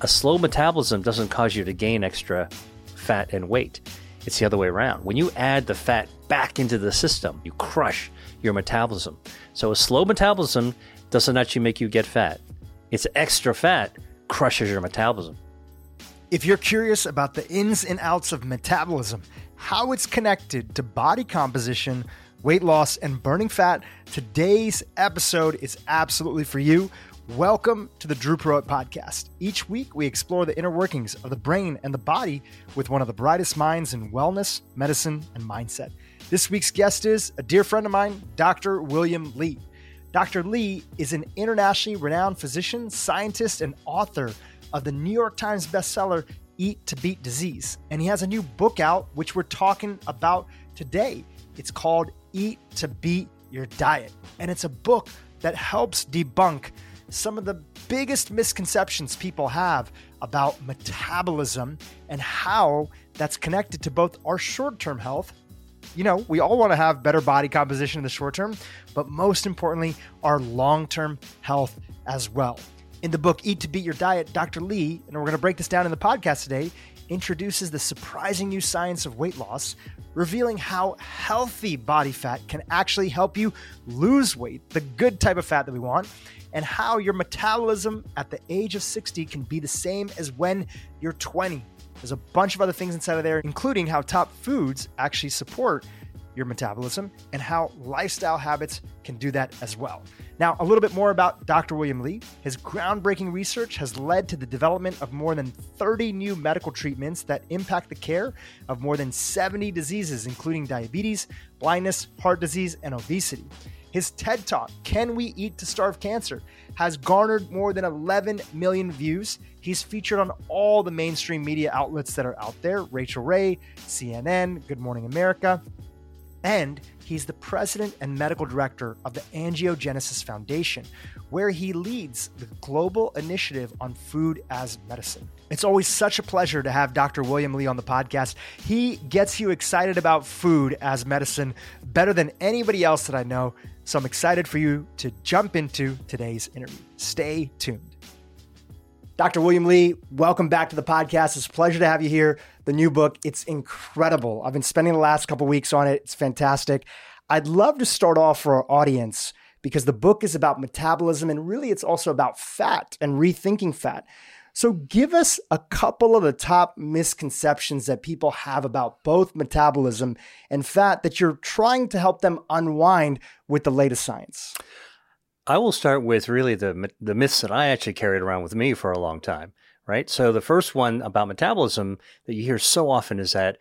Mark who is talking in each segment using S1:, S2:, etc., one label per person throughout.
S1: a slow metabolism doesn't cause you to gain extra fat and weight. It's the other way around. When you add the fat back into the system, you crush your metabolism. So a slow metabolism doesn't actually make you get fat. It's extra fat crushes your metabolism.
S2: If you're curious about the ins and outs of metabolism, how it's connected to body composition, weight loss, and burning fat, today's episode is absolutely for you. Welcome to the Dhru Purohit Podcast. Each week, we explore the inner workings of the brain and the body with one of the brightest minds in wellness, medicine, and mindset. This week's guest is a dear friend of mine, Dr. William Li. Dr. Li is an internationally renowned physician, scientist, and author of the New York Times bestseller Eat to Beat Disease. And he has a new book out, which we're talking about today. It's called Eat to Beat Your Diet. And it's a book that helps debunk some of the biggest misconceptions people have about metabolism and how that's connected to both our short term health. You know, we all want to have better body composition in the short term, but most importantly, our long term health as well. In the book Eat to Beat Your Diet, Dr. Li, and we're going to break this down in the podcast today, introduces the surprising new science of weight loss, revealing how healthy body fat can actually help you lose weight, the good type of fat that we want, and how your metabolism at the age of 60 can be the same as when you're 20. There's a bunch of other things inside of there, including how top foods actually support your metabolism and how lifestyle habits can do that as well. Now, a little bit more about Dr. William Li. His groundbreaking research has led to the development of more than 30 new medical treatments that impact the care of more than 70 diseases, including diabetes, blindness, heart disease, and obesity. His TED Talk, Can We Eat to Starve Cancer, has garnered more than 11 million views. He's featured on all the mainstream media outlets that are out there Rachael Ray, CNN, Good Morning America, and he's the president and medical director of the Angiogenesis Foundation, where he leads the global initiative on food as medicine. It's always such a pleasure to have Dr. William Li on the podcast. He gets you excited about food as medicine better than anybody else that I know. So I'm excited for you to jump into today's interview. Stay tuned. Dr. William Li, welcome back to the podcast. It's a pleasure to have you here. The new book, it's incredible. I've been spending the last couple weeks on it. It's fantastic. I'd love to start off for our audience because the book is about metabolism and really it's also about fat and rethinking fat. So, give us a couple of the top misconceptions that people have about both metabolism and fat that you're trying to help them unwind with the latest science.
S1: I will start with really the the myths that I actually carried around with me for a long time, right? So the first one about metabolism that you hear so often is that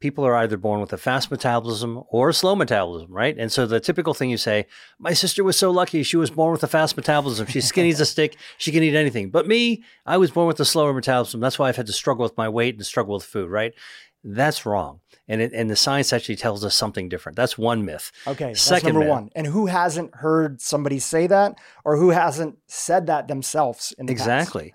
S1: people are either born with a fast metabolism or a slow metabolism, right? And so the typical thing you say, my sister was so lucky she was born with a fast metabolism. She's skinny as a stick. She can eat anything. But me, I was born with a slower metabolism. That's why I've had to struggle with my weight and struggle with food, right? That's wrong and it, and the science actually tells us something different. That's one myth.
S2: Okay, Second number myth, one. And who hasn't heard somebody say that, or who hasn't said that themselves? In the
S1: exactly.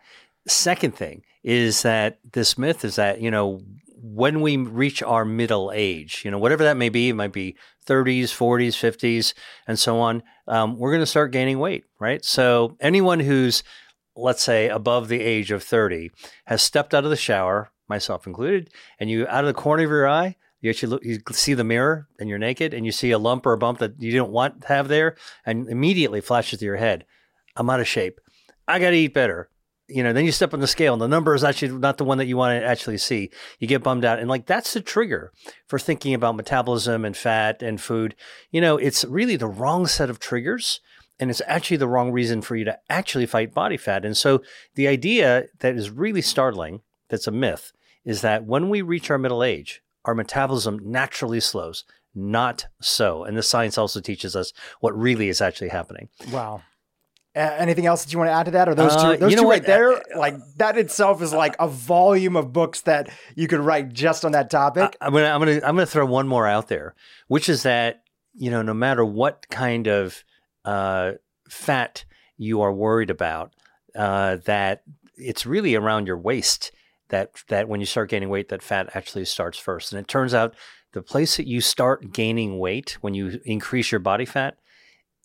S1: Past? Second thing is that this myth is that you know when we reach our middle age, you know whatever that may be, it might be 30s, 40s, 50s, and so on. Um, we're going to start gaining weight, right? So anyone who's let's say above the age of 30 has stepped out of the shower myself included, and you out of the corner of your eye, you actually look, you see the mirror and you're naked and you see a lump or a bump that you didn't want to have there and immediately flashes to your head. I'm out of shape. I got to eat better. You know, then you step on the scale and the number is actually not the one that you want to actually see. You get bummed out. And like that's the trigger for thinking about metabolism and fat and food. You know, it's really the wrong set of triggers and it's actually the wrong reason for you to actually fight body fat. And so the idea that is really startling, that's a myth, is that when we reach our middle age, our metabolism naturally slows. Not so. And the science also teaches us what really is actually happening.
S2: Wow. Uh, anything else that you want to add to that? Or those uh, two, those you know two right there, uh, like that itself is like a volume of books that you could write just on that topic.
S1: I, am gonna, I'm gonna, I'm gonna throw one more out there, which is that you know, no matter what kind of uh, fat you are worried about, uh, that it's really around your waist that that when you start gaining weight, that fat actually starts first. And it turns out the place that you start gaining weight when you increase your body fat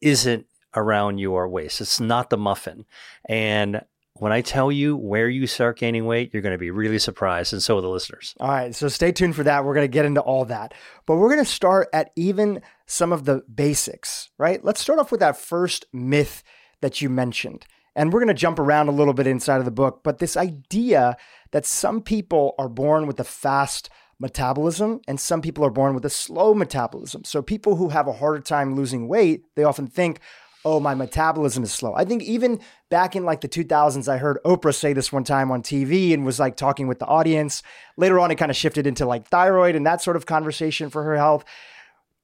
S1: isn't around your waist. It's not the muffin. And when I tell you where you start gaining weight, you're going to be really surprised, and so are the listeners.
S2: All right, so stay tuned for that. We're going to get into all that, but we're going to start at even some of the basics, right? Let's start off with that first myth that you mentioned. And we're going to jump around a little bit inside of the book, but this idea that some people are born with a fast metabolism and some people are born with a slow metabolism. So people who have a harder time losing weight, they often think, oh, my metabolism is slow. I think even back in like the 2000s, I heard Oprah say this one time on TV and was like talking with the audience. Later on, it kind of shifted into like thyroid and that sort of conversation for her health.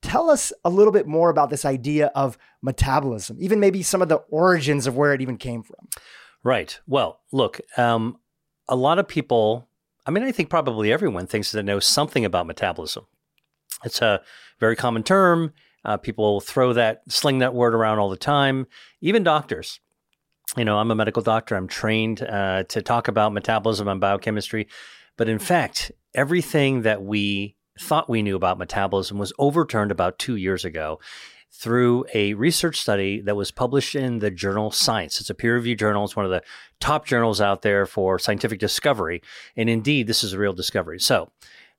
S2: Tell us a little bit more about this idea of metabolism, even maybe some of the origins of where it even came from.
S1: Right. Well, look, um, a lot of people, I mean, I think probably everyone thinks they know something about metabolism. It's a very common term. Uh, people throw that, sling that word around all the time, even doctors. You know, I'm a medical doctor. I'm trained uh, to talk about metabolism and biochemistry. But in fact, everything that we thought we knew about metabolism was overturned about two years ago through a research study that was published in the journal Science. It's a peer reviewed journal. It's one of the top journals out there for scientific discovery. And indeed, this is a real discovery. So,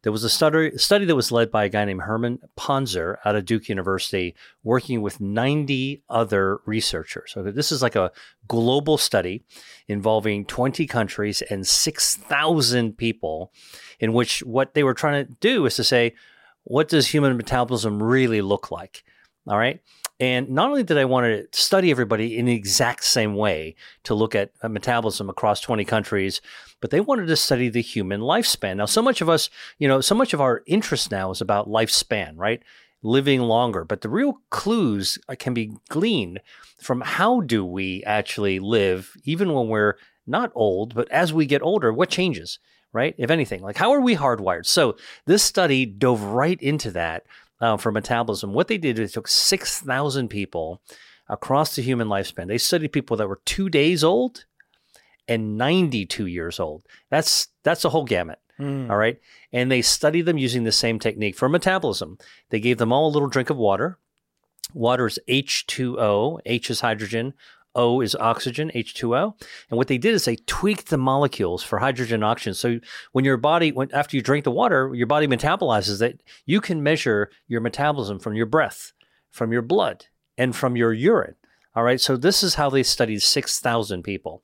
S1: there was a study, that was led by a guy named Herman Pontzer out of Duke University, working with 90 other researchers. So this is like a global study involving 20 countries and 6,000 people, in which what they were trying to do is to say, what does human metabolism really look like? All right. And not only did I want to study everybody in the exact same way to look at metabolism across 20 countries, but they wanted to study the human lifespan. Now, so much of us, you know, so much of our interest now is about lifespan, right? Living longer. But the real clues uh, can be gleaned from how do we actually live, even when we're not old, but as we get older, what changes? right? If anything, like how are we hardwired? So this study dove right into that uh, for metabolism. What they did is they took 6,000 people across the human lifespan. They studied people that were two days old and 92 years old. That's that's a whole gamut. Mm. All right. And they studied them using the same technique for metabolism. They gave them all a little drink of water. Water is H2O, H is hydrogen, O is oxygen, H2O. And what they did is they tweaked the molecules for hydrogen and oxygen. So when your body, when, after you drink the water, your body metabolizes it. You can measure your metabolism from your breath, from your blood, and from your urine. All right. So this is how they studied 6,000 people.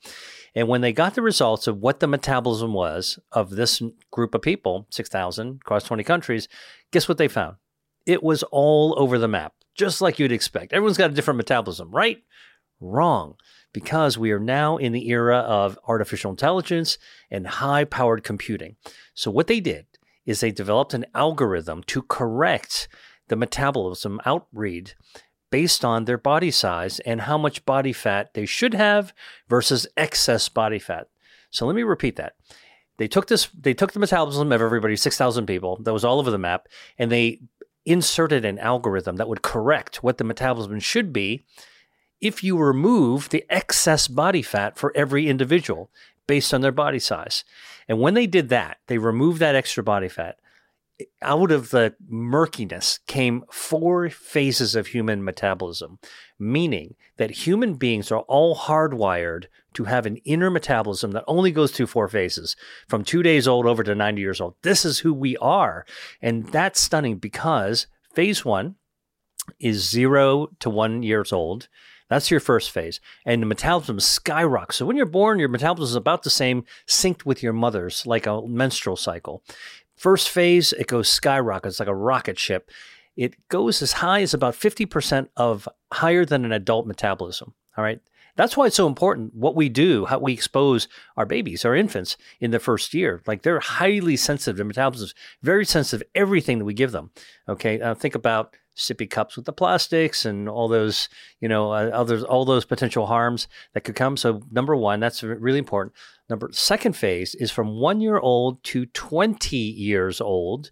S1: And when they got the results of what the metabolism was of this group of people, 6,000 across 20 countries, guess what they found? It was all over the map, just like you'd expect. Everyone's got a different metabolism, right? Wrong, because we are now in the era of artificial intelligence and high powered computing. So, what they did is they developed an algorithm to correct the metabolism outread based on their body size and how much body fat they should have versus excess body fat. So let me repeat that. They took this they took the metabolism of everybody 6,000 people that was all over the map and they inserted an algorithm that would correct what the metabolism should be if you remove the excess body fat for every individual based on their body size. And when they did that, they removed that extra body fat. Out of the murkiness came four phases of human metabolism, meaning that human beings are all hardwired to have an inner metabolism that only goes through four phases from two days old over to 90 years old. This is who we are. And that's stunning because phase one is zero to one years old. That's your first phase. And the metabolism skyrockets. So when you're born, your metabolism is about the same, synced with your mother's, like a menstrual cycle. First phase, it goes skyrocket. It's like a rocket ship. It goes as high as about 50% of higher than an adult metabolism. All right. That's why it's so important what we do, how we expose our babies, our infants in the first year. Like they're highly sensitive to metabolism, very sensitive everything that we give them. Okay. Uh, think about sippy cups with the plastics and all those, you know, uh, others, all those potential harms that could come. So number one, that's really important. Number second phase is from one year old to 20 years old.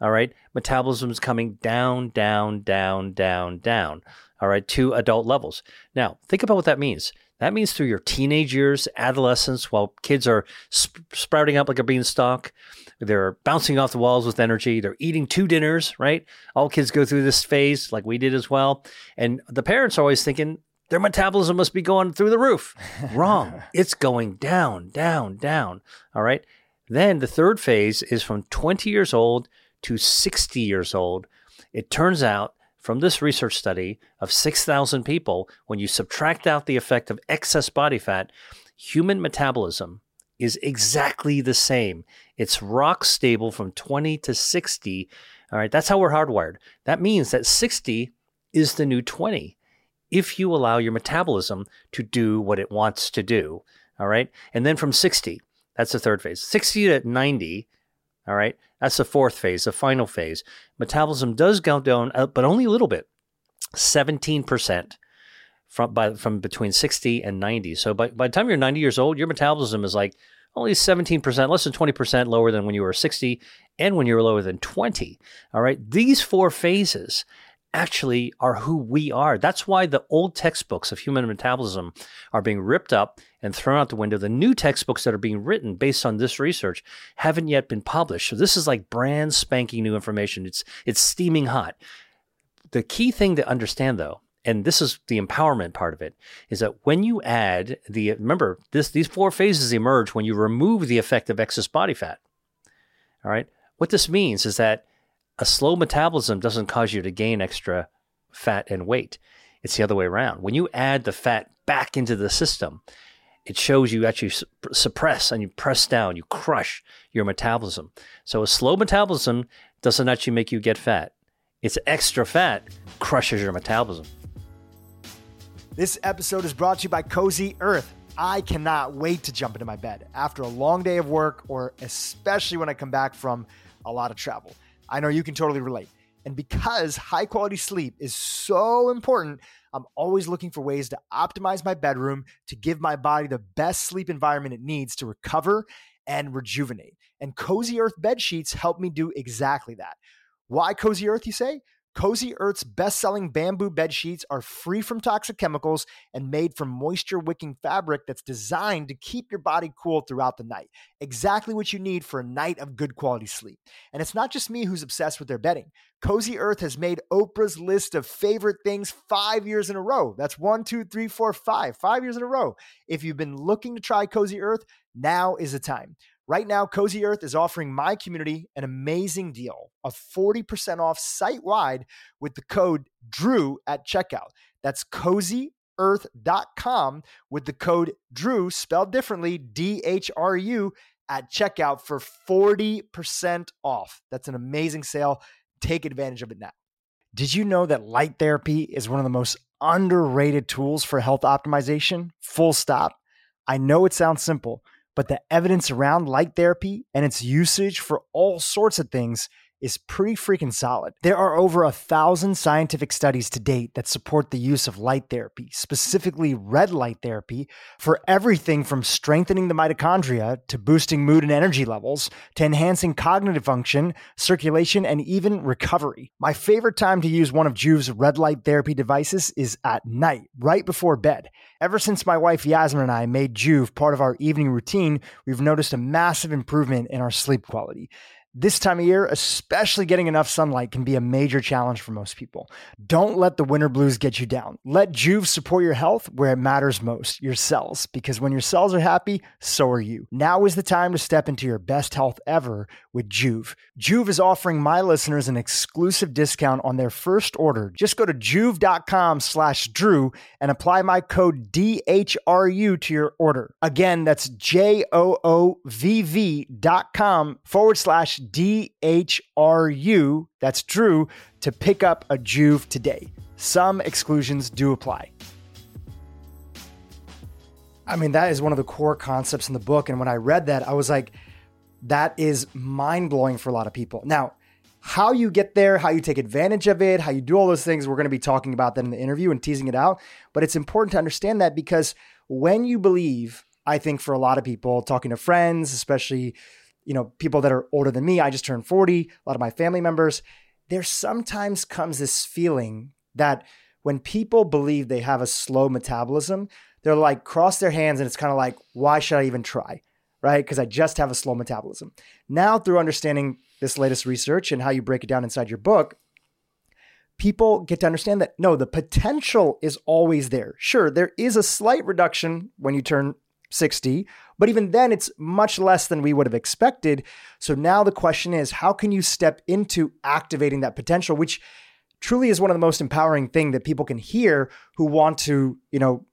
S1: All right. Metabolism is coming down, down, down, down, down. All right. To adult levels. Now, think about what that means. That means through your teenage years, adolescence, while kids are sp- sprouting up like a beanstalk, they're bouncing off the walls with energy. They're eating two dinners, right? All kids go through this phase like we did as well. And the parents are always thinking, their metabolism must be going through the roof. Wrong. it's going down, down, down. All right. Then the third phase is from 20 years old to 60 years old. It turns out from this research study of 6,000 people, when you subtract out the effect of excess body fat, human metabolism is exactly the same. It's rock stable from 20 to 60. All right, that's how we're hardwired. That means that 60 is the new 20 if you allow your metabolism to do what it wants to do. All right. And then from 60, that's the third phase. 60 to 90, all right, that's the fourth phase, the final phase. Metabolism does go down, uh, but only a little bit, 17% from, by, from between 60 and 90. So by, by the time you're 90 years old, your metabolism is like only 17%, less than 20% lower than when you were 60 and when you were lower than 20. All right. These four phases actually are who we are. That's why the old textbooks of human metabolism are being ripped up and thrown out the window. The new textbooks that are being written based on this research haven't yet been published. So this is like brand spanking new information. It's it's steaming hot. The key thing to understand though, and this is the empowerment part of it, is that when you add the remember this these four phases emerge when you remove the effect of excess body fat. All right? What this means is that a slow metabolism doesn't cause you to gain extra fat and weight. It's the other way around. When you add the fat back into the system, it shows you actually suppress and you press down, you crush your metabolism. So a slow metabolism doesn't actually make you get fat. It's extra fat crushes your metabolism.
S2: This episode is brought to you by Cozy Earth. I cannot wait to jump into my bed after a long day of work or especially when I come back from a lot of travel. I know you can totally relate. And because high quality sleep is so important, I'm always looking for ways to optimize my bedroom to give my body the best sleep environment it needs to recover and rejuvenate. And Cozy Earth bed sheets help me do exactly that. Why Cozy Earth, you say? Cozy Earth's best selling bamboo bed sheets are free from toxic chemicals and made from moisture wicking fabric that's designed to keep your body cool throughout the night. Exactly what you need for a night of good quality sleep. And it's not just me who's obsessed with their bedding. Cozy Earth has made Oprah's list of favorite things five years in a row. That's one, two, three, four, five. Five years in a row. If you've been looking to try Cozy Earth, now is the time. Right now, Cozy Earth is offering my community an amazing deal of 40% off site wide with the code DHRU at checkout. That's cozyearth.com with the code DHRU, spelled differently, D H R U, at checkout for 40% off. That's an amazing sale. Take advantage of it now. Did you know that light therapy is one of the most underrated tools for health optimization? Full stop. I know it sounds simple but the evidence around light therapy and its usage for all sorts of things is pretty freaking solid. There are over a thousand scientific studies to date that support the use of light therapy, specifically red light therapy, for everything from strengthening the mitochondria to boosting mood and energy levels to enhancing cognitive function, circulation, and even recovery. My favorite time to use one of Joovv's red light therapy devices is at night, right before bed. Ever since my wife Yasmin and I made Joovv part of our evening routine, we've noticed a massive improvement in our sleep quality. This time of year, especially getting enough sunlight can be a major challenge for most people. Don't let the winter blues get you down. Let Joovv support your health where it matters most, your cells, because when your cells are happy, so are you. Now is the time to step into your best health ever with Joovv. Joovv is offering my listeners an exclusive discount on their first order. Just go to joovv.com slash Drew and apply my code DHRU to your order. Again, that's J-O-O-V-V dot com forward slash DHRU, that's Drew, to pick up a Joovv today. Some exclusions do apply. I mean, that is one of the core concepts in the book. And when I read that, I was like, that is mind blowing for a lot of people. Now, how you get there, how you take advantage of it, how you do all those things, we're going to be talking about that in the interview and teasing it out. But it's important to understand that because when you believe, I think for a lot of people, talking to friends, especially you know, people that are older than me, I just turned 40, a lot of my family members, there sometimes comes this feeling that when people believe they have a slow metabolism, they're like cross their hands and it's kind of like, why should I even try? Right? Because I just have a slow metabolism. Now, through understanding this latest research and how you break it down inside your book, people get to understand that no, the potential is always there. Sure, there is a slight reduction when you turn 60, but even then it's much less than we would have expected. So now the question is how can you step into activating that potential, which truly is one of the most empowering thing that people can hear who want to, you know,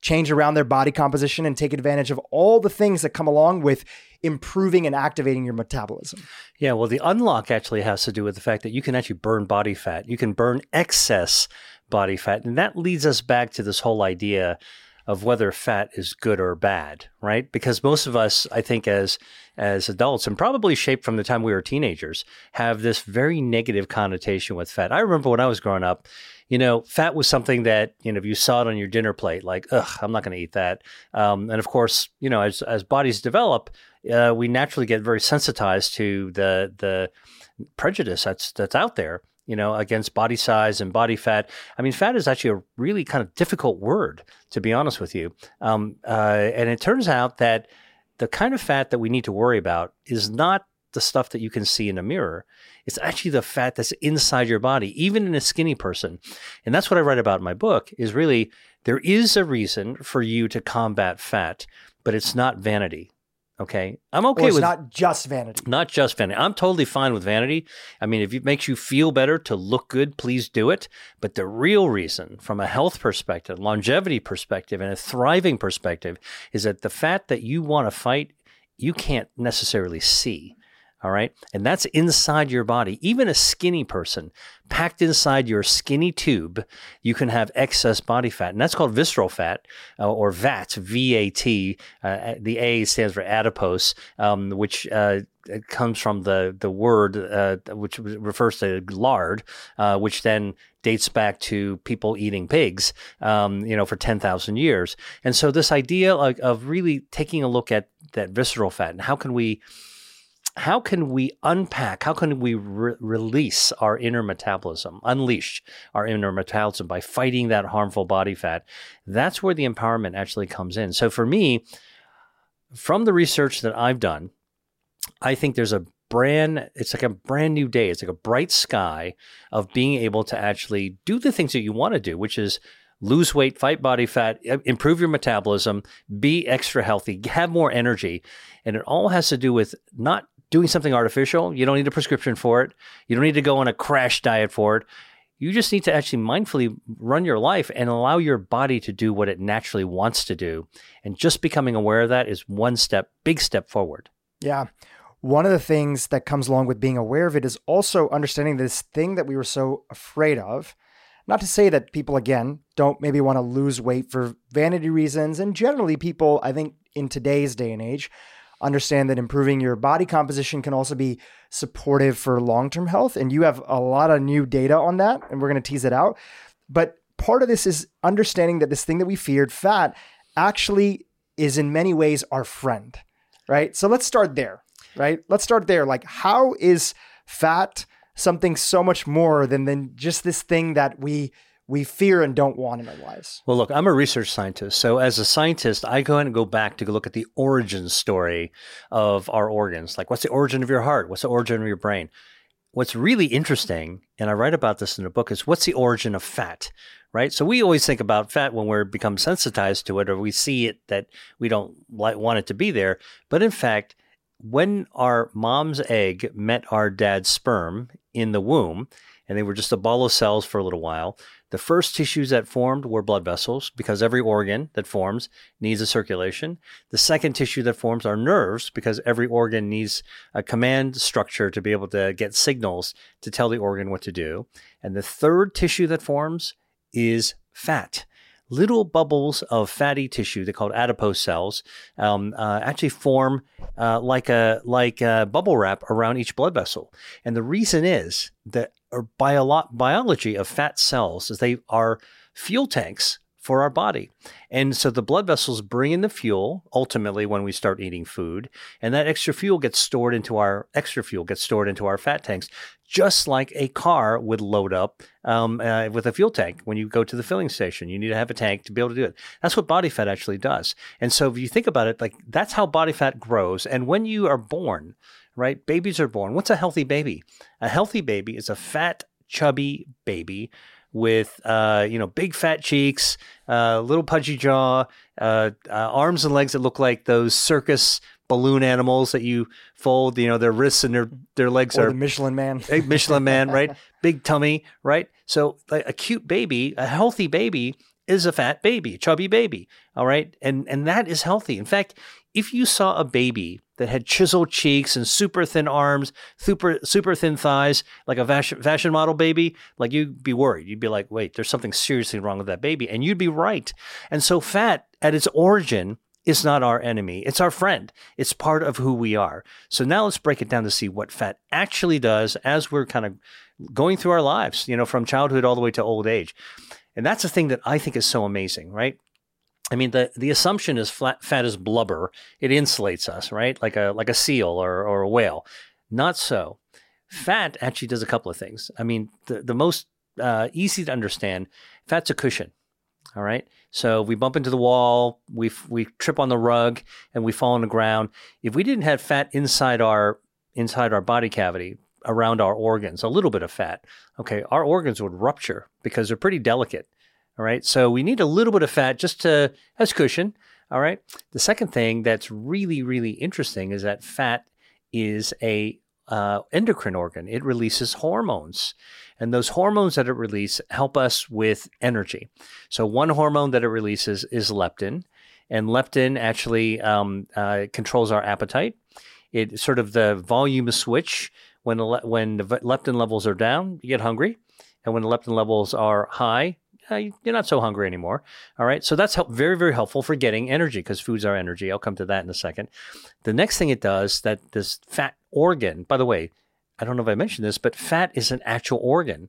S2: change around their body composition and take advantage of all the things that come along with improving and activating your metabolism.
S1: Yeah, well, the unlock actually has to do with the fact that you can actually burn body fat. You can burn excess body fat. And that leads us back to this whole idea of whether fat is good or bad, right? Because most of us, I think, as as adults, and probably shaped from the time we were teenagers, have this very negative connotation with fat. I remember when I was growing up, you know, fat was something that you know if you saw it on your dinner plate, like, ugh, I'm not going to eat that. Um, and of course, you know, as as bodies develop, uh, we naturally get very sensitized to the the prejudice that's that's out there you know, against body size and body fat. I mean, fat is actually a really kind of difficult word, to be honest with you. Um, uh, and it turns out that the kind of fat that we need to worry about is not the stuff that you can see in a mirror. It's actually the fat that's inside your body, even in a skinny person. And that's what I write about in my book is really there is a reason for you to combat fat, but it's not vanity. Okay, I'm okay
S2: it's
S1: with
S2: not just vanity.
S1: Not just vanity. I'm totally fine with vanity. I mean, if it makes you feel better to look good, please do it. But the real reason, from a health perspective, longevity perspective, and a thriving perspective, is that the fat that you want to fight, you can't necessarily see. All right. And that's inside your body. Even a skinny person packed inside your skinny tube, you can have excess body fat. And that's called visceral fat uh, or VAT, V A T. Uh, the A stands for adipose, um, which uh, comes from the, the word uh, which refers to lard, uh, which then dates back to people eating pigs, um, you know, for 10,000 years. And so this idea of, of really taking a look at that visceral fat and how can we how can we unpack, how can we re- release our inner metabolism, unleash our inner metabolism by fighting that harmful body fat? That's where the empowerment actually comes in. So for me, from the research that I've done, I think there's a brand it's like a brand new day it's like a bright sky of being able to actually do the things that you want to do which is lose weight fight body fat improve your metabolism be extra healthy have more energy and it all has to do with not doing something artificial. You don't need a prescription for it. You don't need to go on a crash diet for it. You just need to actually mindfully run your life and allow your body to do what it naturally wants to do. And just becoming aware of that is one step, big step forward.
S2: Yeah. One of the things that comes along with being aware of it is also understanding this thing that we were so afraid of. Not to say that people, again, don't maybe want to lose weight for vanity reasons. And generally, people, I think, in today's day and age, understand that improving your body composition can also be supportive for long term health. And you have a lot of new data on that, and we're going to tease it out. But part of this is understanding that this thing that we feared, fat, actually is in many ways our friend, right? So let's start there, right? Let's start there. Like, how is fat something so much more than, than just this thing that we we fear and don't want in our lives.
S1: Well, look, I'm a research scientist. So, as a scientist, I go and go back to look at the origin story of our organs. Like, what's the origin of your heart? What's the origin of your brain? What's really interesting, and I write about this in the book, is what's the origin of fat, right? So, we always think about fat when we become sensitized to it or we see it that we don't like, want it to be there. But in fact, when our mom's egg met our dad's sperm in the womb, and they were just a ball of cells for a little while, the first tissues that formed were blood vessels because every organ that forms needs a circulation. The second tissue that forms are nerves because every organ needs a command structure to be able to get signals to tell the organ what to do. And the third tissue that forms is fat little bubbles of fatty tissue, they're called adipose cells, um, uh, actually form uh, like a like a bubble wrap around each blood vessel. And the reason is that our bio- biology of fat cells is they are fuel tanks for our body. And so the blood vessels bring in the fuel ultimately when we start eating food, and that extra fuel gets stored into our extra fuel gets stored into our fat tanks, just like a car would load up um, uh, with a fuel tank when you go to the filling station. You need to have a tank to be able to do it. That's what body fat actually does. And so if you think about it, like that's how body fat grows. And when you are born, right, babies are born. What's a healthy baby? A healthy baby is a fat chubby baby with uh, you know big fat cheeks, uh, little pudgy jaw, uh, uh, arms and legs that look like those circus balloon animals that you fold. You know their wrists and their their legs
S2: Or
S1: are
S2: the Michelin Man.
S1: big Michelin man, right? Big tummy, right? So like a cute baby, a healthy baby is a fat baby, chubby baby. All right. And and that is healthy. In fact, if you saw a baby that had chiseled cheeks and super thin arms, super super thin thighs, like a fashion, fashion model baby, like you'd be worried. You'd be like, wait, there's something seriously wrong with that baby. And you'd be right. And so fat at its origin is not our enemy. It's our friend. It's part of who we are. So now let's break it down to see what fat actually does as we're kind of going through our lives, you know, from childhood all the way to old age. And that's the thing that I think is so amazing, right? I mean, the, the assumption is flat, fat is blubber. It insulates us, right? Like a like a seal or, or a whale. Not so. Fat actually does a couple of things. I mean, the, the most uh, easy to understand, fat's a cushion. All right. So we bump into the wall, we we trip on the rug, and we fall on the ground. If we didn't have fat inside our inside our body cavity around our organs, a little bit of fat, okay, our organs would rupture because they're pretty delicate. All right. So we need a little bit of fat just to as cushion. All right. The second thing that's really really interesting is that fat is a uh, endocrine organ. It releases hormones, and those hormones that it releases help us with energy. So one hormone that it releases is leptin, and leptin actually um, uh, controls our appetite. It sort of the volume switch when when the leptin levels are down, you get hungry, and when the leptin levels are high, uh, you're not so hungry anymore. All right. So that's help, very, very helpful for getting energy because food's our energy. I'll come to that in a second. The next thing it does that this fat organ, by the way, I don't know if I mentioned this, but fat is an actual organ.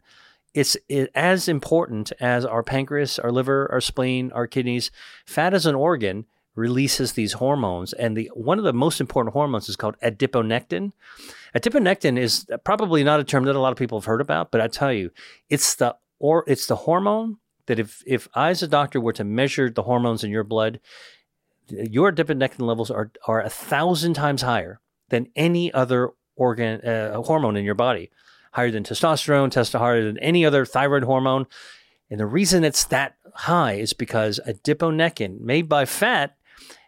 S1: It's it, as important as our pancreas, our liver, our spleen, our kidneys. Fat as an organ releases these hormones, and the one of the most important hormones is called adiponectin. Adiponectin is probably not a term that a lot of people have heard about, but I tell you, it's the or it's the hormone that if if I as a doctor were to measure the hormones in your blood, your adiponectin levels are are a thousand times higher than any other organ uh, hormone in your body, higher than testosterone, testosterone, than any other thyroid hormone. And the reason it's that high is because adiponectin, made by fat,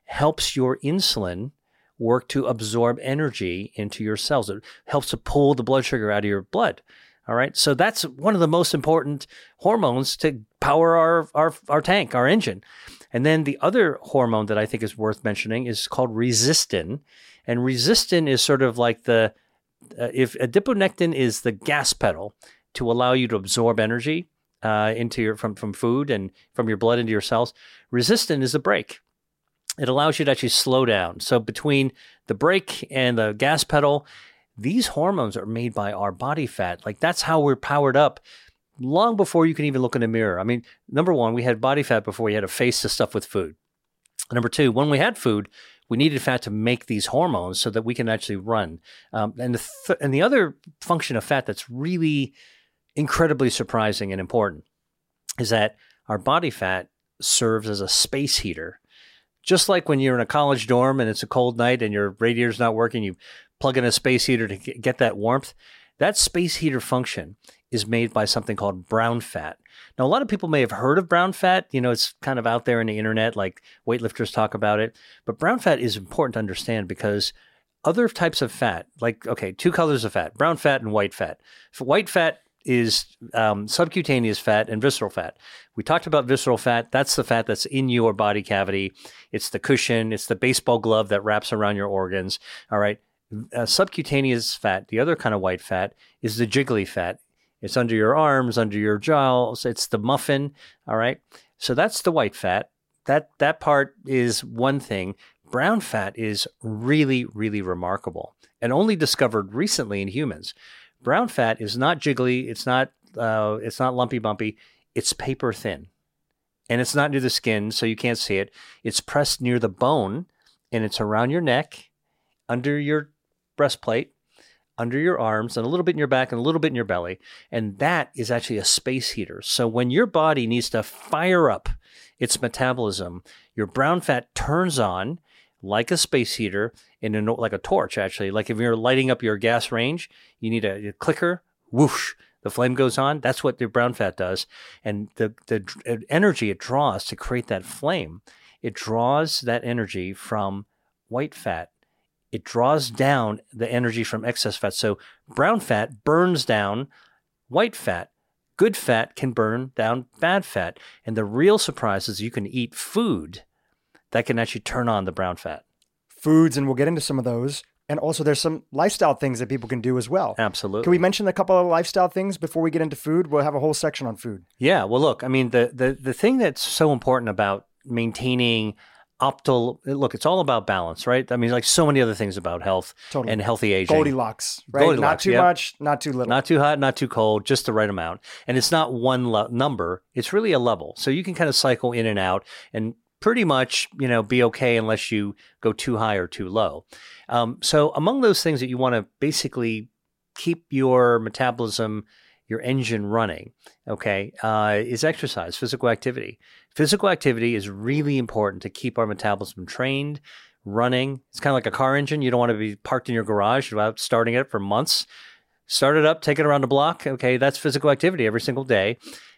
S1: helps your insulin work to absorb energy into your cells. It helps to pull the blood sugar out of your blood. All right. So that's one of the most important hormones to power our, our, our tank, our engine. And then the other hormone that I think is worth mentioning is called resistin. And resistin is sort of like the, uh, if adiponectin is the gas pedal to allow you to absorb energy uh, into your, from, from food and from your blood into your cells, resistin is the brake. It allows you to actually slow down. So between the brake and the gas pedal, these hormones are made by our body fat. Like that's how we're powered up long before you can even look in a mirror. I mean, number one, we had body fat before we had to face the stuff with food. Number two, when we had food, we needed fat to make these hormones so that we can actually run. Um, and the th- and the other function of fat that's really incredibly surprising and important is that our body fat serves as a space heater. Just like when you're in a college dorm and it's a cold night and your radiator's not working, you plug in a space heater to get that warmth. That space heater function is made by something called brown fat. Now, a lot of people may have heard of brown fat. You know, it's kind of out there in the internet, like weightlifters talk about it. But brown fat is important to understand because other types of fat, like, okay, two colors of fat, brown fat and white fat. white fat is um, subcutaneous fat and visceral fat. We talked about visceral fat. That's the fat that's in your body cavity. It's the cushion, it's the baseball glove that wraps around your organs. All right. Uh, subcutaneous fat, the other kind of white fat, is the jiggly fat. It's under your arms, under your jowls. It's the muffin. All right. So that's the white fat. That that part is one thing. Brown fat is really, really remarkable and only discovered recently in humans. Brown fat is not jiggly. It's not. Uh, it's not lumpy bumpy. It's paper thin, and it's not near the skin, so you can't see it. It's pressed near the bone, and it's around your neck, under your breastplate, under your arms, and a little bit in your back, and a little bit in your belly. And that is actually a space heater. So when your body needs to fire up its metabolism, your brown fat turns on like a space heater in like a torch actually like if you're lighting up your gas range you need a, a clicker whoosh the flame goes on. That's what the brown fat does. And the, the uh, energy it draws to create that flame, it draws that energy from white fat. It draws down the energy from excess fat. So brown fat burns down white fat. Good fat can burn down bad fat. And the real surprise is you can eat food that can actually turn on the brown fat.
S2: Foods, and we'll get into some of those. And also, there's some lifestyle things that people can do as well.
S1: Absolutely.
S2: Can we mention a couple of lifestyle things before we get into food? We'll have a whole section on food.
S1: Yeah. Well, look, I mean, the the the thing that's so important about maintaining optimal look it's all about balance right? I mean like so many other things about health totally. and healthy aging.
S2: Goldilocks right? Goldilocks, not too yep. much not too little.
S1: Not too hot not too cold just the right amount. And it's not one le- number it's really a level. So you can kind of cycle in and out and pretty much you know be okay unless you go too high or too low. Um, so among those things that you want to basically keep your metabolism your engine running, okay, uh, is exercise, physical activity. Physical activity is really important to keep our metabolism trained, running. It's kind of like a car engine. You don't want to be parked in your garage without starting it for months. Start it up, take it around the block. Okay, that's physical activity every single day.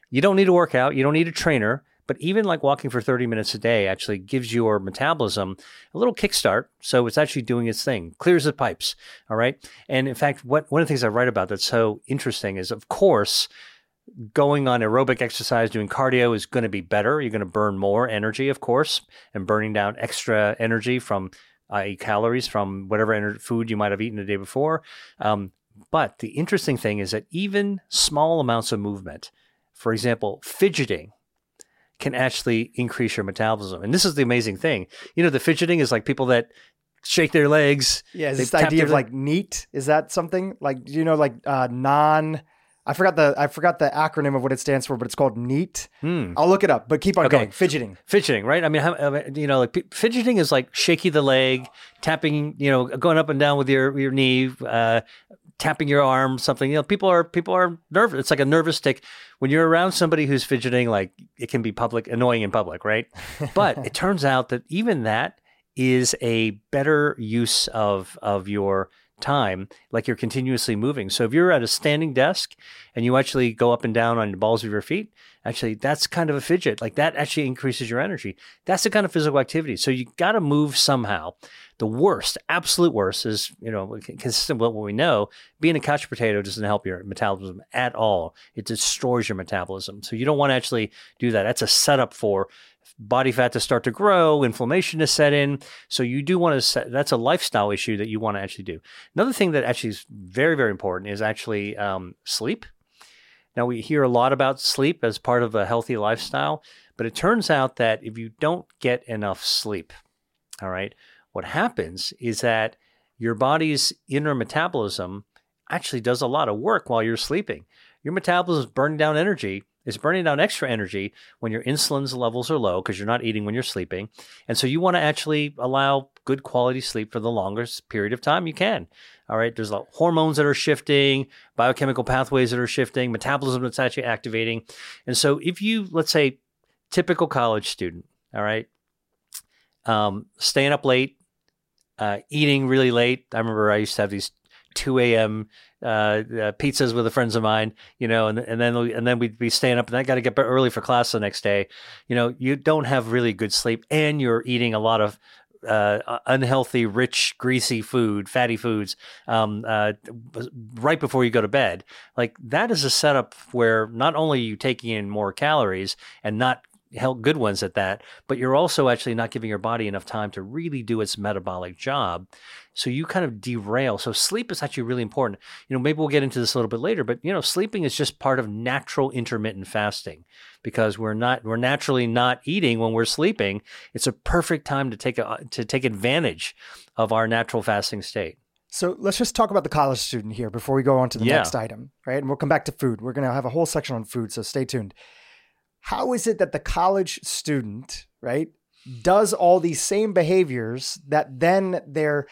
S1: You don't need to work out. You don't need a trainer. But even like walking for 30 minutes a day actually gives your metabolism a little kickstart. So it's actually doing its thing, clears the pipes. All right. And in fact, what one of the things I write about that's so interesting is, of course, going on aerobic exercise, doing cardio is going to be better. You're going to burn more energy, of course, and burning down extra energy from i.e., calories from whatever food you might have eaten the day before. Um, but the interesting thing is that even small amounts of movement, for example, fidgeting, can actually increase your metabolism. And this is the amazing thing. You know, the fidgeting is like people that shake their legs.
S2: Yeah, is this idea of like NEAT? Is that something like you know like uh, non? I forgot the I forgot the acronym of what it stands for, but it's called NEAT. Hmm. I'll look it up, but keep on okay. going. Fidgeting,
S1: fidgeting, right? I mean, how, you know, like fidgeting is like shaky the leg, tapping, you know, going up and down with your your knee, uh, tapping your arm, something. You know, people are people are nervous. It's like a nervous tick when you're around somebody who's fidgeting. Like it can be public annoying in public, right? but it turns out that even that is a better use of of your time like you're continuously moving so if you're at a standing desk and you actually go up and down on the balls of your feet actually that's kind of a fidget like that actually increases your energy that's the kind of physical activity so you got to move somehow the worst absolute worst is you know consistent with what we know being a couch potato doesn't help your metabolism at all it destroys your metabolism so you don't want to actually do that that's a setup for body fat to start to grow, inflammation to set in. So you do want to set, that's a lifestyle issue that you want to actually do. Another thing that actually is very, very important is actually um, sleep. Now, we hear a lot about sleep as part of a healthy lifestyle, but it turns out that if you don't get enough sleep, all right, what happens is that your body's inner metabolism actually does a lot of work while you're sleeping. Your metabolism is burning down energy is burning down extra energy when your insulin's levels are low because you're not eating when you're sleeping. And so you want to actually allow good quality sleep for the longest period of time you can. All right. There's hormones that are shifting, biochemical pathways that are shifting, metabolism that's actually activating. And so if you, let's say, typical college student, all right, um, staying up late, uh, eating really late. I remember I used to have these 2 a.m. Uh, uh, pizzas with the friends of mine, you know, and and then and then we'd be staying up, and I got to get early for class the next day. You know, you don't have really good sleep, and you're eating a lot of uh, unhealthy, rich, greasy food, fatty foods, um, uh, right before you go to bed. Like that is a setup where not only are you taking in more calories and not good ones at that, but you're also actually not giving your body enough time to really do its metabolic job. So you kind of derail. So sleep is actually really important. You know, maybe we'll get into this a little bit later, but you know, sleeping is just part of natural intermittent fasting because we're not we're naturally not eating when we're sleeping. It's a perfect time to take a, to take advantage of our natural fasting state.
S2: So let's just talk about the college student here before we go on to the yeah. next item, right? And we'll come back to food. We're going to have a whole section on food, so stay tuned how is it that the college student, right, does all these same behaviors that then they're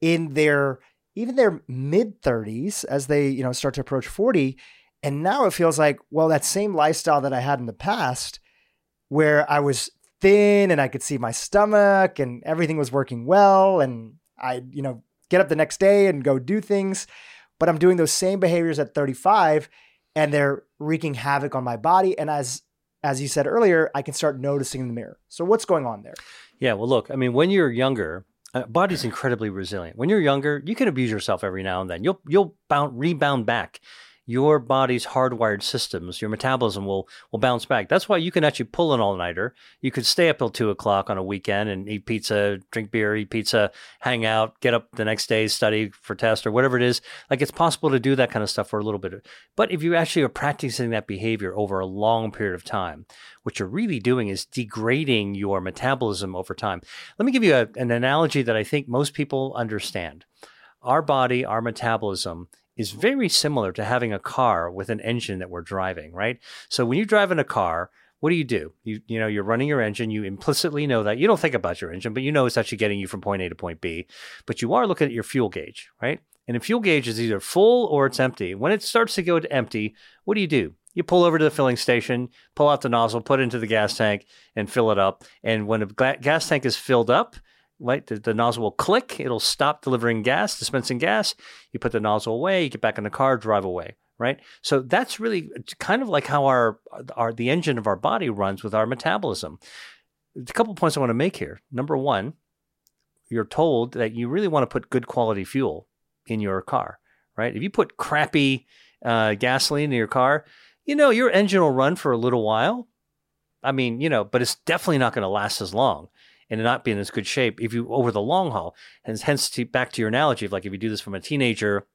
S2: in their even their mid 30s as they, you know, start to approach 40 and now it feels like, well, that same lifestyle that I had in the past where I was thin and I could see my stomach and everything was working well and I, you know, get up the next day and go do things, but I'm doing those same behaviors at 35 and they're wreaking havoc on my body. And as as you said earlier, I can start noticing in the mirror. So what's going on there?
S1: Yeah, well, look, I mean, when you're younger, uh, body's incredibly resilient. When you're younger, you can abuse yourself every now and then. You'll you'll bound, rebound back your body's hardwired systems, your metabolism will will bounce back. That's why you can actually pull an all nighter. You could stay up till two o'clock on a weekend and eat pizza, drink beer, eat pizza, hang out, get up the next day, study for test or whatever it is. Like it's possible to do that kind of stuff for a little bit. But if you actually are practicing that behavior over a long period of time, what you're really doing is degrading your metabolism over time. Let me give you a, an analogy that I think most people understand. Our body, our metabolism is very similar to having a car with an engine that we're driving, right? So when you drive in a car, what do you do? You you know you're running your engine. You implicitly know that you don't think about your engine, but you know it's actually getting you from point A to point B. But you are looking at your fuel gauge, right? And a fuel gauge is either full or it's empty. When it starts to go to empty, what do you do? You pull over to the filling station, pull out the nozzle, put it into the gas tank, and fill it up. And when the gas tank is filled up, right? The, the, nozzle will click, it'll stop delivering gas, dispensing gas. You put the nozzle away, you get back in the car, drive away, right? So that's really kind of like how our, our the engine of our body runs with our metabolism. A couple points I want to make here. Number one, you're told that you really want to put good quality fuel in your car, right? If you put crappy uh, gasoline in your car, you know your engine will run for a little while. I mean, you know, but it's definitely not going to last as long and not be in as good shape if you over the long haul. And hence, to, back to your analogy of like if you do this from a teenager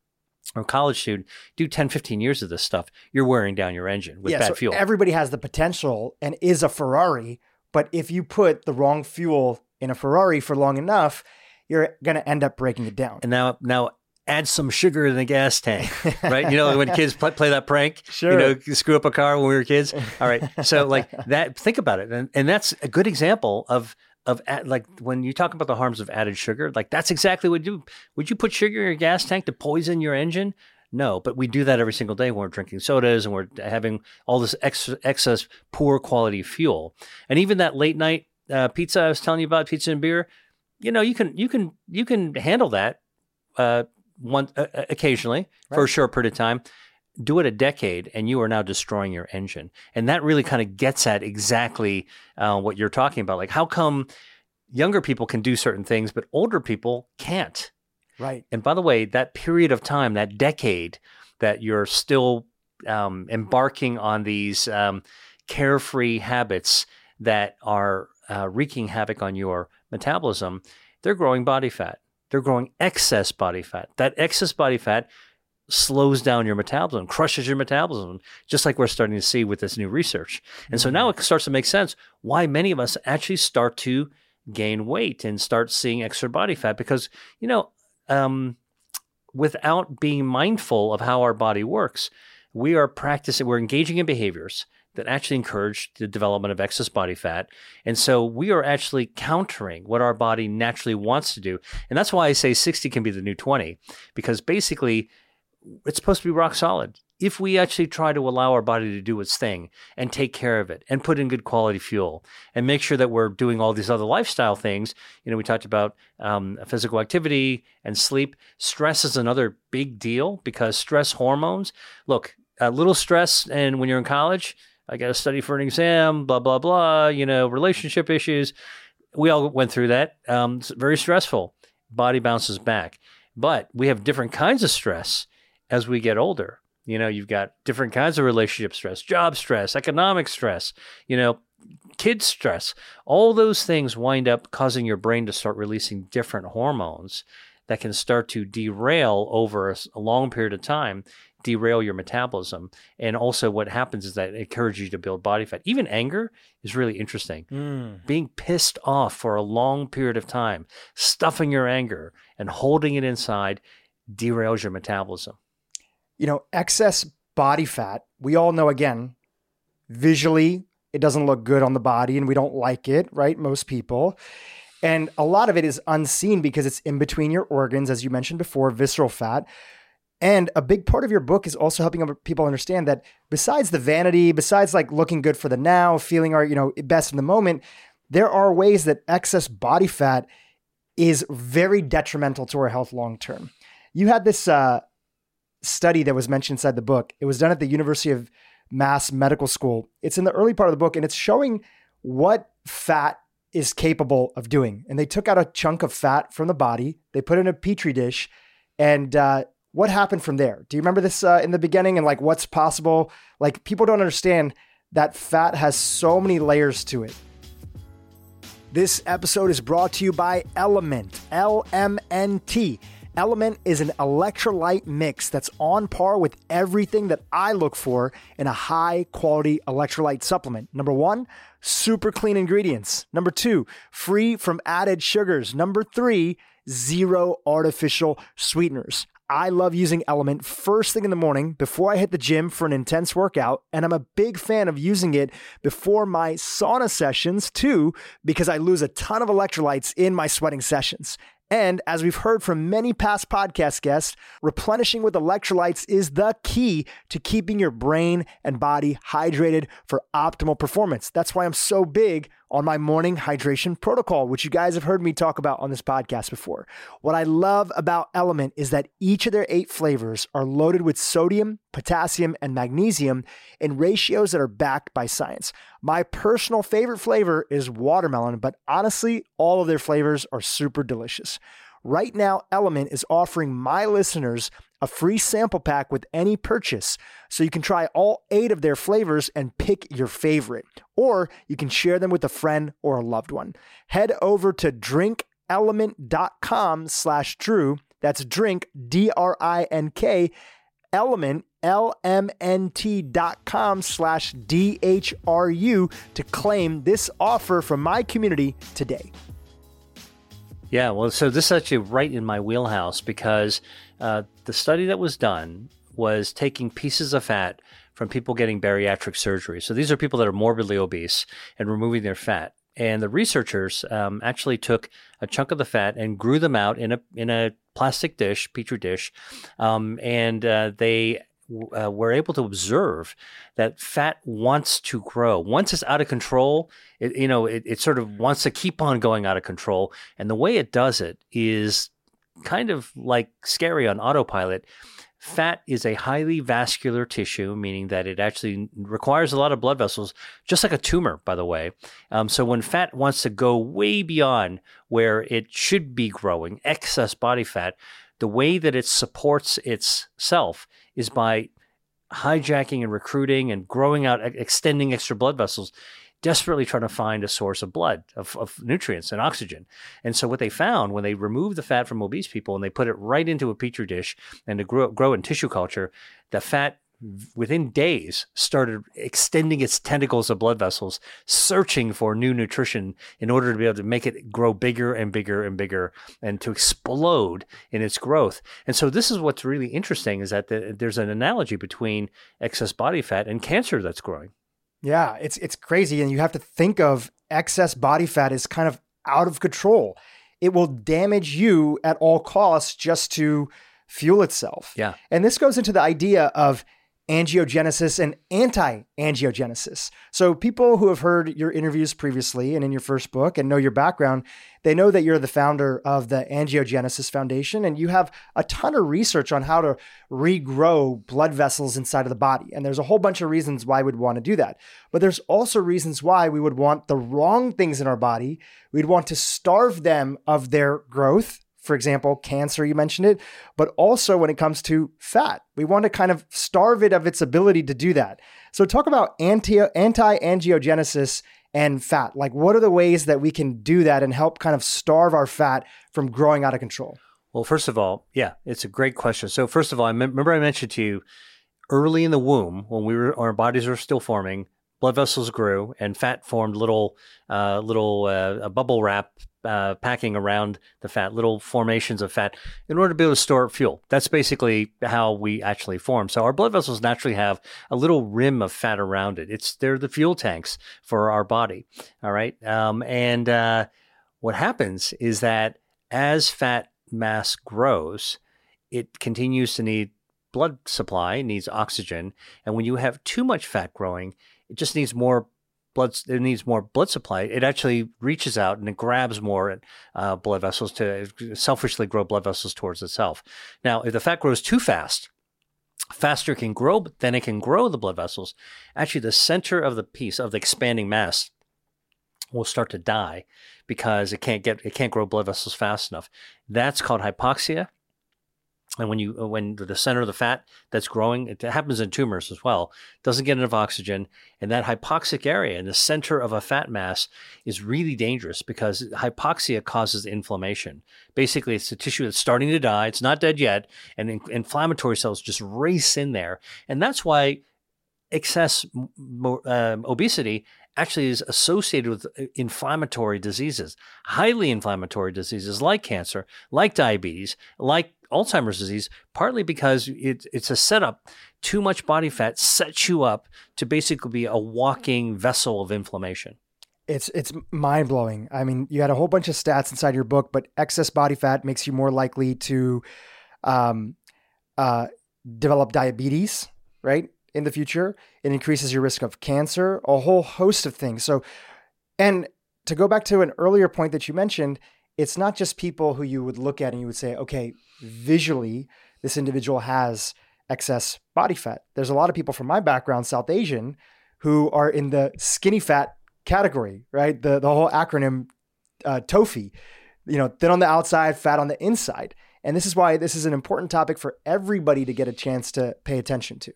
S1: or college student, do 10, 15 years of this stuff, you're wearing down your engine with
S2: yeah,
S1: bad
S2: so
S1: fuel.
S2: Everybody has the potential and is a Ferrari, but if you put the wrong fuel in a Ferrari for long enough, you're going to end up breaking it down.
S1: And now, now add some sugar in the gas tank, right? You know, when kids play, play that prank,
S2: sure.
S1: you know, screw up a car when we were kids. All right. So like that, think about it. And, and that's a good example of, of like when you talk about the harms of added sugar, like that's exactly what you do. Would you put sugar in your gas tank to poison your engine? No, but we do that every single day when we're drinking sodas and we're having all this ex- excess poor quality fuel. And even that late night uh, pizza I was telling you about, pizza and beer, you know, you can you can you can handle that uh, one uh, occasionally right. for a short period of time do it a decade and you are now destroying your engine. And that really kind of gets at exactly uh, what you're talking about. Like, how come younger people can do certain things, but older people can't?
S2: Right.
S1: And by the way, that period of time, that decade that you're still um, embarking on these um, carefree habits that are uh, wreaking havoc on your metabolism, they're growing body fat. They're growing excess body fat. That excess body fat slows down your metabolism, crushes your metabolism, just like we're starting to see with this new research. And so now mm-hmm. it starts to make sense why many of us actually start to gain weight and start seeing extra body fat because, you know, um, without being mindful of how our body works, we are practicing, we're engaging in behaviors that actually encourage the development of excess body fat. And so we are actually countering what our body naturally wants to do. And that's why I say 60 can be the new 20, because basically it's supposed to be rock solid. If we actually try to allow our body to do its thing and take care of it and put in good quality fuel and make sure that we're doing all these other lifestyle things, you know, we talked about um, physical activity and sleep. Stress is another big deal because stress hormones. Look, a little stress, and when you're in college, I got to study for an exam, blah blah blah. You know, relationship issues. We all went through that. Um, it's very stressful. Body bounces back, but we have different kinds of stress as we get older. You know, you've got different kinds of relationship stress, job stress, economic stress, you know, kid stress. All those things wind up causing your brain to start releasing different hormones that can start to derail over a, long period of time, derail your metabolism. And also, what happens is that it encourages you to build body fat. Even anger is really interesting. Mm. Being pissed off for a long period of time, stuffing your anger and holding it inside derails your metabolism
S2: you know, excess body fat, we all know again, visually, it doesn't look good on the body and we don't like it, right? Most people. And a lot of it is unseen because it's in between your organs, as you mentioned before, visceral fat. And a big part of your book is also helping people understand that besides the vanity, besides like looking good for the now, feeling our, you know, best in the moment, there are ways that excess body fat is very detrimental to our health long term. You had this uh, study that was mentioned inside the book. It was done at the University of Mass Medical School. It's in the early part of the book and it's showing what fat is capable of doing. And they took out a chunk of fat from the body, they put it in a petri dish, and uh, what happened from there? Do you remember this uh, in the beginning and like what's possible? Like people don't understand that fat has so many layers to it. This episode is brought to you by Element, L M N T. Element is an electrolyte mix that's on par with everything that I look for in a high quality electrolyte supplement. Number one, super clean ingredients. Number two, free from added sugars. Number three, zero artificial sweeteners. I love using Element first thing in the morning before I hit the gym for an intense workout. And I'm a big fan of using it before my sauna sessions too, because I lose a ton of electrolytes in my sweating sessions. And as we've heard from many past podcast guests, replenishing with electrolytes is the key to keeping your brain and body hydrated for optimal performance. That's why I'm so big on my morning hydration protocol, which you guys have heard me talk about on this podcast before. What I love about Element is that each of their eight flavors are loaded with sodium, potassium, and magnesium in ratios that are backed by science. My personal favorite flavor is watermelon, but honestly, all of their flavors are super delicious. Right now, Element is offering my listeners a free sample pack with any purchase. So you can try all eight of their flavors and pick your favorite, or you can share them with a friend or a loved one. Head over to drinkelement.com slash Dhru. That's drink, D R I N K, element, L-M-N-T dot com slash D-H-R-U to claim this offer from my community today.
S1: Yeah, well, so this is actually right in my wheelhouse because uh, the study that was done was taking pieces of fat from people getting bariatric surgery. So these are people that are morbidly obese and removing their fat. And the researchers um, actually took a chunk of the fat and grew them out in a in a plastic dish, petri dish, um, and uh, they uh, were able to observe that fat wants to grow. Once it's out of control, it, you know, it, it sort of wants to keep on going out of control. And the way it does it is kind of like scary on autopilot. Fat is a highly vascular tissue, meaning that it actually requires a lot of blood vessels, just like a tumor, by the way. Um, so when fat wants to go way beyond where it should be growing, excess body fat, the way that it supports itself is by hijacking and recruiting and growing out, extending extra blood vessels, desperately trying to find a source of blood, of, of, nutrients and oxygen. And so what they found when they removed the fat from obese people and they put it right into a petri dish and to grow, grow in tissue culture, the fat within days started extending its tentacles of blood vessels, searching for new nutrition in order to be able to make it grow bigger and bigger and bigger and to explode in its growth. And so this is what's really interesting is that the, there's an analogy between excess body fat and cancer that's growing.
S2: Yeah, it's it's crazy and you have to think of excess body fat as kind of out of control. It will damage you at all costs just to fuel itself.
S1: Yeah.
S2: And this goes into the idea of angiogenesis and anti angiogenesis. So, people who have heard your interviews previously and in your first book and know your background, they know that you're the founder of the Angiogenesis Foundation and you have a ton of research on how to regrow blood vessels inside of the body. And there's a whole bunch of reasons why we'd want to do that. But there's also reasons why we would want the wrong things in our body. We'd want to starve them of their growth for example, cancer, you mentioned it, but also when it comes to fat. We want to kind of starve it of its ability to do that. So, talk about anti angiogenesis and fat. Like, what are the ways that we can do that and help kind of starve our fat from growing out of control?
S1: Well, first of all, yeah, it's a great question. So, first of all, I remember I mentioned to you early in the womb when we were our bodies were still forming, blood vessels grew and fat formed little uh, little uh, bubble wrap uh, packing around the fat, little formations of fat, in order to be able to store fuel. That's basically how we actually form. So our blood vessels naturally have a little rim of fat around it. It's they're the fuel tanks for our body. All right, um, and uh, what happens is that as fat mass grows, it continues to need blood supply, needs oxygen, and when you have too much fat growing, it just needs more blood. It needs more blood supply. It actually reaches out and it grabs more uh, blood vessels to selfishly grow blood vessels towards itself. Now, if the fat grows too fast, faster it can grow, but then it can grow the blood vessels. Actually, the center of the piece of the expanding mass will start to die because it can't get it can't grow blood vessels fast enough. That's called hypoxia. And when you when the center of the fat that's growing, it happens in tumors as well, doesn't get enough oxygen, and that hypoxic area in the center of a fat mass is really dangerous because hypoxia causes inflammation. Basically, it's the tissue that's starting to die; it's not dead yet, and in- inflammatory cells just race in there, and that's why excess um, obesity actually is associated with uh, inflammatory diseases, highly inflammatory diseases like cancer, like diabetes, like Alzheimer's disease, partly because it, it's a setup. Too much body fat sets you up to basically be a walking vessel of inflammation.
S2: It's it's mind blowing. I mean, you had a whole bunch of stats inside your book, but excess body fat makes you more likely to um, uh, develop diabetes, right? in the future. It increases your risk of cancer, a whole host of things. So, and to go back to an earlier point that you mentioned, it's not just people who you would look at and you would say, okay, visually, this individual has excess body fat. There's a lot of people from my background, South Asian, who are in the skinny fat category, right? The the whole acronym uh, TOFI, you know, thin on the outside, fat on the inside. And this is why this is an important topic for everybody to get a chance to pay attention to.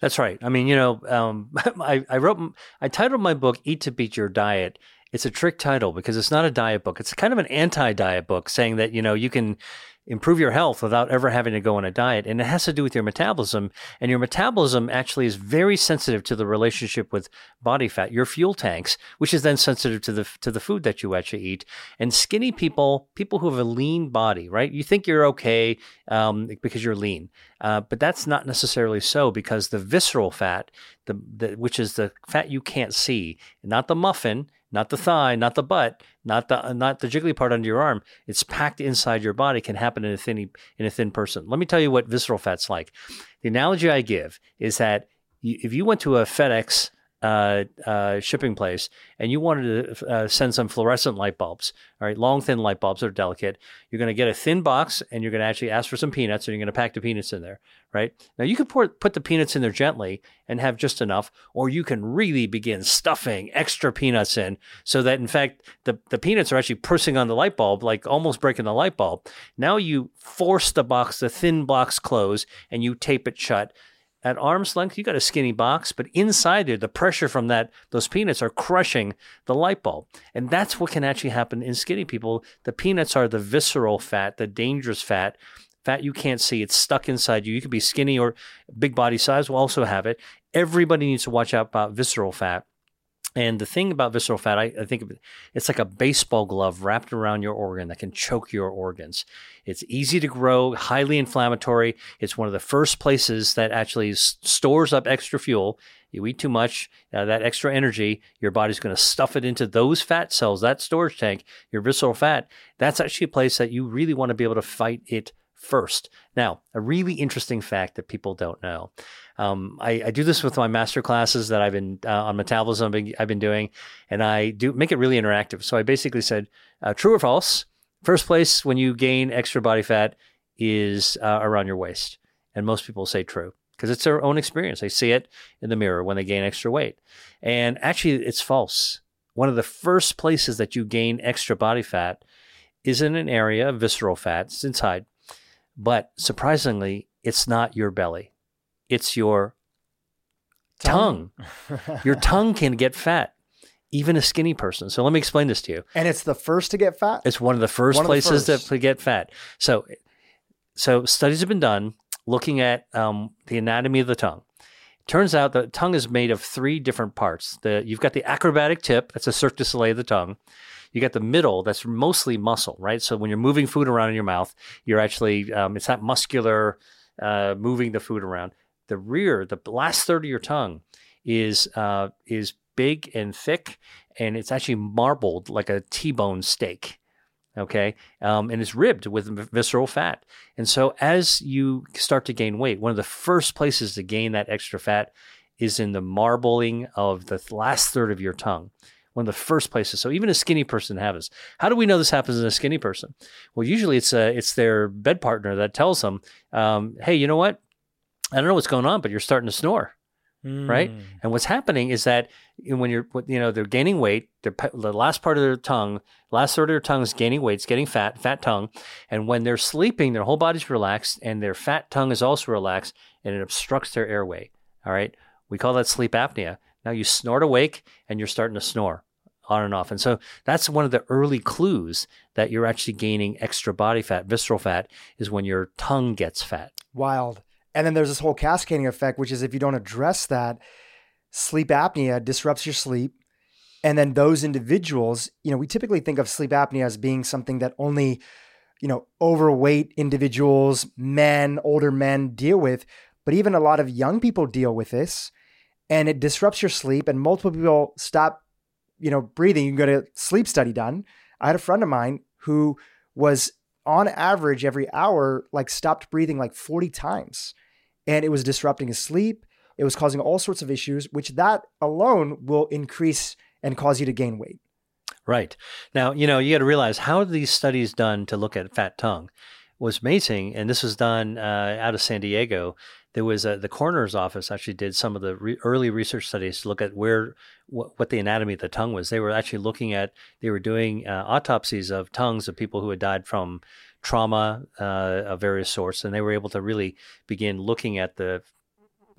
S1: That's right. I mean, you know, um, I, I wrote, I titled my book "Eat to Beat Your Diet." It's a trick title because it's not a diet book. It's kind of an anti-diet book, saying that you know you can improve your health without ever having to go on a diet. And it has to do with your metabolism. And your metabolism actually is very sensitive to the relationship with body fat, your fuel tanks, which is then sensitive to the to the food that you actually eat. And skinny people, people who have a lean body, right? You think you're okay um, because you're lean, uh, but that's not necessarily so because the visceral fat, the, the which is the fat you can't see, not the muffin not the thigh, not the butt, not the not the jiggly part under your arm. It's packed inside your body. Can happen in a thin in a thin person. Let me tell you what visceral fat's like. The analogy I give is that if you went to a FedEx uh, uh, shipping place and you wanted to uh, send some fluorescent light bulbs, all right, long, thin light bulbs that are delicate, you're going to get a thin box and you're going to actually ask for some peanuts and you're going to pack the peanuts in there, right? Now, you can pour, put the peanuts in there gently and have just enough, or you can really begin stuffing extra peanuts in so that, in fact, the, the peanuts are actually pressing on the light bulb, like almost breaking the light bulb. Now you force the box, the thin box close, and you tape it shut at arm's length, you got a skinny box, but inside there, the pressure from that those peanuts are crushing the light bulb, and that's what can actually happen in skinny people. The peanuts are the visceral fat, the dangerous fat, fat you can't see. It's stuck inside you. You could be skinny or big body size will also have it. Everybody needs to watch out about visceral fat. And the thing about visceral fat, I, I, think it's like a baseball glove wrapped around your organ that can choke your organs. It's easy to grow, highly inflammatory. It's one of the first places that actually stores up extra fuel. You eat too much, uh, that extra energy, your body's going to stuff it into those fat cells, that storage tank, your visceral fat. That's actually a place that you really want to be able to fight it first. Now, a really interesting fact that people don't know. Um, I, I, do this with my master classes that I've been uh, on metabolism I've been, doing, and I do make it really interactive. So I basically said, uh, true or false? First place when you gain extra body fat is uh, around your waist, and most people say true because it's their own experience. They see it in the mirror when they gain extra weight, and actually, it's false. One of the first places that you gain extra body fat is in an area of visceral fat. It's inside but surprisingly, it's not your belly, it's your tongue. tongue. your tongue can get fat, even a skinny person. So let me explain this to you.
S2: And it's the first to get fat?
S1: It's one of the first one places the first. to get fat. So, so studies have been done looking at um, the anatomy of the tongue. Turns out the tongue is made of three different parts. The, you've got the acrobatic tip, that's a Cirque du Soleil of the tongue. You got the middle that's mostly muscle, right? So when you're moving food around in your mouth, you're actually, um, it's not muscular uh, moving the food around. The rear, the last third of your tongue is, uh, is big and thick, and it's actually marbled like a T-bone steak okay um, and it's ribbed with visceral fat and so as you start to gain weight one of the first places to gain that extra fat is in the marbling of the last third of your tongue one of the first places. So even a skinny person has this. How do we know this happens in a skinny person? Well, usually it's a, uh, it's their bed partner that tells them, um, "Hey, you know what? I don't know what's going on, but you're starting to snore. Right.
S2: Mm.
S1: And what's happening is that when you're, you know, they're gaining weight, they're, the last part of their tongue, last third of their tongue is gaining weight, it's getting fat, fat tongue. And when they're sleeping, their whole body's relaxed and their fat tongue is also relaxed and it obstructs their airway. All right. We call that sleep apnea. Now you snort awake and you're starting to snore on and off. And so that's one of the early clues that you're actually gaining extra body fat, visceral fat, is when your tongue gets fat.
S2: Wild. And then there's this whole cascading effect, which is if you don't address that, sleep apnea disrupts your sleep. And then those individuals, you know, we typically think of sleep apnea as being something that only, you know, overweight individuals, men, older men deal with. But even a lot of young people deal with this and it disrupts your sleep. And multiple people stop, you know, breathing. You can get a sleep study done. I had a friend of mine who was on average every hour, like stopped breathing like 40 times. And it was disrupting his sleep. It was causing all sorts of issues, which that alone will increase and cause you to gain weight.
S1: Right. Now, you know, you got to realize how these studies done to look at fat tongue was amazing. And this was done uh, out of San Diego. There was a, the coroner's office actually did some of the re- early research studies to look at where wh- what the anatomy of the tongue was. They were actually looking at they were doing uh, autopsies of tongues of people who had died from trauma uh, of various sorts, and they were able to really begin looking at the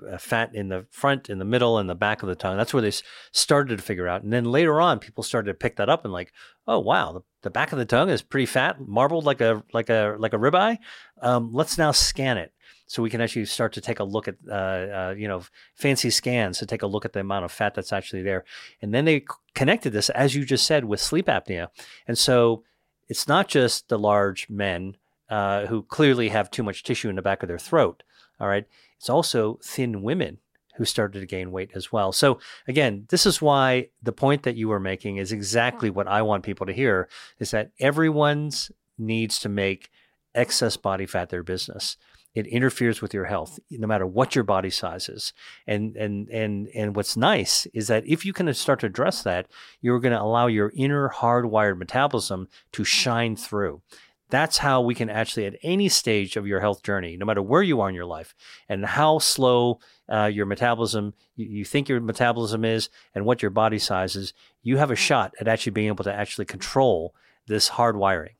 S1: uh, fat in the front, in the middle, and the back of the tongue. That's where they started to figure out. And then later on, people started to pick that up and like, oh wow, the, the back of the tongue is pretty fat, marbled like a like a like a ribeye. Um, let's now scan it so we can actually start to take a look at uh, uh, you know fancy scans to take a look at the amount of fat that's actually there. And then they c- connected this, as you just said, with sleep apnea. And so it's not just the large men uh, who clearly have too much tissue in the back of their throat. All right. It's also thin women who started to gain weight as well. So again, this is why the point that you were making is exactly what I want people to hear is that everyone's needs to make excess body fat their business. It interferes with your health, no matter what your body size is. And and and and what's nice is that if you can start to address that, you're going to allow your inner hardwired metabolism to shine through. That's how we can actually, at any stage of your health journey, no matter where you are in your life, and how slow uh, your metabolism, you, you think your metabolism is, and what your body size is, you have a shot at actually being able to actually control this hardwiring.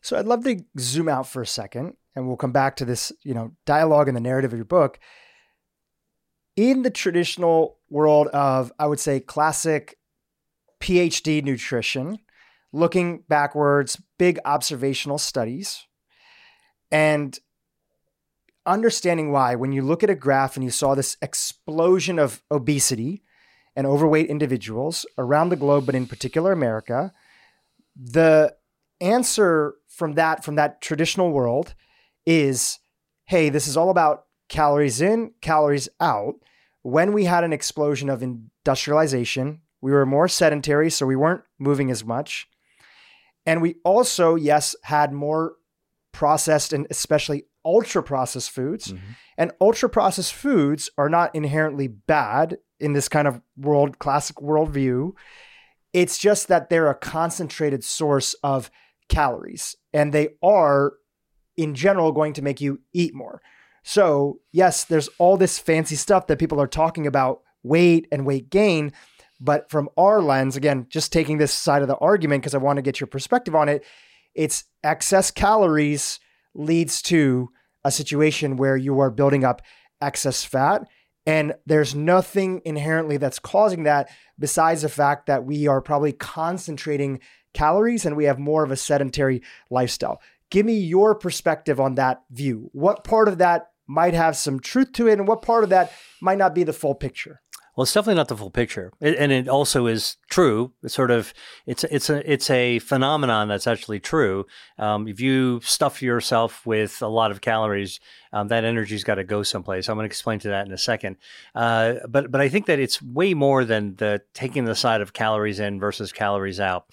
S2: So I'd love to zoom out for a second and we'll come back to this, you know, dialogue and the narrative of your book. In the traditional world of, I would say, classic PhD nutrition, looking backwards, big observational studies, and understanding why, when you look at a graph and you saw this explosion of obesity and overweight individuals around the globe, but in particular America, the answer from that from that traditional world is hey this is all about calories in calories out. When we had an explosion of industrialization we were more sedentary so we weren't moving as much. And we also yes had more processed and especially ultra processed foods.
S1: Mm-hmm.
S2: and ultra processed foods are not inherently bad in this kind of world classic worldview. It's just that they're a concentrated source of calories and they are in general going to make you eat more. So, yes, there's all this fancy stuff that people are talking about weight and weight gain, but from our lens, again, just taking this side of the argument because I want to get your perspective on it, it's excess calories leads to a situation where you are building up excess fat and there's nothing inherently that's causing that besides the fact that we are probably concentrating calories and we have more of a sedentary lifestyle. Give me your perspective on that view. What part of that might have some truth to it and what part of that might not be the full picture?
S1: Well, it's definitely not the full picture, it, and it also is true. It's sort of it's it's a it's a phenomenon that's actually true. Um, if you stuff yourself with a lot of calories, um, that energy's got to go someplace. I'm going to explain to that in a second. Uh, but but I think that it's way more than the taking the side of calories in versus calories out.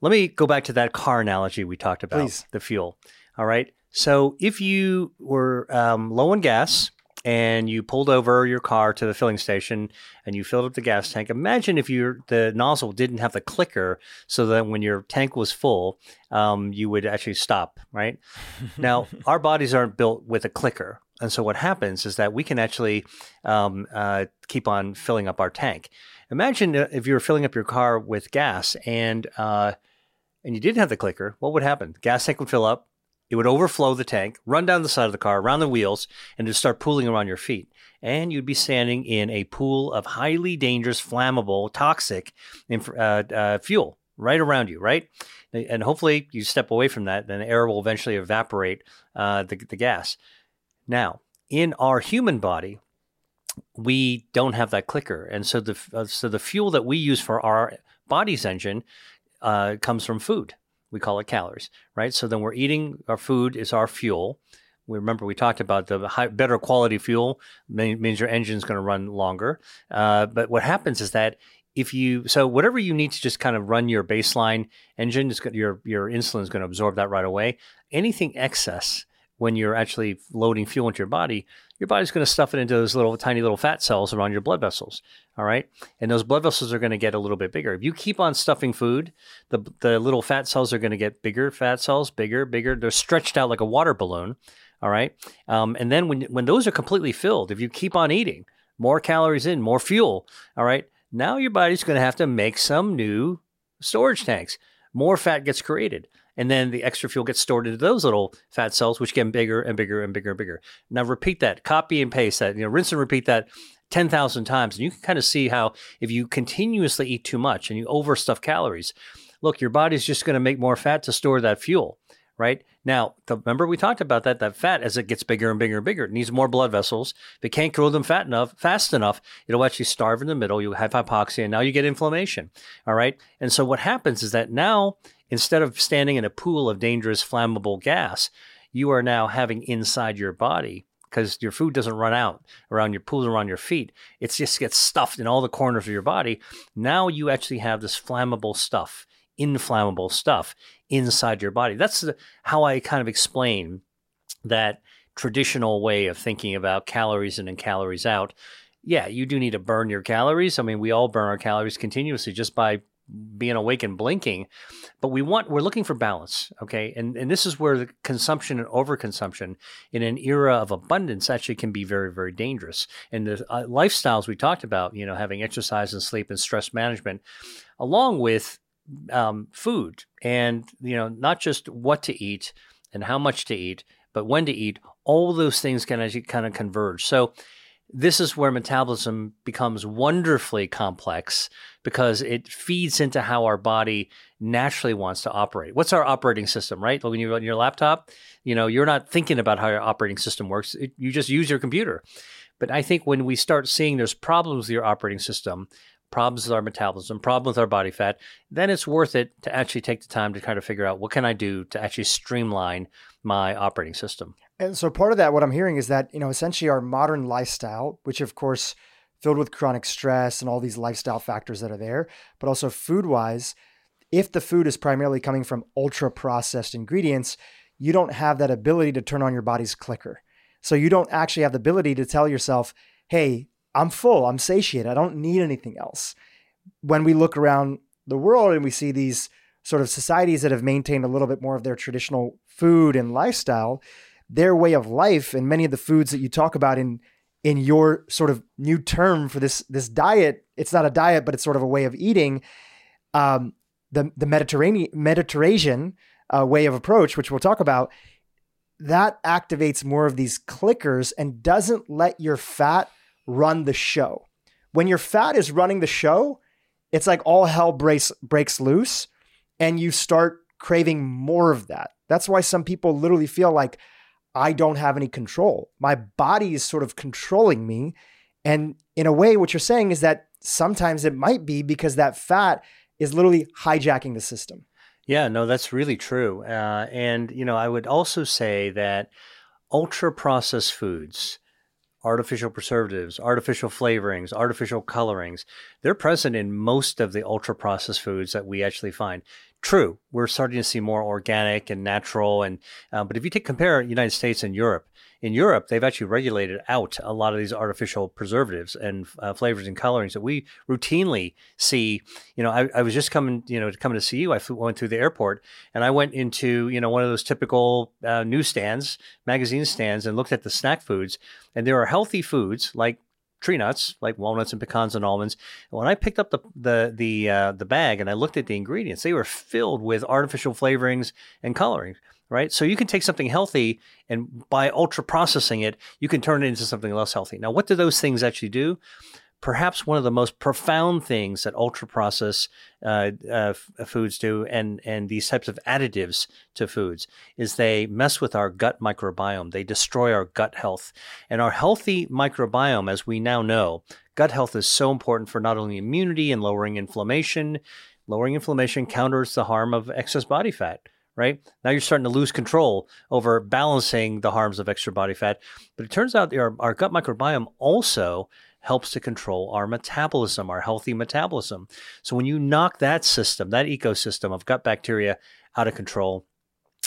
S1: Let me go back to that car analogy we talked about,
S2: Please.
S1: the fuel. All right. So if you were um, low on gas and you pulled over your car to the filling station and you filled up the gas tank, imagine if your the nozzle didn't have the clicker, so that when your tank was full, um, you would actually stop. Right now, our bodies aren't built with a clicker. And so what happens is that we can actually um, uh, keep on filling up our tank. Imagine if you were filling up your car with gas and uh, and you didn't have the clicker. What would happen? The gas tank would fill up. It would overflow the tank, run down the side of the car, around the wheels, and just start pooling around your feet. And you'd be standing in a pool of highly dangerous, flammable, toxic uh, uh, fuel right around you, right? And hopefully you step away from that, then the air will eventually evaporate uh, the, the gas. Now, in our human body, we don't have that clicker, and so the uh, so the fuel that we use for our body's engine uh, comes from food. We call it calories, right? So then we're eating our food is our fuel. We remember we talked about the high, better quality fuel means your engine's going to run longer. Uh, but what happens is that if you so whatever you need to just kind of run your baseline engine, your your insulin is going to absorb that right away. Anything excess when you're actually loading fuel into your body, your body's going to stuff it into those little tiny little fat cells around your blood vessels. All right. And those blood vessels are going to get a little bit bigger. If you keep on stuffing food, the, the little fat cells are going to get bigger, fat cells, bigger, bigger. They're stretched out like a water balloon. All right. Um, and then when, when those are completely filled, if you keep on eating, more calories in, more fuel. All right. Now your body's going to have to make some new storage tanks. More fat gets created and then the extra fuel gets stored into those little fat cells, which get bigger and bigger and bigger and bigger. Now repeat that, copy and paste that, you know, rinse and repeat that 10,000 times. And you can kind of see how if you continuously eat too much and you overstuff calories, look, your body's just going to make more fat to store that fuel, right? Now, the, remember we talked about that, that fat as it gets bigger and bigger and bigger, it needs more blood vessels. If it can't grow them fat enough, fast enough, it'll actually starve in the middle. You have hypoxia and now you get inflammation. All right. And so what happens is that now Instead of standing in a pool of dangerous flammable gas, you are now having inside your body because your food doesn't run out around your pools around your feet. It just gets stuffed in all the corners of your body. Now you actually have this flammable stuff, inflammable stuff inside your body. That's how I kind of explain that traditional way of thinking about calories in and calories out. Yeah, you do need to burn your calories. I mean, we all burn our calories continuously just by being awake and blinking but we want we're looking for balance okay? And and this is where the consumption and overconsumption in an era of abundance actually can be very very dangerous. And the uh, lifestyles we talked about you know having exercise and sleep and stress management along with um, food and you know not just what to eat and how much to eat but when to eat all those things can actually kind of converge. So this is where metabolism becomes wonderfully complex because it feeds into how our body naturally wants to operate. What's our operating system, right? When you run your laptop, you know, you're not thinking about how your operating system works. It, you just use your computer. But I think when we start seeing there's problems with your operating system, problems with our metabolism, problems with our body fat, then it's worth it to actually take the time to kind of figure out what can I do to actually streamline my operating system.
S2: And so part of that, what I'm hearing is that, you know, essentially our modern lifestyle, which of course filled with chronic stress and all these lifestyle factors that are there, but also food wise, if the food is primarily coming from ultra processed ingredients, you don't have that ability to turn on your body's clicker. So you don't actually have the ability to tell yourself, hey, I'm full, I'm satiated, I don't need anything else. When we look around the world and we see these sort of societies that have maintained a little bit more of their traditional food and lifestyle, their way of life and many of the foods that you talk about in in your sort of new term for this this diet, it's not a diet, but it's sort of a way of eating. Um, the the Mediterranean Mediterranean uh, way of approach, which we'll talk about, that activates more of these clickers and doesn't let your fat run the show. When your fat is running the show, it's like all hell breaks breaks loose, and you start craving more of that. That's why some people literally feel like I don't have any control. My body is sort of controlling me. And in a way, what you're saying is that sometimes it might be because that fat is literally hijacking the system.
S1: Yeah, no, that's really true. Uh, and, you know, I would also say that ultra processed foods, artificial preservatives, artificial flavorings, artificial colorings, they're present in most of the ultra processed foods that we actually find. True, we're starting to see more organic and natural. And uh, but if you take compare United States and Europe, in Europe, they've actually regulated out a lot of these artificial preservatives and uh, flavors and colorings that we routinely see. You know, I, I, was just coming, you know, coming to see you. I flew, went through the airport and I went into, you know, one of those typical uh, newsstands, magazine stands, and looked at the snack foods. And there are healthy foods like tree nuts like walnuts and pecans and almonds. And when I picked up the the the uh, the bag and I looked at the ingredients, they were filled with artificial flavorings and coloring. Right, so you can take something healthy and by ultra processing it, you can turn it into something less healthy. Now, what do those things actually do? Perhaps one of the most profound things that ultra processed uh, uh, foods do and, and these types of additives to foods is they mess with our gut microbiome. They destroy our gut health. And our healthy microbiome, as we now know, gut health is so important for not only immunity and lowering inflammation. Lowering inflammation counters the harm of excess body fat right? Now you're starting to lose control over balancing the harms of extra body fat. But it turns out our, our gut microbiome also helps to control our metabolism, our healthy metabolism. So when you knock that system, that ecosystem of gut bacteria out of control,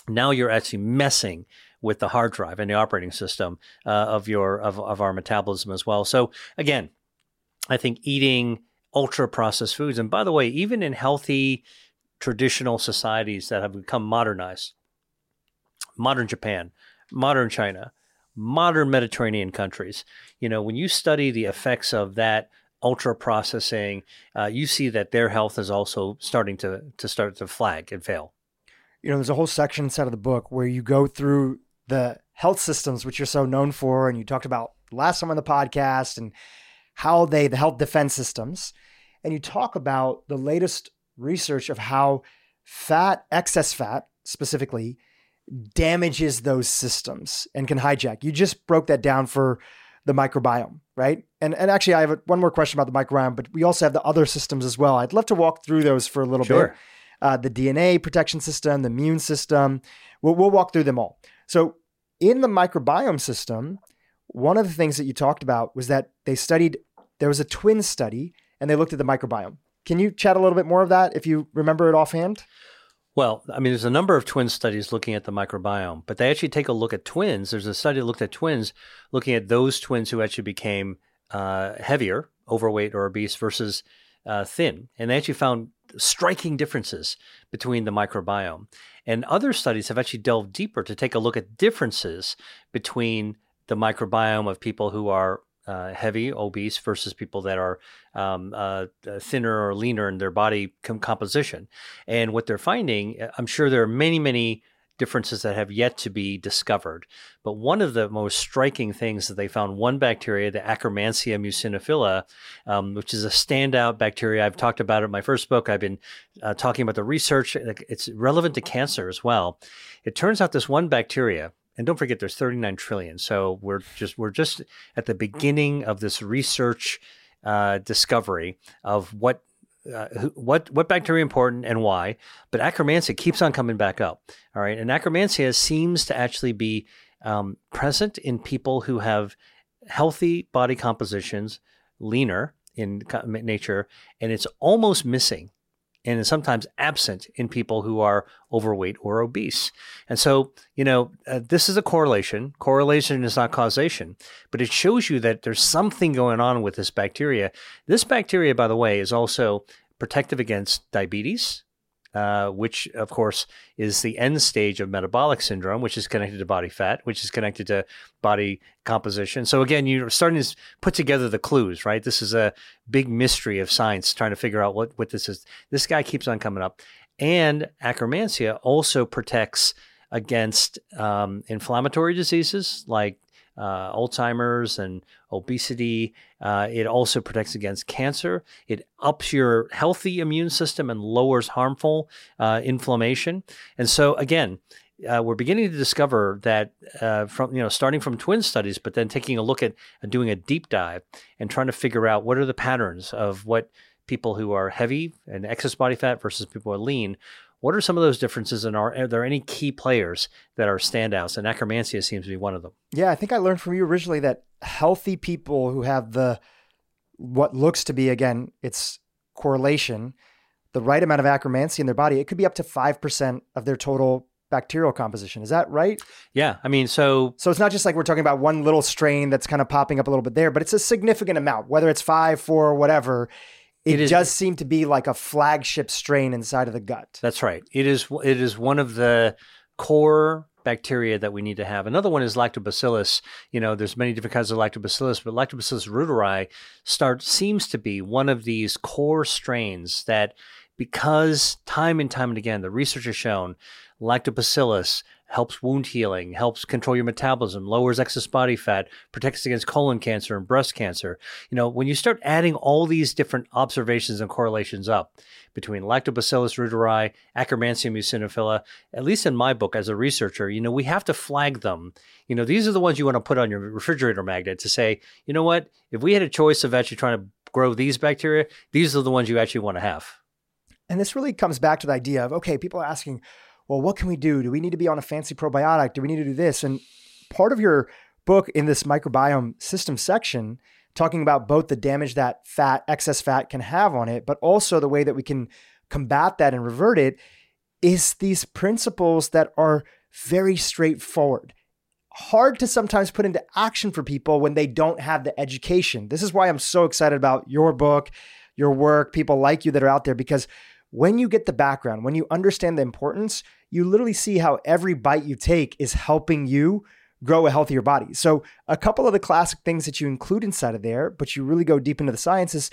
S1: now you're actually messing with the hard drive and the operating system uh, of your of, of our metabolism as well. So again, I think eating ultra processed foods, and by the way, even in healthy traditional societies that have become modernized, modern Japan, modern China, modern Mediterranean countries. You know, when you study the effects of that ultra processing, uh, you see that their health is also starting to to start to flag and fail.
S2: You know, there's a whole section inside of the book where you go through the health systems which you're so known for, and you talked about last time on the podcast and how they the health defense systems, and you talk about the latest research of how fat, excess fat specifically, damages those systems and can hijack. You just broke that down for the microbiome, right? And and actually, I have one more question about the microbiome, but we also have the other systems as well. I'd love to walk through those for a little sure. bit. Uh, the DNA protection system, the immune system. We'll, we'll walk through them all. So, in the microbiome system, one of the things that you talked about was that they studied. There was a twin study, and they looked at the microbiome. Can you chat a little bit more of that if you remember it offhand?
S1: Well, I mean, there's a number of twin studies looking at the microbiome, but they actually take a look at twins. There's a study that looked at twins, looking at those twins who actually became uh, heavier, overweight, or obese versus uh, thin. And they actually found striking differences between the microbiome. And other studies have actually delved deeper to take a look at differences between the microbiome of people who are uh, heavy, obese versus people that are um, uh, uh, thinner or leaner in their body com- composition. And what they're finding, uh, I'm sure there are many, many differences that have yet to be discovered. But one of the most striking things that they found one bacteria, the Akkermansia muciniphila, um, which is a standout bacteria. I've talked about it in my first book. I've been uh, talking about the research. It's relevant to cancer as well. It turns out this one bacteria, and don't forget there's 39 trillion. So we're just we're just at the beginning of this research uh, discovery of what uh, what what bacteria important and why but akkermansia keeps on coming back up all right? And akkermansia seems to actually be um, present in people who have healthy body compositions leaner in nature and it's almost missing and is sometimes absent in people who are overweight or obese. And so, you know, uh, this is a correlation. Correlation is not causation, but it shows you that there's something going on with this bacteria. This bacteria, by the way, is also protective against diabetes, uh, which of course is the end stage of metabolic syndrome, which is connected to body fat, which is connected to body composition. So again, you're starting to put together the clues, right? This is a big mystery of science, trying to figure out what, what this is. This guy keeps on coming up. And Akkermansia also protects against um, inflammatory diseases like uh, Alzheimer's and obesity. Uh, it also protects against cancer. It ups your healthy immune system and lowers harmful uh, inflammation. And so, again, uh, we're beginning to discover that uh, from you know starting from twin studies, but then taking a look at doing a deep dive and trying to figure out what are the patterns of what people who are heavy and excess body fat versus people who are lean what are some of those differences, and are, are there any key players that are standouts? And Akkermansia seems to be one of them.
S2: Yeah, I think I learned from you originally that healthy people who have the what looks to be again, it's correlation the right amount of Akkermansia in their body, it could be up to 5% of their total bacterial composition. Is that right?
S1: Yeah. I mean, so.
S2: So it's not just like we're talking about one little strain that's kind of popping up a little bit there, but it's a significant amount, whether it's five, four, whatever. It, it is, does seem to be like a flagship strain inside of the gut.
S1: That's right. It is. It is one of the core bacteria that we need to have. Another one is lactobacillus. You know, there's many different kinds of lactobacillus, but lactobacillus reuteri start seems to be one of these core strains that because time and time and again the research has shown lactobacillus helps wound healing, helps control your metabolism, lowers excess body fat, protects against colon cancer and breast cancer. You know, when you start adding all these different observations and correlations up between Lactobacillus reuteri, Akkermansia muciniphila, at least in my book as a researcher, you know, we have to flag them. You know, these are the ones you want to put on your refrigerator magnet to say, you know what, if we had a choice of actually trying to grow these bacteria, these are the ones you actually want to have.
S2: And this really comes back to the idea of okay, people are asking, well, what can we do? Do we need to be on a fancy probiotic? Do we need to do this? And part of your book in this microbiome system section, talking about both the damage that fat, excess fat can have on it, but also the way that we can combat that and revert it, is these principles that are very straightforward. Hard to sometimes put into action for people when they don't have the education. This is why I'm so excited about your book, your work, people like you that are out there, because when you get the background, when you understand the importance, you literally see how every bite you take is helping you grow a healthier body. So, a couple of the classic things that you include inside of there, but you really go deep into the science is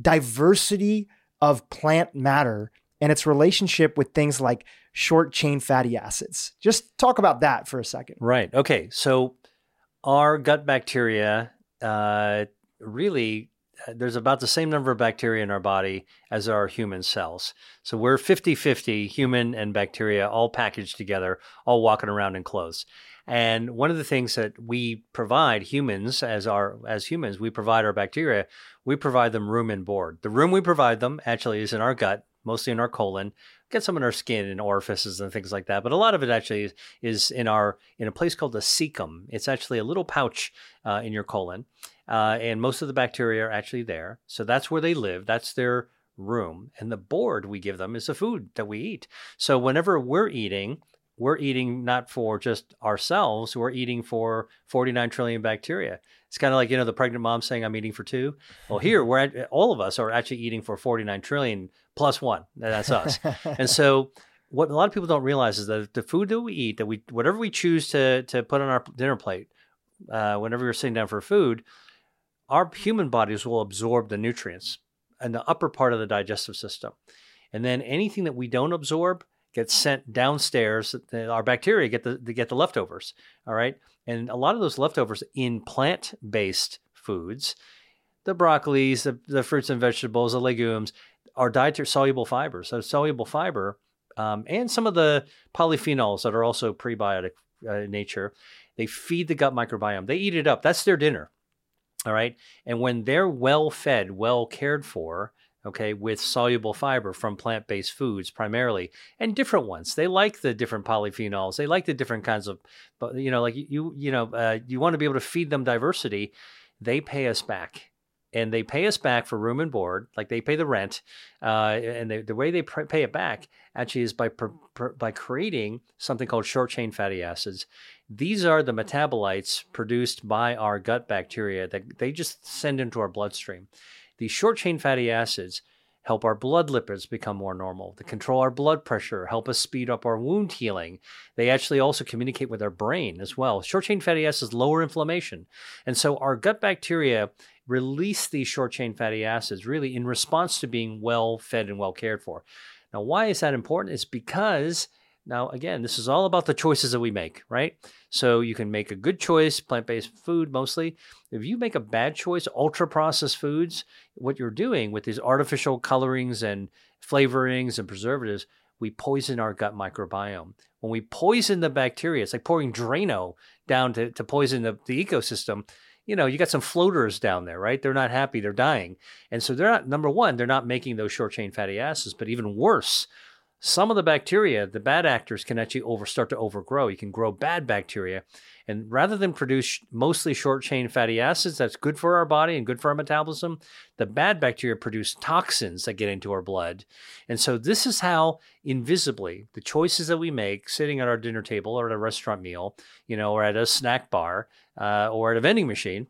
S2: diversity of plant matter and its relationship with things like short chain fatty acids. Just talk about that for a second.
S1: Right. Okay. So, our gut bacteria uh, really there's about the same number of bacteria in our body as our human cells. So we're 50 50 human and bacteria all packaged together, all walking around in clothes. And one of the things that we provide humans as our as humans, we provide our bacteria, we provide them room and board. The room we provide them actually is in our gut, mostly in our colon. Get some in our skin and orifices and things like that, but a lot of it actually is, in our in a place called the cecum. It's actually a little pouch uh, in your colon, uh, and most of the bacteria are actually there. So that's where they live. That's their room. And the board we give them is the food that we eat. So whenever we're eating, we're eating not for just ourselves, we're eating for 49 trillion bacteria. It's kind of like, you know, the pregnant mom saying, I'm eating for two. Well, here, we're at, all of us are actually eating for 49 trillion plus one. That's us. and so, what a lot of people don't realize is that the food that we eat, that we, whatever we choose to, to put on our dinner plate, uh, whenever you're sitting down for food, our human bodies will absorb the nutrients in the upper part of the digestive system. And then anything that we don't absorb gets sent downstairs. Our bacteria get the get the leftovers. All right. And a lot of those leftovers in plant-based foods, the broccolis, the, the fruits and vegetables, the legumes, are dietary soluble fiber. So soluble fiber um, and some of the polyphenols that are also prebiotic uh, in nature, they feed the gut microbiome. They eat it up. That's their dinner. All right. And when they're well fed, well cared for, okay, with soluble fiber from plant based foods primarily, and different ones, they like the different polyphenols. They like the different kinds of, you know, like you, you know, uh, you want to be able to feed them diversity. They pay us back. And they pay us back for room and board, like they pay the rent. Uh, and they, the way they pay it back actually is by by creating something called short chain fatty acids. These are the metabolites produced by our gut bacteria that they just send into our bloodstream. These short chain fatty acids help our blood lipids become more normal. They control our blood pressure, help us speed up our wound healing. They actually also communicate with our brain as well. Short chain fatty acids lower inflammation. And so our gut bacteria release these short chain fatty acids really in response to being well fed and well cared for. Now, why is that important? It's because now, again, this is all about the choices that we make, right? So you can make a good choice, plant based food mostly. If you make a bad choice, ultra processed foods, what you're doing with these artificial colorings and flavorings and preservatives, we poison our gut microbiome. When we poison the bacteria, it's like pouring Drano down to, to poison the, the ecosystem. You know, you got some floaters down there, right? They're not happy, they're dying. And so they're not, number one, they're not making those short chain fatty acids, but even worse, some of the bacteria, the bad actors, can actually over start to overgrow. You can grow bad bacteria, and rather than produce mostly short chain fatty acids, that's good for our body and good for our metabolism. The bad bacteria produce toxins that get into our blood, and so this is how invisibly the choices that we make, sitting at our dinner table or at a restaurant meal, you know, or at a snack bar uh, or at a vending machine,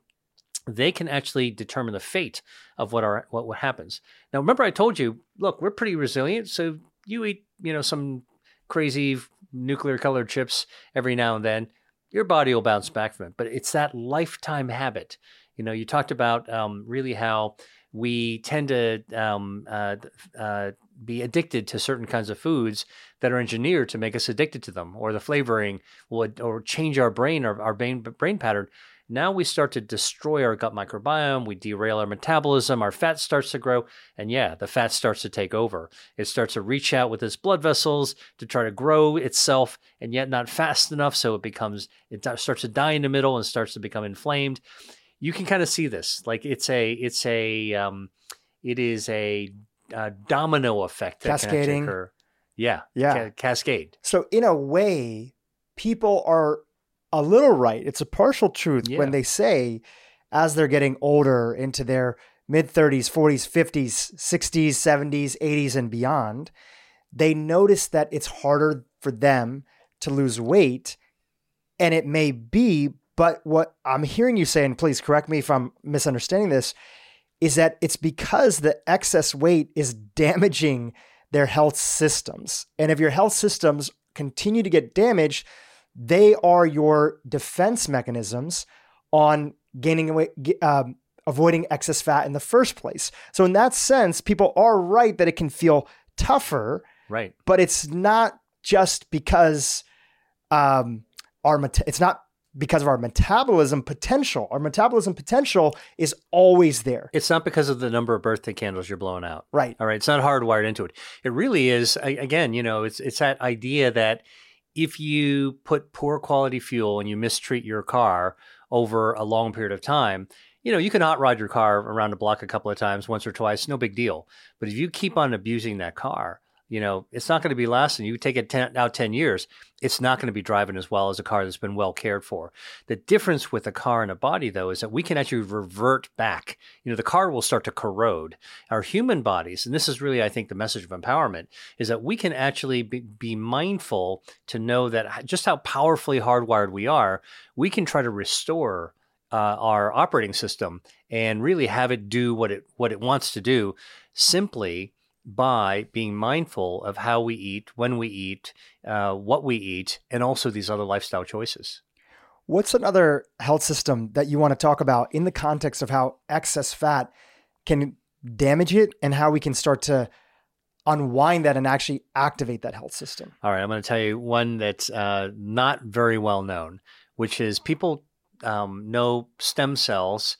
S1: they can actually determine the fate of what our what, what happens. Now, remember, I told you, look, we're pretty resilient, so you eat, you know, some crazy nuclear colored chips every now and then, your body will bounce back from it. But it's that lifetime habit. You know, you talked about um, really how we tend to um, uh, uh, be addicted to certain kinds of foods that are engineered to make us addicted to them, or the flavoring will or change our brain or our brain brain pattern. Now we start to destroy our gut microbiome, we derail our metabolism, our fat starts to grow, and yeah, the fat starts to take over. It starts to reach out with its blood vessels to try to grow itself, and yet not fast enough, so it becomes it starts to die in the middle and starts to become inflamed. You can kind of see this, like it's a it's a um, it is a, a domino effect that
S2: Cascading.
S1: can occur. Yeah,
S2: Yeah.
S1: ca- cascade.
S2: So in a way, people are a little right. It's a partial truth
S1: Yeah.
S2: when they say, as they're getting older into their mid 30s, 40s, 50s, 60s, 70s, 80s, and beyond, they notice that it's harder for them to lose weight. And it may be, but what I'm hearing you say, and please correct me if I'm misunderstanding this, is that it's because the excess weight is damaging their health systems. And if your health systems continue to get damaged, they are your defense mechanisms on gaining ge- um, avoiding excess fat in the first place. So, in that sense, people are right that it can feel tougher,
S1: Right.
S2: but it's not just because um, our meta- it's not because of our metabolism potential. Our metabolism potential is always there,
S1: It's not because of the number of birthday candles you're blowing out.
S2: right?
S1: All right, it's not hardwired into it. It really is. Again, you know, it's it's that idea that if you put poor quality fuel and you mistreat your car over a long period of time, you know, you can hot rod your car around the block a couple of times, once or twice, no big deal. But if you keep on abusing that car, you know, it's not going to be lasting. You take it ten, out 10 years, it's not going to be driving as well as a car that's been well cared for. The difference with a car and a body, though, is that we can actually revert back. You know, the car will start to corrode. Our human bodies, and this is really, I think, the message of empowerment, is that we can actually be, be mindful to know that just how powerfully hardwired we are, we can try to restore uh, our operating system and really have it do what it what it wants to do simply by being mindful of how we eat, when we eat, uh, what we eat, and also these other lifestyle choices.
S2: What's another health system that you want to talk about in the context of how excess fat can damage it and how we can start to unwind that and actually activate that health system?
S1: All right, I'm going to tell you one that's uh, not very well known, which is people um, know stem cells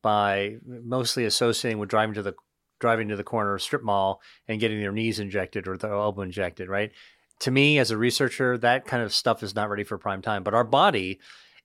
S1: by mostly associating with driving to the driving to the corner strip mall and getting their knees injected or their elbow injected. Right? To me, as a researcher, that kind of stuff is not ready for prime time. But our body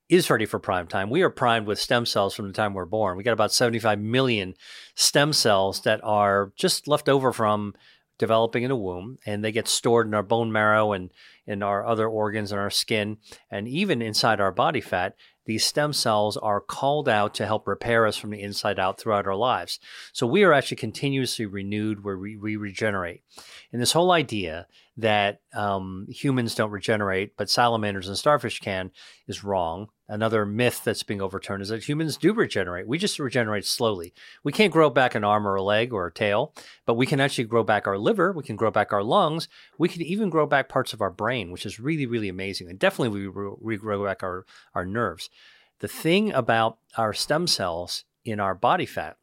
S1: is ready for prime time. We are primed with stem cells from the time we're born. We got about 75 million stem cells that are just left over from developing in a womb and they get stored in our bone marrow and in our other organs and our skin and even inside our body fat these stem cells are called out to help repair us from the inside out throughout our lives. So we are actually continuously renewed where we, we regenerate. And this whole idea that um, humans don't regenerate but salamanders and starfish can is wrong another myth that's being overturned is that humans do regenerate we just regenerate slowly we can't grow back an arm or a leg or a tail but we can actually grow back our liver, we can grow back our lungs, we can even grow back parts of our brain, which is really, really amazing. And definitely we, re- we back our, our nerves. The thing about our stem cells in our body fat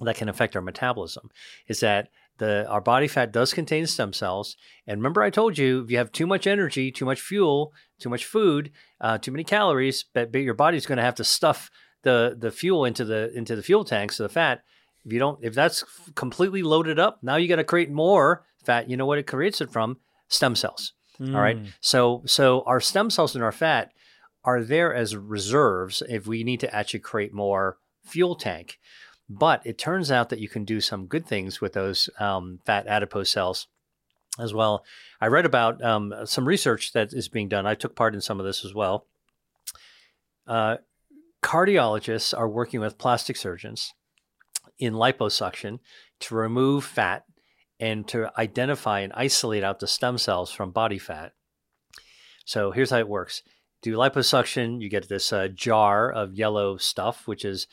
S1: that can affect our metabolism is that the our body fat does contain stem cells. And remember, I told you if you have too much energy, too much fuel, too much food, uh, too many calories, but, but your body's going to have to stuff the the fuel into the into the fuel tank, so the fat. If you don't, if that's completely loaded up, now you got to create more fat. You know what it creates it from? Stem cells. All right. So so our stem cells in our fat are there as reserves if we need to actually create more fuel tank. But it turns out that you can do some good things with those um, fat adipose cells as well. I read about um, some research that is being done. I took part in some of this as well. Uh, cardiologists are working with plastic surgeons in liposuction to remove fat and to identify and isolate out the stem cells from body fat. So here's how it works. Do liposuction, you get this uh, jar of yellow stuff, which is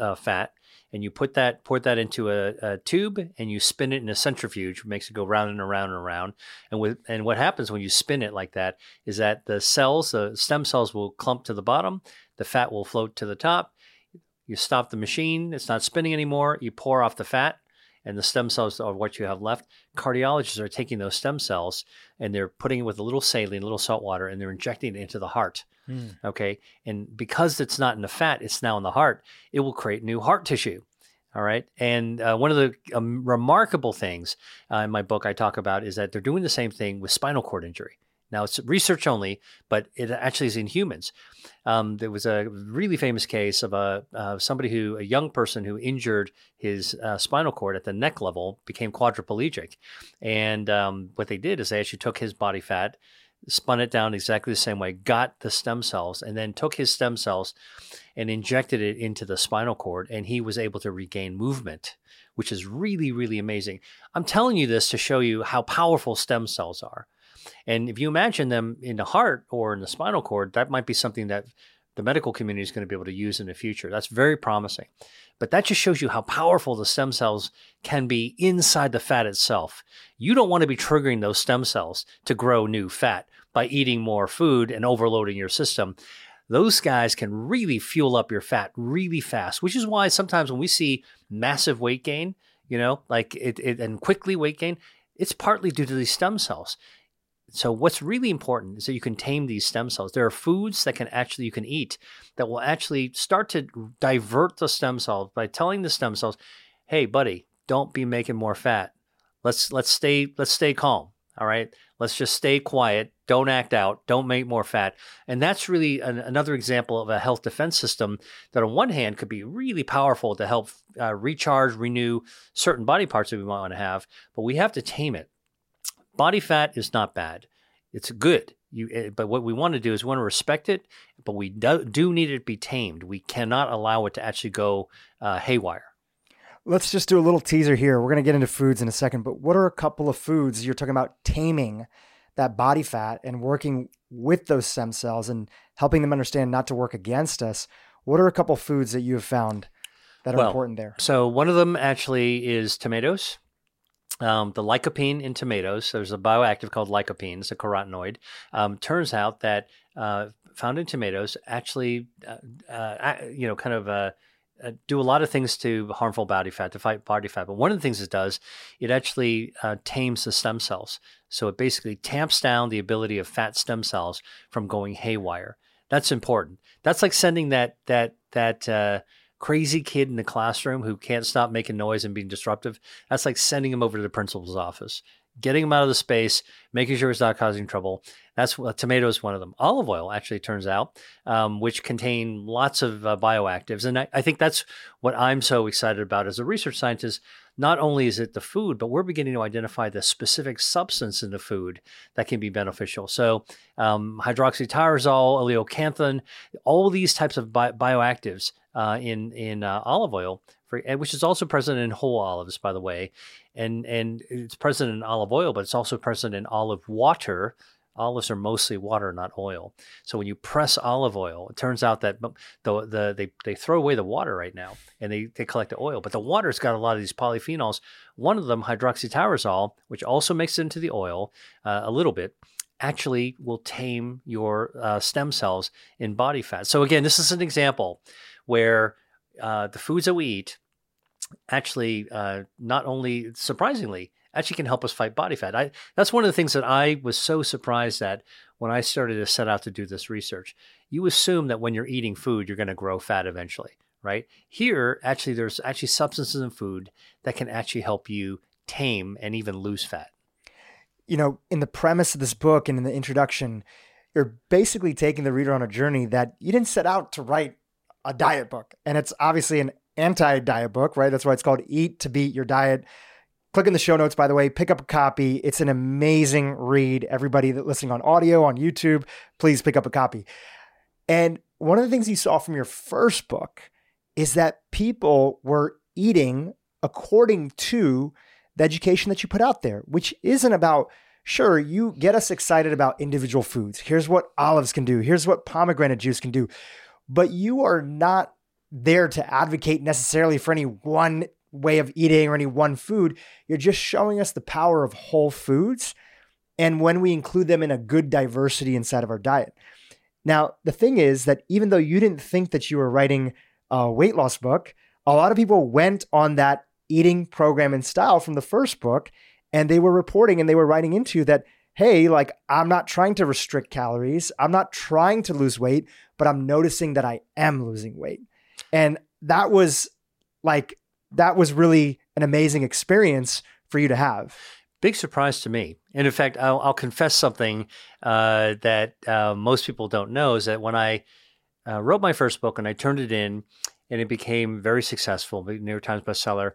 S1: uh, fat, and you put that pour that into a, a, tube and you spin it in a centrifuge, which makes it go round and around and around. And with and what happens when you spin it like that is that the cells, the stem cells, will clump to the bottom, the fat will float to the top. You stop the machine; it's not spinning anymore. You pour off the fat, and the stem cells are what you have left. Cardiologists are taking those stem cells and they're putting it with a little saline, a little salt water, and they're injecting it into the heart. Mm. Okay. And because it's not in the fat, it's now in the heart, it will create new heart tissue. All right. And uh, one of the um, remarkable things uh, in my book I talk about is that they're doing the same thing with spinal cord injury. Now, it's research only, but it actually is in humans. Um, there was a really famous case of a uh, somebody who, a young person who injured his uh, spinal cord at the neck level, became quadriplegic. And um, what they did is they actually took his body fat, spun it down exactly the same way, got the stem cells, and then took his stem cells and injected it into the spinal cord, and he was able to regain movement, which is really, really amazing. I'm telling you this to show you how powerful stem cells are. And if you imagine them in the heart or in the spinal cord, that might be something that the medical community is going to be able to use in the future. That's very promising. But that just shows you how powerful the stem cells can be inside the fat itself. You don't want to be triggering those stem cells to grow new fat by eating more food and overloading your system. Those guys can really fuel up your fat really fast, which is why sometimes when we see massive weight gain, you know, like it, it and quickly weight gain, it's partly due to these stem cells. So what's really important is that you can tame these stem cells. There are foods that can actually you can eat that will actually start to divert the stem cells by telling the stem cells, "Hey, buddy, don't be making more fat. Let's let's stay let's stay calm. All right, let's just stay quiet. Don't act out. Don't make more fat." And that's really an, another example of a health defense system that, on one hand, could be really powerful to help uh, recharge, renew certain body parts that we might want to have, but we have to tame it body fat is not bad. It's good. You, eh, but what we want to do is we want to respect it, but we do, do need it to be tamed. We cannot allow it to actually go uh, haywire.
S2: Let's just do a little teaser here. We're going to get into foods in a second, but what are a couple of foods you're talking about taming that body fat and working with those stem cells and helping them understand not to work against us? What are a couple of foods that you have found that are well, important there?
S1: So one of them actually is tomatoes um, the lycopene in tomatoes. There's a bioactive called lycopene. It's a carotenoid. Um, turns out that uh, found in tomatoes actually, uh, uh, you know, kind of uh, uh, do a lot of things to harmful body fat, to fight body fat. But one of the things it does, it actually uh, tames the stem cells. So it basically tamps down the ability of fat stem cells from going haywire. That's important. That's like sending that that that crazy kid in the classroom who can't stop making noise and being disruptive, that's like sending him over to the principal's office, getting him out of the space, making sure he's not causing trouble. That's what tomato is one of them. Olive oil actually turns out, um, which contain lots of uh, bioactives, and I, I, think that's what I'm so excited about as a research scientist. Not only is it the food, but we're beginning to identify the specific substance in the food that can be beneficial. So, um, hydroxytyrosol, oleocanthal, all these types of bi- bioactives uh, in in uh, olive oil, for, which is also present in whole olives, by the way, and and it's present in olive oil, but it's also present in olive water. Olives are mostly water, not oil. So when you press olive oil, it turns out that the, the they, they throw away the water right now and they, they collect the oil. But the water's got a lot of these polyphenols. One of them, hydroxytyrosol, which also makes it into the oil uh, a little bit, actually will tame your uh, stem cells in body fat. So again, this is an example where uh, the foods that we eat actually uh, not only surprisingly actually can help us fight body fat. I, that's one of the things that I was so surprised at when I started to set out to do this research. You assume that when you're eating food, you're going to grow fat eventually, right? Here, actually, there's actually substances in food that can actually help you tame and even lose fat.
S2: You know, in the premise of this book and in the introduction, you're basically taking the reader on a journey that you didn't set out to write a diet book. And it's obviously an anti diet book, right? That's why it's called Eat to Beat Your Diet. Click in the show notes, by the way, pick up a copy. It's an amazing read. Everybody that listening on audio, on YouTube, please pick up a copy. And one of the things you saw from your first book is that people were eating according to the education that you put out there, which isn't about, sure, you get us excited about individual foods. Here's what olives can do, here's what pomegranate juice can do. But you are not there to advocate necessarily for any one way of eating or any one food. You're just showing us the power of whole foods and when we include them in a good diversity inside of our diet. Now, the thing is that even though you didn't think that you were writing a weight loss book, a lot of people went on that eating program and style from the first book and they were reporting and they were writing into that hey like i'm not trying to restrict calories i'm not trying to lose weight but i'm noticing that i am losing weight and that was like that was really an amazing experience for you to have
S1: big surprise to me and in fact i'll, I'll confess something uh, that uh, most people don't know is that when i uh, wrote my first book and i turned it in and it became very successful, New York Times bestseller.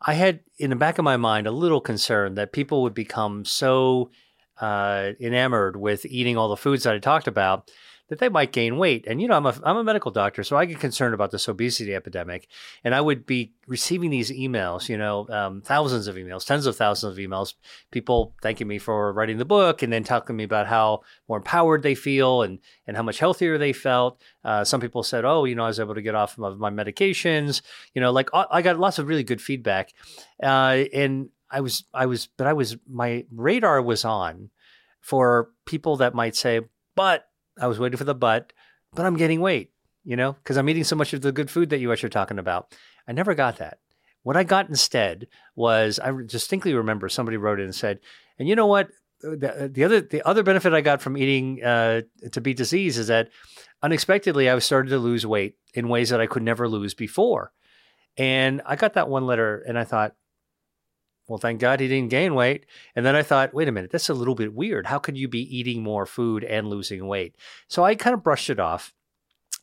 S1: I had in the back of my mind a little concern that people would become so uh, enamored with eating all the foods that I talked about that they might gain weight. And, you know, I'm a, I'm a medical doctor, so I get concerned about this obesity epidemic. And I would be receiving these emails, you know, um, thousands of emails, tens of thousands of emails, people thanking me for writing the book and then talking to me about how more empowered they feel and, and how much healthier they felt. Uh, some people said, oh, you know, I was able to get off of my medications. You know, like I got lots of really good feedback. Uh, and I was, I was, but I was, my radar was on for people that might say, but I was waiting for the but, but I'm getting weight, you know, because I'm eating so much of the good food that you guys are talking about. I never got that. What I got instead was I distinctly remember somebody wrote in and said, and you know what? The, the other the other benefit I got from eating uh, to beat disease is that unexpectedly I started to lose weight in ways that I could never lose before. And I got that one letter and I thought, well, thank God he didn't gain weight. And then I thought, wait a minute, that's a little bit weird. How could you be eating more food and losing weight? So I kind of brushed it off.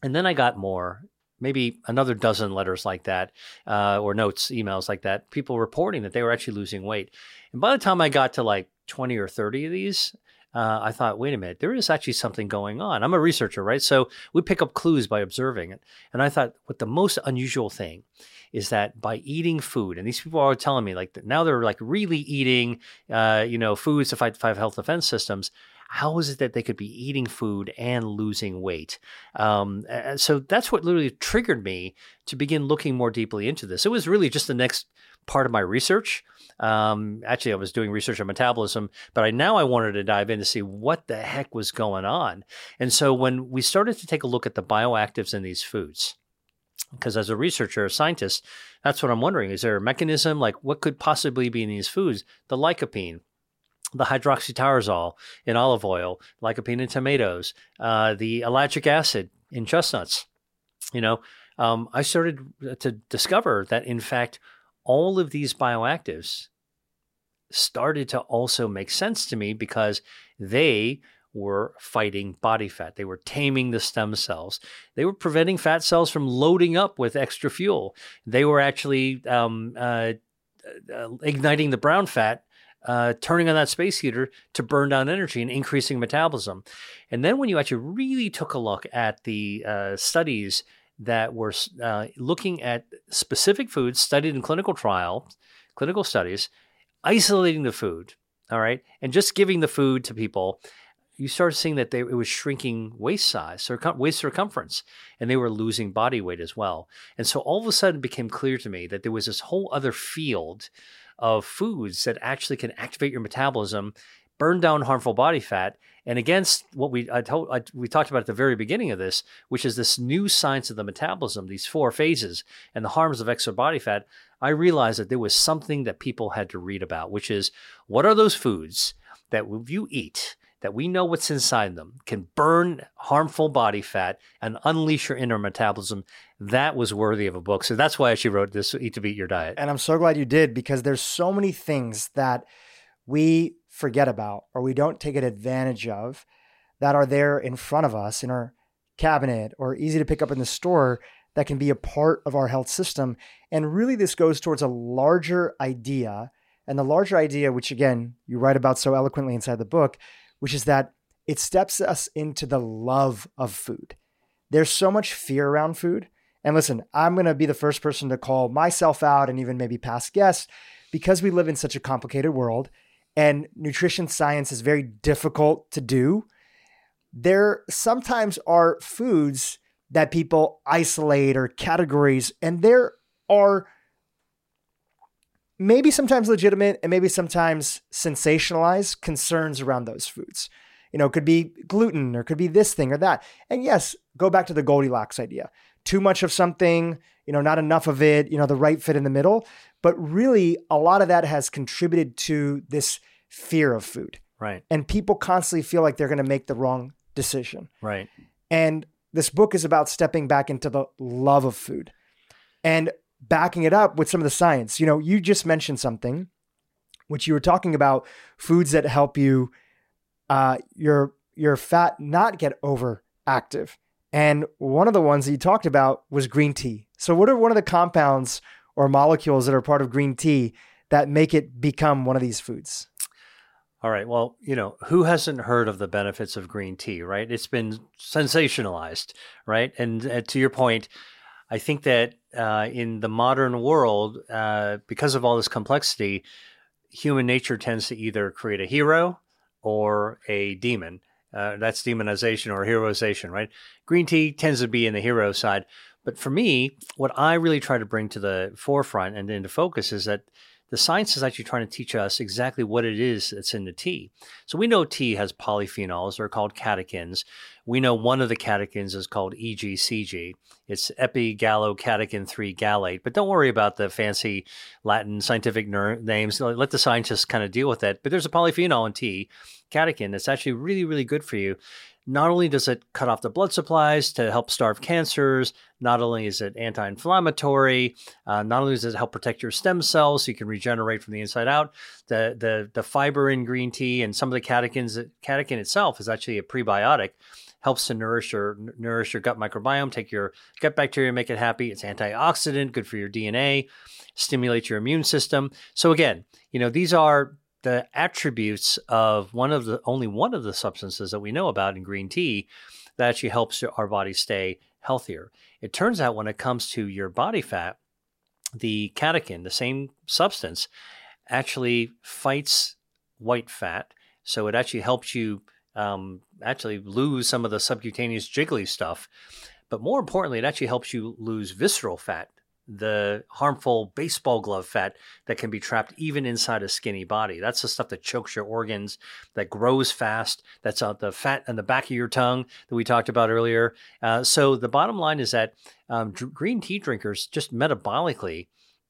S1: And then I got more, maybe another dozen letters like that, uh, or notes, emails like that, people reporting that they were actually losing weight. And by the time I got to like 20 or 30 of these, uh, I thought, wait a minute, there is actually something going on. I'm a researcher, right? So we pick up clues by observing it. And I thought, what the most unusual thing is that by eating food, and these people are telling me like now they're like really eating, uh, you know, foods to fight the five health defense systems. How is it that they could be eating food and losing weight? Um, so that's what literally triggered me to begin looking more deeply into this. It was really just the next part of my research. Um, actually, I was doing research on metabolism, but I now I wanted to dive in to see what the heck was going on. And so when we started to take a look at the bioactives in these foods, because as a researcher, a scientist, that's what I'm wondering. Is there a mechanism like what could possibly be in these foods? The lycopene, the hydroxytyrosol in olive oil, lycopene in tomatoes, uh, the ellagic acid in chestnuts. You know, um, I started to discover that in fact, all of these bioactives started to also make sense to me because they were fighting body fat. They were taming the stem cells. They were preventing fat cells from loading up with extra fuel. They were actually um, uh, uh, igniting the brown fat, uh, turning on that space heater to burn down energy and increasing metabolism. And then when you actually really took a look at the uh, studies that were uh, looking at specific foods studied in clinical trials, clinical studies, isolating the food, all right, and just giving the food to people you started seeing that they, it was shrinking waist size, circum, waist circumference, and they were losing body weight as well. And so all of a sudden it became clear to me that there was this whole other field of foods that actually can activate your metabolism, burn down harmful body fat, and against what we I told I, we talked about at the very beginning of this, which is this new science of the metabolism, these four phases, and the harms of extra body fat. I realized that there was something that people had to read about, which is what are those foods that if you eat that we know what's inside them can burn harmful body fat and unleash your inner metabolism. That was worthy of a book. So that's why she wrote this eat to beat your diet.
S2: And i'm so glad you did because there's so many things that we forget about or we don't take advantage of that are there in front of us in our cabinet or easy to pick up in the store that can be a part of our health system. And really this goes towards a larger idea. And the larger idea, which again, you write about so eloquently inside the book, which is that it steps us into the love of food. There's so much fear around food. And listen, I'm going to be the first person to call myself out and even maybe past guests because we live in such a complicated world and nutrition science is very difficult to do. There sometimes are foods that people isolate or categories, and there are maybe sometimes legitimate and maybe sometimes sensationalized concerns around those foods. You know, could be gluten or could be this thing or that. And yes, go back to the Goldilocks idea. Too much of something, you know, not enough of it, you know, the right fit in the middle. But really, a lot of that has contributed to this fear of food.
S1: Right.
S2: And people constantly feel like they're going to make the wrong decision.
S1: Right.
S2: And this book is about stepping back into the love of food and backing it up with some of the science. You know, you just mentioned something, which you were talking about foods that help you, uh, your your fat not get overactive. And one of the ones that you talked about was green tea. So, what are one of the compounds or molecules that are part of green tea that make it become one of these foods?
S1: All right. Well, you know, who hasn't heard of the benefits of green tea, right? It's been sensationalized, right? And uh, to your point, I think that uh, in the modern world, uh, because of all this complexity, human nature tends to either create a hero or a demon. Uh, that's demonization or heroization, right? Green tea tends to be in the hero side. But for me, what I really try to bring to the forefront and into focus is that the science is actually trying to teach us exactly what it is that's in the tea. So we know tea has polyphenols, they're called catechins. We know one of the catechins is called EGCG. It's epigallocatechin 3 gallate. But don't worry about the fancy Latin scientific ner- names. Let the scientists kind of deal with that. But there's a polyphenol in tea, catechin, that's actually really, really good for you not only does it cut off the blood supplies to help starve cancers, not only is it anti inflammatory, uh, not only does it help protect your stem cells so you can regenerate from the inside out, the, the, the fiber in green tea and some of the catechins, catechin itself is actually a prebiotic. Helps to nourish your nourish your gut microbiome, take your gut bacteria, make it happy. It's antioxidant, good for your DNA, stimulates your immune system. So again, you know these are the attributes of one of the only one of the substances that we know about in green tea that actually helps our body stay healthier. It turns out when it comes to your body fat, the catechin, the same substance, actually fights white fat. So it actually helps you um, actually lose some of the subcutaneous jiggly stuff. But more importantly, it actually helps you lose visceral fat the harmful baseball glove fat that can be trapped even inside a skinny body. That's the stuff that chokes your organs, that grows fast. That's uh, the fat on the back of your tongue that we talked about earlier. Uh, so the bottom line is that um, green tea drinkers just metabolically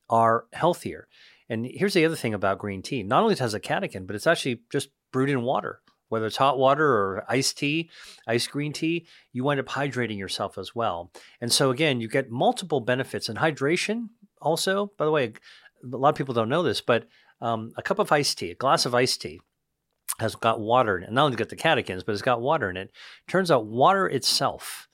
S1: are healthier. And here's the other thing about green tea: not only it has a catechin, but it's actually just brewed in water whether it's hot water or iced tea, iced green tea, you wind up hydrating yourself as well. And so, again, you get multiple benefits. And hydration, also, by the way, a lot of people don't know this, but um, a cup of iced tea, a glass of iced tea, has got water in it. Not only got the catechins, but it's got water in it. Turns out water itself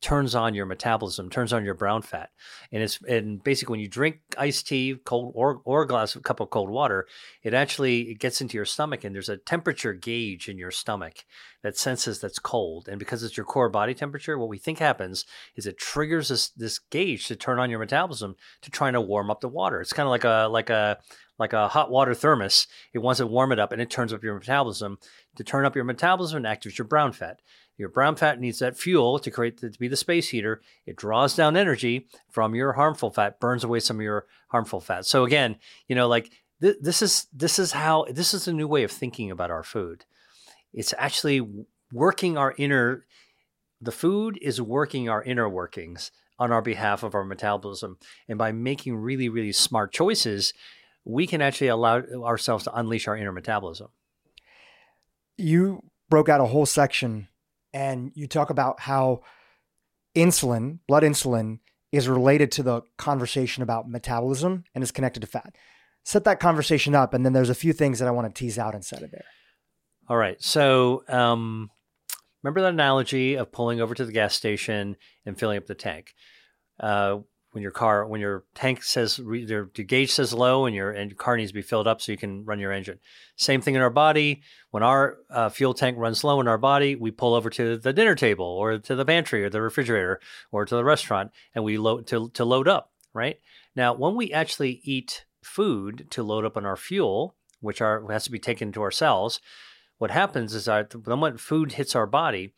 S1: turns on your metabolism, turns on your brown fat. And it's and basically when you drink iced tea, cold or or a glass of a cup of cold water, it actually it gets into your stomach and there's a temperature gauge in your stomach that senses that's cold. And because it's your core body temperature, what we think happens is it triggers this this gauge to turn on your metabolism to try to warm up the water. It's kind of like a like a like a hot water thermos. It wants to warm it up and it turns up your metabolism. To turn up your metabolism and activates your brown fat. Your brown fat needs that fuel to create the, to be the space heater. It draws down energy from your harmful fat, burns away some of your harmful fat. So again, you know, like th- this is this is how this is a new way of thinking about our food. It's actually working our inner. The food is working our inner workings on our behalf of our metabolism, and by making really really smart choices, we can actually allow ourselves to unleash our inner metabolism.
S2: You broke out a whole section and you talk about how insulin, blood insulin, is related to the conversation about metabolism and is connected to fat. Set that conversation up, and then there's a few things that I want to tease out inside of there.
S1: All right. So, um, remember that analogy of pulling over to the gas station and filling up the tank? Uh, when your car when your tank says your, gauge says low and your and your car needs to be filled up so you can run your engine. Same thing in our body. When our uh, fuel tank runs low in our body, we pull over to the dinner table or to the pantry or the refrigerator or to the restaurant and we load to to load up. Right now, when we actually eat food to load up on our fuel, which are has to be taken to our cells, what happens is that when food hits our body,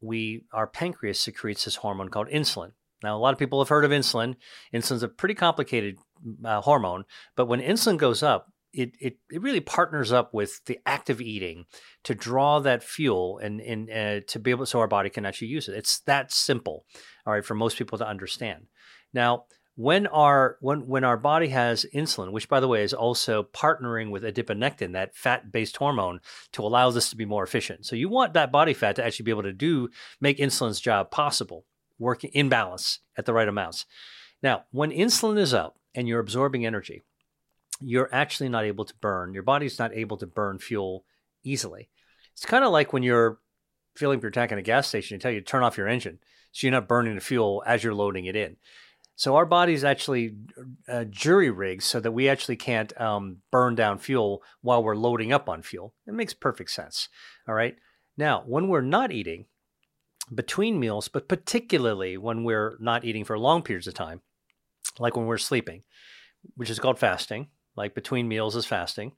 S1: we our pancreas secretes this hormone called insulin now, a lot of people have heard of insulin. Insulin's a pretty complicated uh, hormone, but when insulin goes up, it, it, it really partners up with the active eating to draw that fuel and, and uh, to be able so our body can actually use it. It's that simple, all right, for most people to understand. Now, when our when when our body has insulin, which by the way is also partnering with adiponectin, that fat-based hormone, to allow this to be more efficient. So you want that body fat to actually be able to do make insulin's job possible working in balance at the right amounts. Now, when insulin is up and you're absorbing energy, you're actually not able to burn. Your body's not able to burn fuel easily. It's kind of like when you're filling up your tank in a gas station and tell you to turn off your engine so you're not burning the fuel as you're loading it in. So our body's actually uh, jury rigged so that we actually can't um, burn down fuel while we're loading up on fuel. It makes perfect sense. All right. Now, when we're not eating, between meals, but particularly when we're not eating for long periods of time, like when we're sleeping, which is called fasting, like between meals is fasting,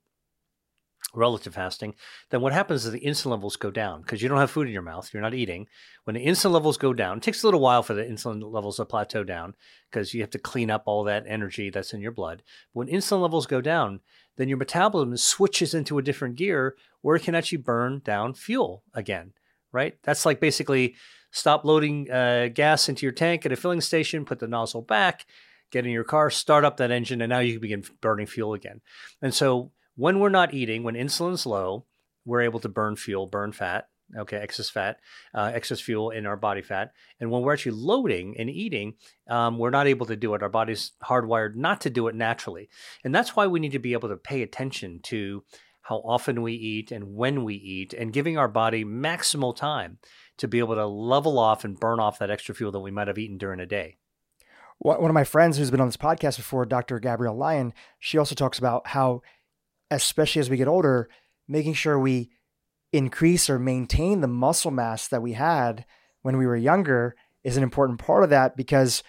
S1: relative fasting, then what happens is the insulin levels go down because you don't have food in your mouth, you're not eating. When the insulin levels go down, it takes a little while for the insulin levels to plateau down because you have to clean up all that energy that's in your blood. When insulin levels go down, then your metabolism switches into a different gear where it can actually burn down fuel again right? That's like basically stop loading uh, gas into your tank at a filling station, put the nozzle back, get in your car, start up that engine, and now you can begin burning fuel again. And so when we're not eating, when insulin's low, we're able to burn fuel, burn fat, okay, excess fat, uh, excess fuel in our body fat. And when we're actually loading and eating, um, we're not able to do it. Our body's hardwired not to do it naturally. And that's why we need to be able to pay attention to how often we eat and when we eat, and giving our body maximal time to be able to level off and burn off that extra fuel that we might have eaten during a day.
S2: One of my friends who's been on this podcast before, Dr. Gabrielle Lyon, she also talks about how, especially as we get older, making sure we increase or maintain the muscle mass that we had when we were younger is an important part of that because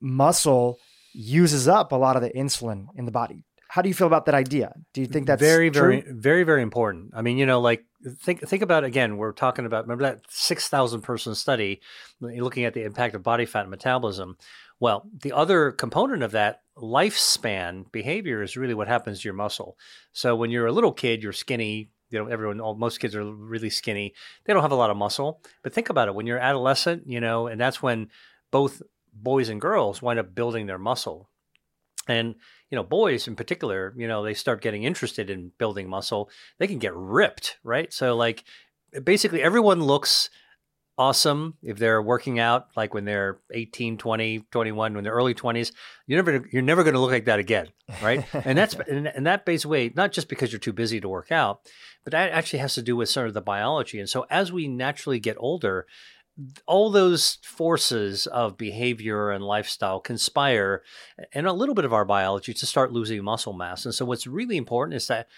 S2: muscle uses up a lot of the insulin in the body how do you feel about that idea? Do you think that's
S1: very,
S2: true?
S1: very, very, very important? I mean, you know, like think think about again. We're talking about remember that six thousand person study looking at the impact of body fat and metabolism. Well, the other component of that lifespan behavior is really what happens to your muscle. So when you're a little kid, you're skinny. You know, everyone, all, most kids are really skinny. They don't have a lot of muscle. But think about it: when you're adolescent, you know, and that's when both boys and girls wind up building their muscle. And you know, boys in particular, you know, they start getting interested in building muscle, they can get ripped, right? So like basically everyone looks awesome if they're working out like when they're 18 20 21 when they're early 20s you're never you're never going to look like that again right? And that's and, and that basically not just because you're too busy to work out but that actually has to do with sort of the biology. And so as we naturally get older all those forces of behavior and lifestyle conspire and a little bit of our biology to start losing muscle mass. And so what's really important is that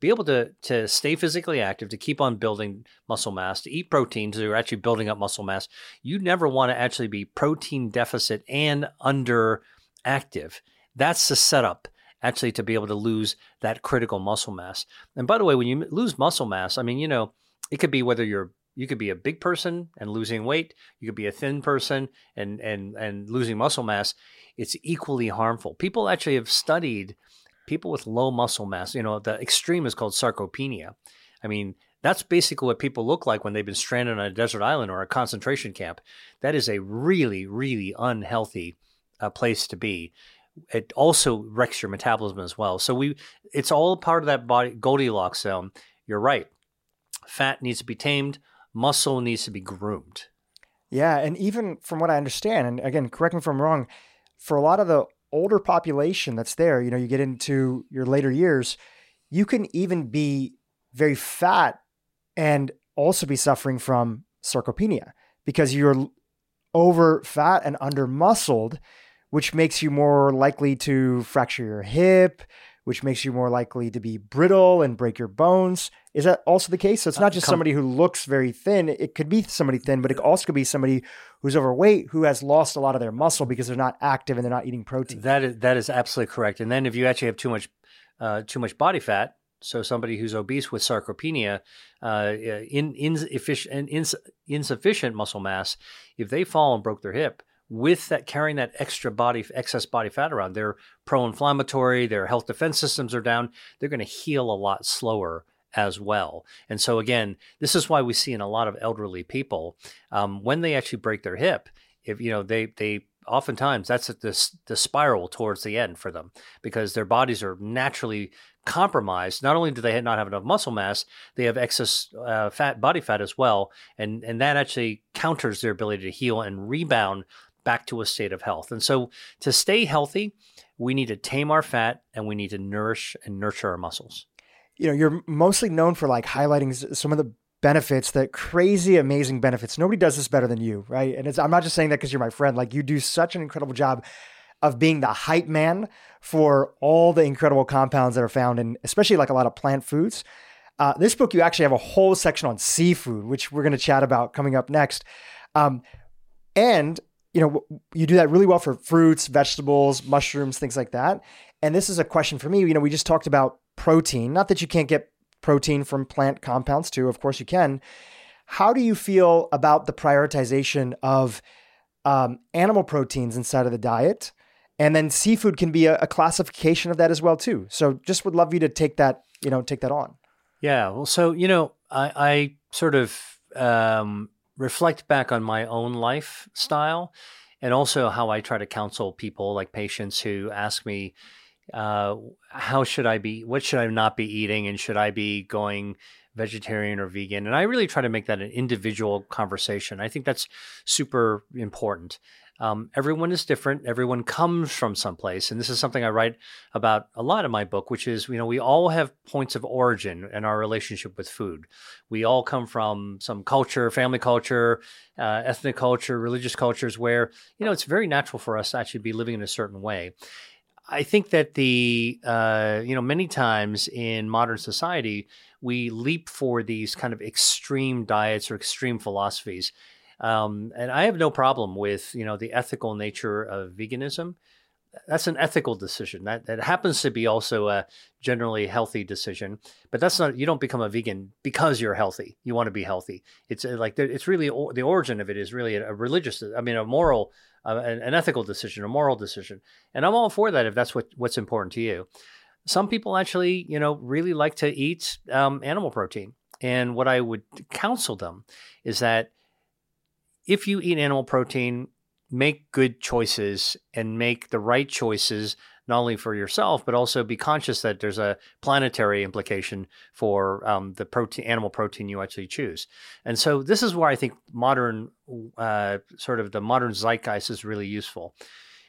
S1: be able to to stay physically active, to keep on building muscle mass, to eat proteins that are actually building up muscle mass. You never want to actually be protein deficit and under active. That's the setup actually to be able to lose that critical muscle mass. And by the way, when you lose muscle mass, I mean, you know, it could be whether you're you could be a big person and losing weight. You could be a thin person and and and losing muscle mass. It's equally harmful. People actually have studied people with low muscle mass. You know, the extreme is called sarcopenia. I mean, that's basically what people look like when they've been stranded on a desert island or a concentration camp. That is a really, really unhealthy uh, place to be. It also wrecks your metabolism as well. So we, it's all part of that body Goldilocks zone. You're right. Fat needs to be tamed muscle needs to be groomed.
S2: Yeah, and even from what I understand, and again, correct me if I'm wrong, for a lot of the older population that's there, you know, you get into your later years, you can even be very fat and also be suffering from sarcopenia because you're over fat and under muscled, which makes you more likely to fracture your hip, which makes you more likely to be brittle and break your bones. Is that also the case? So it's not uh, just somebody who looks very thin. It could be somebody thin, but it also could be somebody who's overweight who has lost a lot of their muscle because they're not active and they're not eating protein.
S1: That is that is absolutely correct. And then if you actually have too much uh, too much body fat, so somebody who's obese with sarcopenia, uh, in, insufficient, ins, insufficient muscle mass, if they fall and broke their hip, with that carrying that extra body excess body fat around they're pro-inflammatory their health defense systems are down they're going to heal a lot slower as well and so again this is why we see in a lot of elderly people um, when they actually break their hip if you know they they oftentimes that's the, the spiral towards the end for them because their bodies are naturally compromised. Not only do they not have enough muscle mass, they have excess uh, fat, body fat as well, and and that actually counters their ability to heal and rebound back to a state of health. And so to stay healthy, we need to tame our fat and we need to nourish and nurture our muscles.
S2: You know, you're mostly known for like highlighting some of the benefits, the crazy, amazing benefits. Nobody does this better than you, right? And I'm not just saying that because you're my friend. Like you do such an incredible job of being the hype man for all the incredible compounds that are found in, especially like a lot of plant foods. Uh, this book, you actually have a whole section on seafood, which we're going to chat about coming up next. Um, and you know, you do that really well for fruits, vegetables, mushrooms, things like that. And this is a question for me. You know, we just talked about protein. Not that you can't get protein from plant compounds too. Of course you can. How do you feel about the prioritization of um, animal proteins inside of the diet? And then seafood can be a, a classification of that as well too. So just would love you to take that, you know, take that on.
S1: Yeah. Well, so you know, I, I sort of um, reflect back on my own lifestyle and also how I try to counsel people like patients who ask me, uh, how should I be, what should I not be eating, and should I be going vegetarian or vegan? And I really try to make that an individual conversation. I think that's super important. Um, everyone is different. Everyone comes from someplace, and this is something I write about a lot in my book, which is you know we all have points of origin in our relationship with food. We all come from some culture, family culture, uh, ethnic culture, religious cultures, where you know it's very natural for us to actually be living in a certain way. I think that the uh, you know many times in modern society we leap for these kind of extreme diets or extreme philosophies um, and I have no problem with you know the ethical nature of veganism. That's an ethical decision. That that happens to be also a generally healthy decision. But that's not you don't become a vegan because you're healthy. You want to be healthy. It's uh, like it's really the origin of it is really a, religious. I mean, a moral, uh, an, an ethical decision, a moral decision. And I'm all for that if that's what what's important to you. Some people actually, you know, really like to eat um, animal protein. And what I would counsel them is that if you eat animal protein, make good choices and make the right choices not only for yourself but also be conscious that there's a planetary implication for um, the protein animal protein you actually choose. And so this is where i think modern uh, sort of the modern zeitgeist is really useful.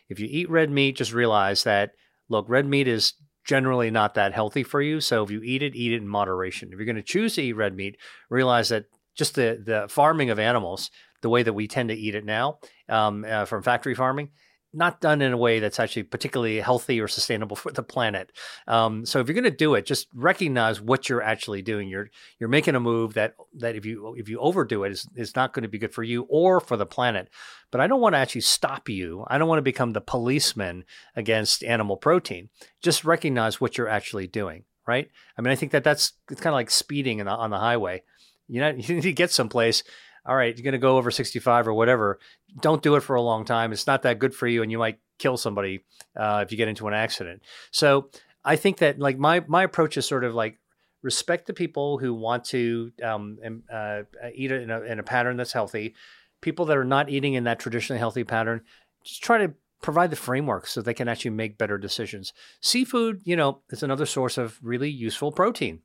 S1: If you eat red meat just realize that look red meat is generally not that healthy for you. So if you eat it eat it in moderation. If you're going to choose to eat red meat realize that just the the farming of animals the way that we tend to eat it now um, uh, from factory farming, not done in a way that's actually particularly healthy or sustainable for the planet. Um, so if you're going to do it, just recognize what you're actually doing. You're you're making a move that that if you if you overdo it, is is not going to be good for you or for the planet. But I don't want to actually stop you. I don't want to become the policeman against animal protein. Just recognize what you're actually doing. Right? I mean, I think that that's it's kind of like speeding the, on the highway. You know, you need to get someplace all right, you're going to go over 65 or whatever. Don't do it for a long time. It's not that good for you, and you might kill somebody uh, if you get into an accident. So I think that like my my approach is sort of like respect the people who want to um, uh, eat in a, in a pattern that's healthy. People that are not eating in that traditionally healthy pattern, just try to provide the framework so they can actually make better decisions. Seafood, you know, is another source of really useful protein.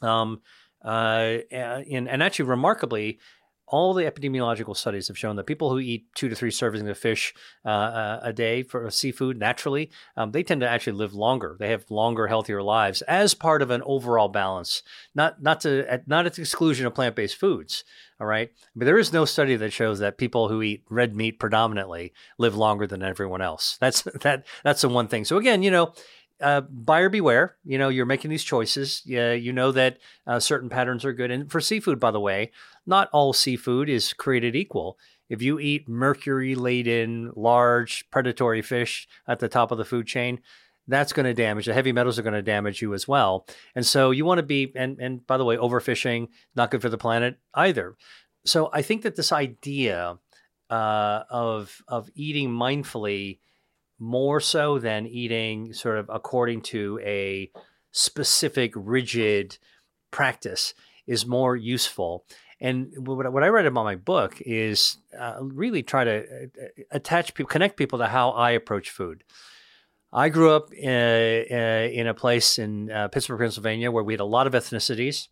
S1: Um, uh, and, and actually, remarkably, all the epidemiological studies have shown that people who eat two to three servings of fish uh, uh a day for seafood naturally, um, they tend to actually live longer. They have longer, healthier lives as part of an overall balance, not not to at, not at the exclusion of plant based foods. All right, but there is no study that shows that people who eat red meat predominantly live longer than everyone else. That's that that's the one thing. So again, you know, uh, buyer beware. You know, you're making these choices. Yeah, you know that uh, certain patterns are good. And for seafood, by the way, not all seafood is created equal. If you eat mercury laden, large predatory fish at the top of the food chain, that's going to damage the heavy metals are going to damage you as well. And so you want to be, and, and by the way, overfishing, not good for the planet either. So I think that this idea uh, of, of eating mindfully more so than eating sort of according to a specific rigid practice is more useful. And what, I read about my book is uh, really try to uh, attach people, connect people to how I approach food. I grew up in, uh, uh, in a place in uh, Pittsburgh, Pennsylvania, where we had a lot of ethnicities.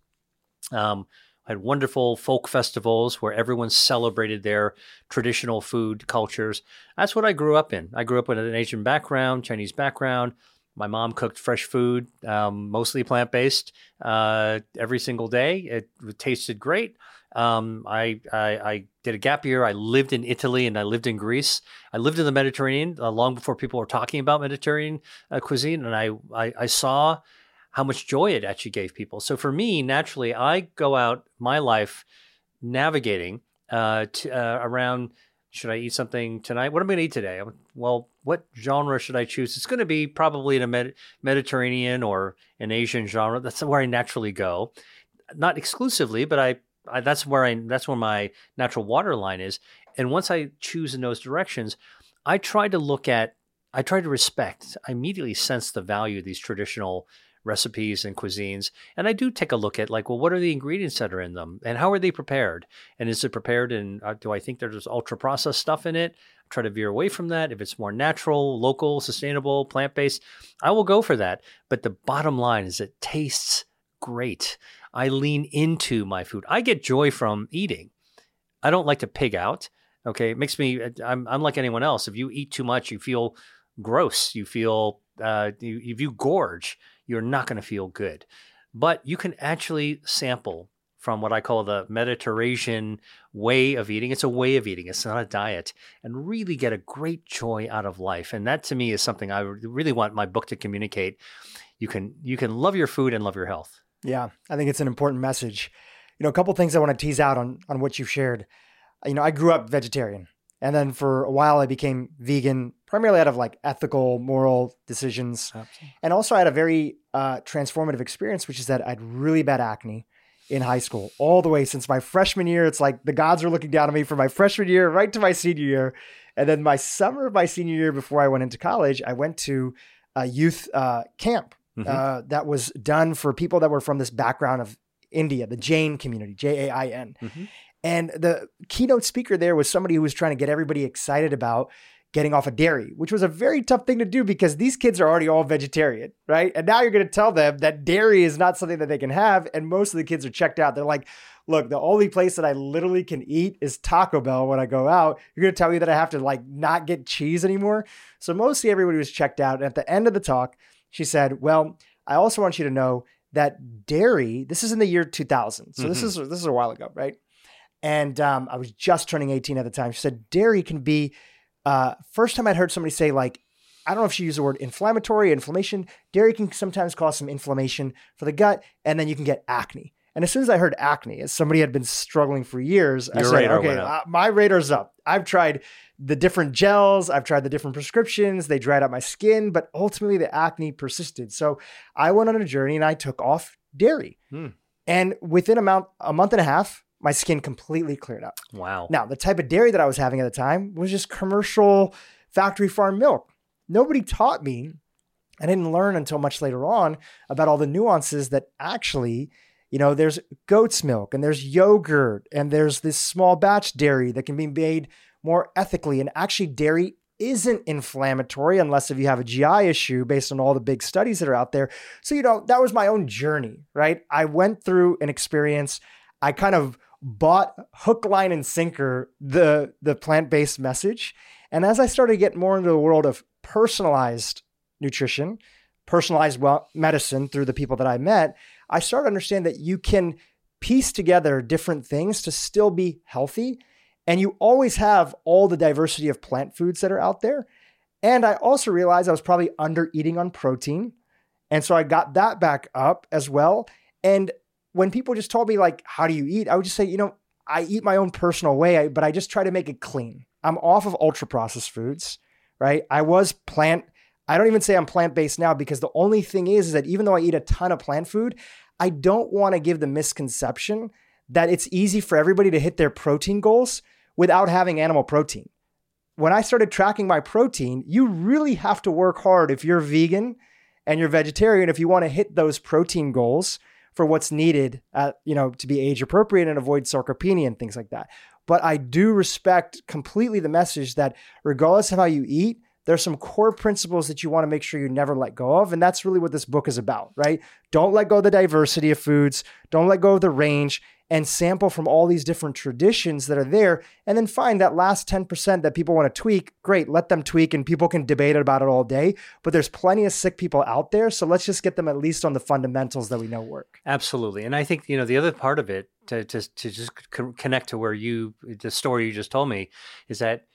S1: Um, had wonderful folk festivals where everyone celebrated their traditional food cultures. That's what I grew up in. I grew up with an Asian background, Chinese background. My mom cooked fresh food, um, mostly plant based, uh, every single day. It, tasted great. Um, I, I, I, did a gap year. I lived in Italy and I lived in Greece. I lived in the Mediterranean uh, long before people were talking about Mediterranean uh, cuisine. And I, I, I saw how much joy it actually gave people. So for me, naturally, I go out my life navigating uh, uh, around. Should I eat something tonight? What am I going to eat today? Well, what genre should I choose? It's going to be probably in a Med- Mediterranean or an Asian genre. That's where I naturally go. Not exclusively, but I, I that's where I that's where my natural water line is. And once I choose in those directions, I try to look at I try to respect. I immediately sense the value of these traditional recipes and cuisines. And I do take a look at like, well, what are the ingredients that are in them and how are they prepared? And is it prepared in, uh, do I think there's ultra processed stuff in it? I Try to veer away from that. If it's more natural, local, sustainable, plant based, I will go for that. But the bottom line is it tastes great. I lean into my food. I get joy from eating. I don't like to pig out. Okay. It makes me, I'm, I'm like anyone else. If you eat too much, you feel gross. You feel, uh, you, if you gorge, you're not going to feel good. But you can actually sample from what I call the Mediterranean way of eating. It's a way of eating, it's not a diet, and really get a great joy out of life. And that to me is something I really want my book to communicate. You can you can love your food and love your health.
S2: Yeah, I think it's an important message. You know, a couple things I want to tease out on on what you've shared. You know, I grew up vegetarian. And then for a while, I became vegan, primarily out of like ethical, moral decisions. Absolutely. And also, I had a very uh, transformative experience, which is that I had really bad acne in high school, all the way since my freshman year. It's like the gods are looking down on me from my freshman year right to my senior year. And then my summer of my senior year, before I went into college, I went to a youth uh, camp mm-hmm. uh, that was done for people that were from this background of India, the Jain community, J A I N. Mm-hmm. And the keynote speaker there was somebody who was trying to get everybody excited about getting off of dairy, which was a very tough thing to do because these kids are already all vegetarian, right? And now you're going to tell them that dairy is not something that they can have. And most of the kids are checked out. They're like, look, the only place that I literally can eat is Taco Bell when I go out. You're going to tell me that I have to like not get cheese anymore. So mostly everybody was checked out. And at the end of the talk, she said, well, I also want you to know that dairy, this is in the year 2000. So mm-hmm. this is, this is a while ago, right? And um, I was just turning 18 at the time. She said dairy can be, uh, first time I'd heard somebody say, like, I don't know if she used the word inflammatory, inflammation. Dairy can sometimes cause some inflammation for the gut, and then you can get acne. And as soon as I heard acne, as somebody had been struggling for years, Your I said, okay, uh, my radar's up. I've tried the different gels, I've tried the different prescriptions, they dried out my skin, but ultimately the acne persisted. So I went on a journey and I took off dairy. Hmm. And within a month, a month and a half, my skin completely cleared up.
S1: Wow.
S2: Now, the type of dairy that I was having at the time was just commercial factory farm milk. Nobody taught me, I didn't learn until much later on about all the nuances that actually, you know, there's goat's milk and there's yogurt and there's this small batch dairy that can be made more ethically. And actually, dairy isn't inflammatory unless if you have a GI issue based on all the big studies that are out there. So, you know, that was my own journey, right? I went through an experience. I kind of bought hook, line, and sinker the the plant based message. And as I started to get more into the world of personalized nutrition, personalized well, medicine through the people that I met, I started to understand that you can piece together different things to still be healthy. And you always have all the diversity of plant foods that are out there. And I also realized I was probably under eating on protein. And so I got that back up as well. And when people just told me, like, how do you eat? I would just say, you know, I eat my own personal way, but I just try to make it clean. I'm off of ultra processed foods, right? I was plant, I don't even say I'm plant based now because the only thing is, is that even though I eat a ton of plant food, I don't want to give the misconception that it's easy for everybody to hit their protein goals without having animal protein. When I started tracking my protein, you really have to work hard if you're vegan and you're vegetarian, if you want to hit those protein goals for what's needed, at, you know, to be age appropriate and avoid sarcopenia and things like that. But I do respect completely the message that regardless of how you eat, there's some core principles that you want to make sure you never let go of. And that's really what this book is about, right? Don't let go of the diversity of foods, don't let go of the range, and sample from all these different traditions that are there. And then find that last 10% that people want to tweak. Great, let them tweak and people can debate about it all day. But there's plenty of sick people out there. So let's just get them at least on the fundamentals that we know work.
S1: Absolutely. And I think, you know, the other part of it to, to, to just connect to where you, the story you just told me, is that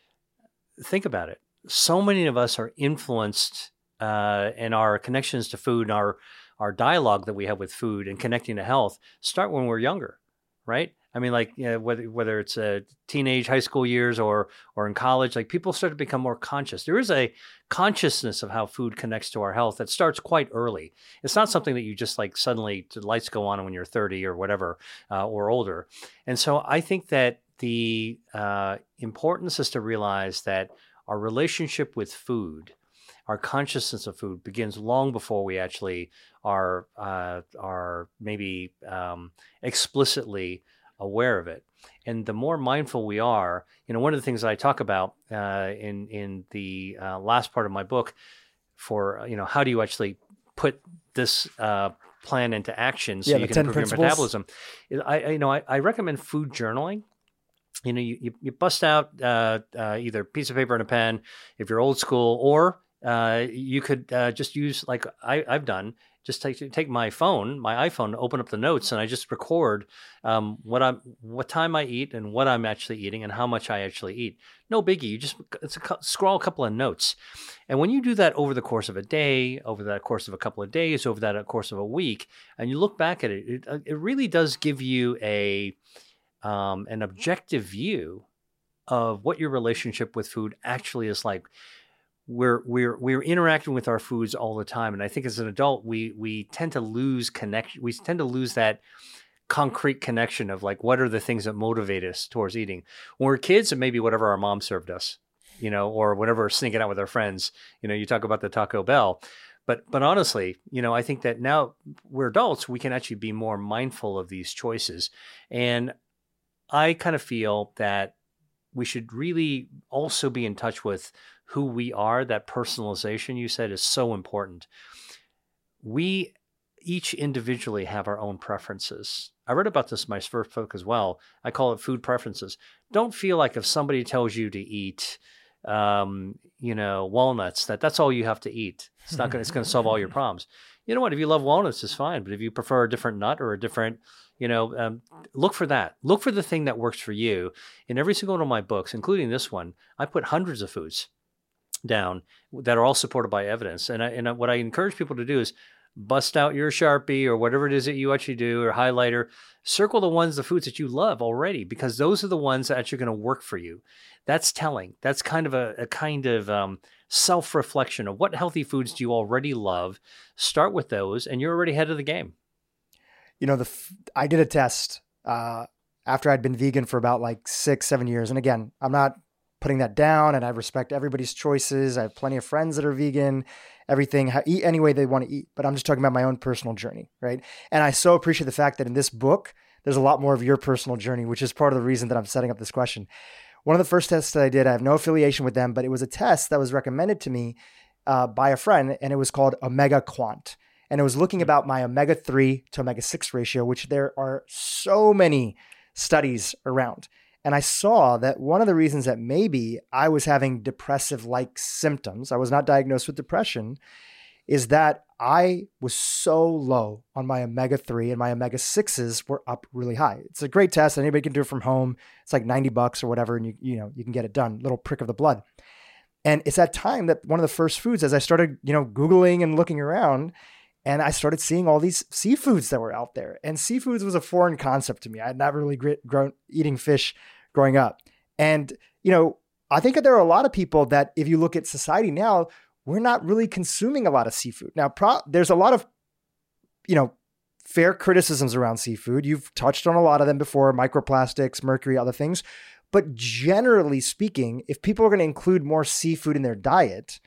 S1: think about it so many of us are influenced uh, in our connections to food and our our dialogue that we have with food and connecting to health start when we're younger, right? I mean, like you know, whether whether it's a uh, teenage, high school years, or or in college, like people start to become more conscious. There is a consciousness of how food connects to our health that starts quite early. It's not something that you just like suddenly the lights go on when you're 30 or whatever uh, or older. And so I think that the uh, importance is to realize that our relationship with food, our consciousness of food begins long before we actually are uh, are maybe um, explicitly aware of it. And the more mindful we are, you know, one of the things that I talk about uh, in in the uh, last part of my book, for you know, how do you actually put this uh, plan into action so
S2: yeah,
S1: you can improve principles. your metabolism? I, I you know I, I recommend food journaling you know, you, you, bust out uh, uh, either a piece of paper and a pen if you're old school, or uh, you could uh, just use like I, have done. Just take take my phone, my iPhone, open up the notes, and I just record um, what I'm, what time I eat, and what I'm actually eating, and how much I actually eat. No biggie. You just it's a, scroll a couple of notes, and when you do that over the course of a day, over that course of a couple of days, over that course of a week, and you look back at it, it, uh, it really does give you a um, an objective view of what your relationship with food actually is like. We're we're we're interacting with our foods all the time, and I think as an adult, we we tend to lose connection. We tend to lose that concrete connection of like what are the things that motivate us towards eating. When we're kids, it may be whatever our mom served us, you know, or whatever sneaking out with our friends. You know, you talk about the Taco Bell. But but honestly, you know, I think that now we're adults, we can actually be more mindful of these choices. And I kind of feel that we should really also be in touch with who we are. That personalization you said is so important. We each individually have our own preferences. I read about this in my first book as well. I call it food preferences. Don't feel like if somebody tells you to eat, um, you know, walnuts, that that's all you have to eat. It's not going. It's going to solve all your problems. You know what? If you love walnuts, it's fine. But if you prefer a different nut or a different you know, um, look for that. Look for the thing that works for you. In every single one of my books, including this one, I put hundreds of foods down that are all supported by evidence. And I, and what I encourage people to do is bust out your sharpie or whatever it is that you actually do or highlighter. Circle the ones the foods that you love already because those are the ones that are going to work for you. That's telling. That's kind of a, a kind of um, self-reflection of what healthy foods do you already love? Start with those and you're already ahead of the game.
S2: You know, the I did a test uh, after I'd been vegan for about like six, seven years. And again, I'm not putting that down, and I respect everybody's choices. I have plenty of friends that are vegan. Everything eat any way they want to eat, but I'm just talking about my own personal journey, right? And I so appreciate the fact that in this book, there's a lot more of your personal journey, which is part of the reason that I'm setting up this question. One of the first tests that I did, I have no affiliation with them, but it was a test that was recommended to me uh, by a friend, and it was called OmegaQuant and it was looking about my omega 3 to omega 6 ratio, which there are so many studies around. And I saw that one of the reasons that maybe I was having depressive like symptoms, I was not diagnosed with depression, is that I was so low on my omega 3 and my omega 6s were up really high. It's a great test. Anybody can do it from home. It's like 90 bucks or whatever, and you, you know, you can get it done. Little prick of the blood. And it's that time that one of the first foods, as I started, you know, Googling and looking around, and I started seeing all these seafoods that were out there. And seafoods was a foreign concept to me. I had not really grown eating fish growing up. And, you know, I think that there are a lot of people that, if you look at society now, we're not really consuming a lot of seafood. Now, pro- there's a lot of, you know, fair criticisms around seafood. You've touched on a lot of them before microplastics, mercury, other things. But generally speaking, if people are going to include more seafood in their diet,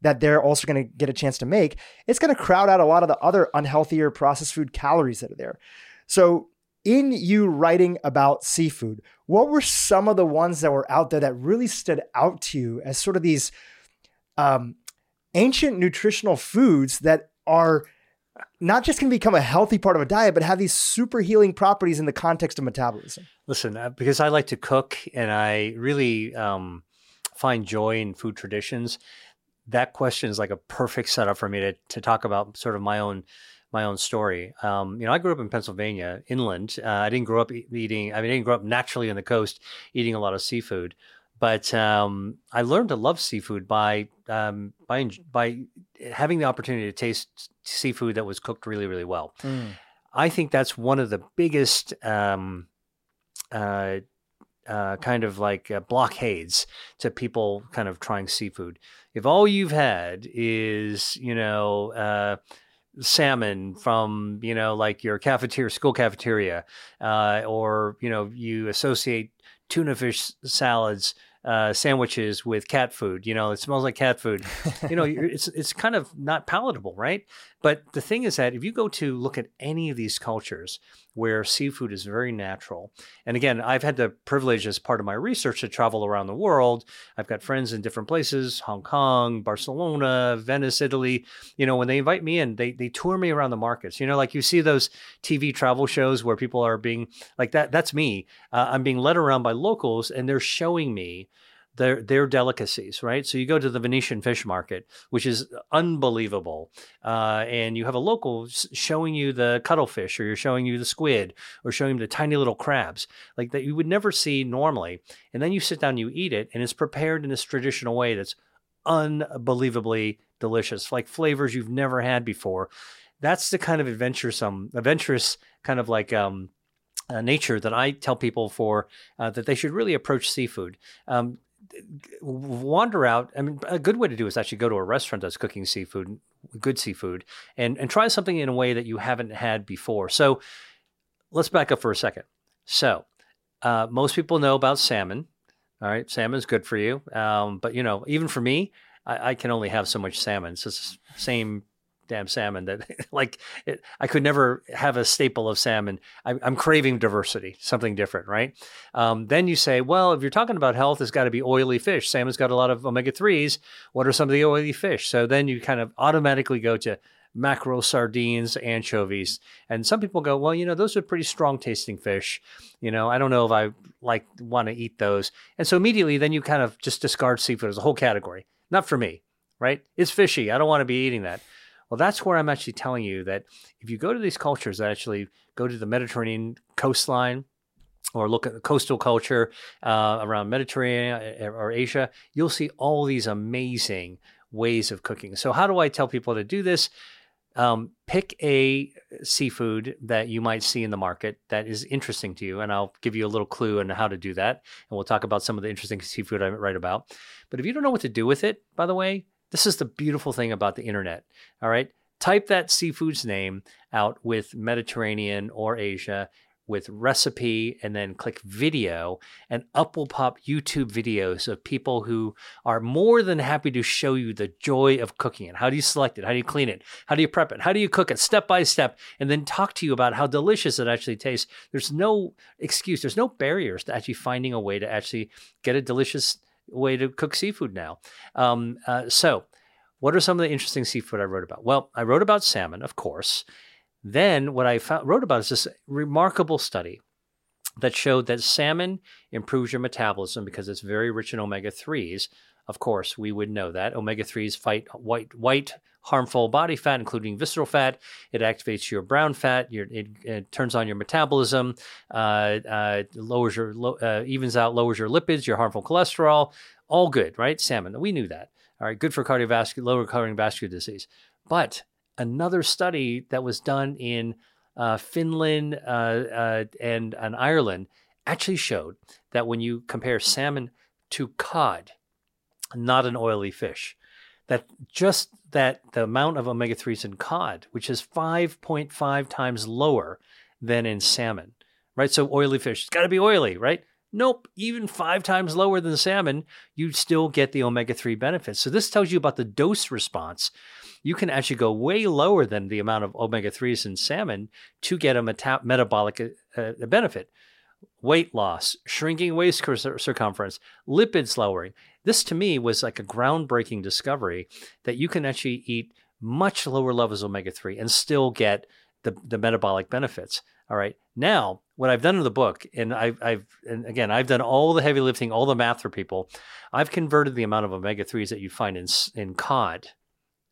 S2: that they're also going to get a chance to make, it's going to crowd out a lot of the other unhealthier processed food calories that are there. So in you writing about seafood, what were some of the ones that were out there that really stood out to you as sort of these um, ancient nutritional foods that are not just going to become a healthy part of a diet, but have these super healing properties in the context of metabolism?
S1: Listen, uh, because I like to cook and I really um, find joy in food traditions, that question is like a perfect setup for me to, to talk about sort of my own my own story. Um, you know, I grew up in Pennsylvania, inland. Uh, I didn't grow up eating. I mean, I didn't grow up naturally on the coast eating a lot of seafood. But um, I learned to love seafood by um, by by having the opportunity to taste seafood that was cooked really, really well. Mm. I think that's one of the biggest um, uh, uh, kind of like uh, blockades to people kind of trying seafood. If all you've had is, you know, uh, salmon from you know like your cafeteria school cafeteria uh, or you know you associate tuna fish salads uh, sandwiches with cat food. You know, it smells like cat food. You know, it's it's kind of not palatable, right? But the thing is that if you go to look at any of these cultures where seafood is very natural, and again, I've had the privilege as part of my research to travel around the world. I've got friends in different places: Hong Kong, Barcelona, Venice, Italy. You know, when they invite me in, they they tour me around the markets. You know, like you see those TV travel shows where people are being like that. That's me. Uh, I'm being led around by locals, and they're showing me their their delicacies, right? So you go to the Venetian fish market, which is unbelievable, uh, and you have a local showing you the cuttlefish, or you're showing you the squid, or showing you the tiny little crabs, like that you would never see normally. And then you sit down, you eat it, and it's prepared in this traditional way that's unbelievably delicious, like flavors you've never had before. That's the kind of adventuresome, adventurous kind of like um, uh, nature that I tell people for uh, that they should really approach seafood. Um, wander out. I mean, a good way to do is actually go to a restaurant that's cooking seafood, good seafood, and and try something in a way that you haven't had before. So let's back up for a second. So uh, most people know about salmon. All right, salmon is good for you, um, but you know, even for me, I, I, can only have so much salmon. It's the same damn salmon that like it, I could never have a staple of salmon. I, am craving diversity, something different, right? Um, then you say, well, if you're talking about health, it's got to be oily fish. Salmon's got a lot of omega threes. What are some of the oily fish? So then you kind of automatically go to mackerel, sardines, anchovies. And some people go, well, you know, those are pretty strong tasting fish. You know, I don't know if I like want to eat those. And so immediately then you kind of just discard seafood as a whole category. Not for me, right? It's fishy. I don't want to be eating that. Well, that's where I'm actually telling you that if you go to these cultures that actually go to the Mediterranean coastline, or look at the coastal culture uh, around Mediterranean or Asia, you'll see all these amazing ways of cooking. So, how do I tell people to do this? Um, pick a seafood that you might see in the market that is interesting to you, and I'll give you a little clue on how to do that. And we'll talk about some of the interesting seafood I write about. But if you don't know what to do with it, by the way, this is the beautiful thing about the internet. All right. Type that seafood's name out with Mediterranean or Asia with recipe and then click video, and up will pop YouTube videos of people who are more than happy to show you the joy of cooking it. How do you select it? How do you clean it? How do you prep it? How do you cook it step by step? And then talk to you about how delicious it actually tastes. There's no excuse, there's no barriers to actually finding a way to actually get a delicious way to cook seafood now. Um, uh, so, what are some of the interesting seafood I wrote about? Well, I wrote about salmon, of course. Then, what I found, wrote about is this remarkable study that showed that salmon improves your metabolism because it's very rich in omega 3s. Of course, we would know that. Omega 3s fight white, white harmful body fat, including visceral fat. It activates your brown fat. Your, it, it turns on your metabolism, uh, uh, lowers your, uh, evens out, lowers your lipids, your harmful cholesterol. All good, right? Salmon. We knew that. All right, good for cardiovascular, lower cardiovascular disease. But another study that was done in uh, Finland uh, uh, and, and Ireland actually showed that when you compare salmon to cod, not an oily fish, that just that the amount of omega 3s in cod, which is 5.5 times lower than in salmon, right? So oily fish, it's got to be oily, right? Nope, even five times lower than salmon, you'd still get the omega 3 benefits. So, this tells you about the dose response. You can actually go way lower than the amount of omega 3s in salmon to get a meta- metabolic uh, benefit. Weight loss, shrinking waist circumference, lipids lowering. This to me was like a groundbreaking discovery that you can actually eat much lower levels of omega 3 and still get the, the metabolic benefits. All right. Now, what I've done in the book, and I've, I've, and again, I've done all the heavy lifting, all the math for people. I've converted the amount of omega threes that you find in in cod,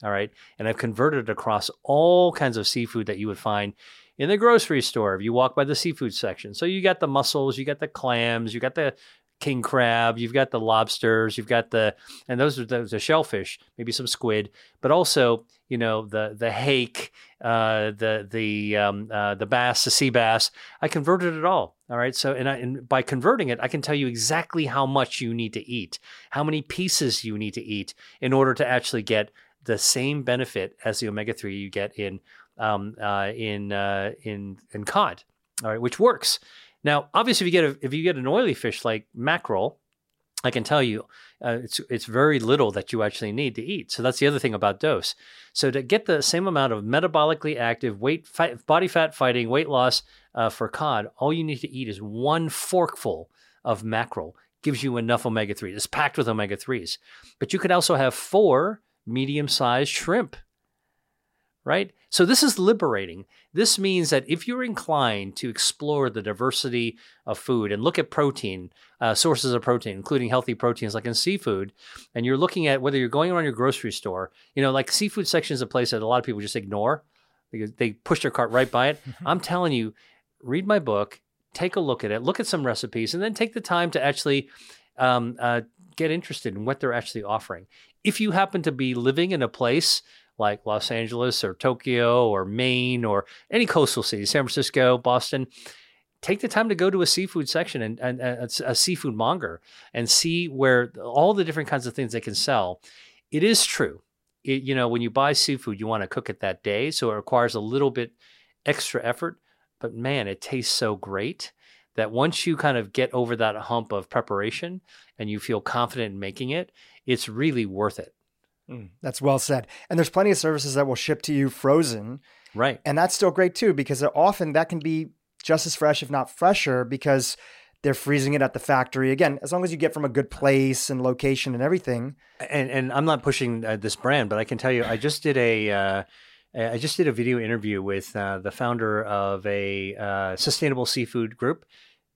S1: all right, and I've converted it across all kinds of seafood that you would find in the grocery store if you walk by the seafood section. So you got the mussels, you got the clams, you got the king crab, you've got the lobsters, you've got the and those are those are shellfish, maybe some squid, but also you know the the hake, uh, the the um, uh, the bass, the sea bass. I converted it all. All right, so and, I, and by converting it, I can tell you exactly how much you need to eat, how many pieces you need to eat in order to actually get the same benefit as the omega three you get in um, uh, in uh, in in cod. All right, which works. Now, obviously, if you get a, if you get an oily fish like mackerel, I can tell you uh, it's it's very little that you actually need to eat. So that's the other thing about dose. So to get the same amount of metabolically active weight body fat fighting weight loss uh, for cod, all you need to eat is one forkful of mackerel. Gives you enough omega 3. It's packed with omega 3s. But you could also have four medium sized shrimp right? So this is liberating. This means that if you're inclined to explore the diversity of food and look at protein, uh, sources of protein, including healthy proteins like in seafood, and you're looking at whether you're going around your grocery store, you know, like seafood section is a place that a lot of people just ignore because they push their cart right by it. I'm telling you, read my book, take a look at it, look at some recipes, and then take the time to actually um, uh, get interested in what they're actually offering. If you happen to be living in a place like Los Angeles or Tokyo or Maine or any coastal city, San Francisco, Boston, take the time to go to a seafood section and, and, and a, a seafood monger and see where all the different kinds of things they can sell. It is true. It, you know, when you buy seafood, you want to cook it that day, so it requires a little bit extra effort. But man, it tastes so great that once you kind of get over that hump of preparation and you feel confident in making it, it's really worth it.
S2: Mm, that's well said. And there's plenty of services that will ship to you frozen.
S1: Right.
S2: And that's still great too, because often that can be just as fresh, if not fresher, because they're freezing it at the factory. Again, as long as you get from a good place and location and everything.
S1: And, and I'm not pushing uh, this brand, but I can tell you, I just did a. Uh, I just did a video interview with uh, the founder of a uh, sustainable seafood group.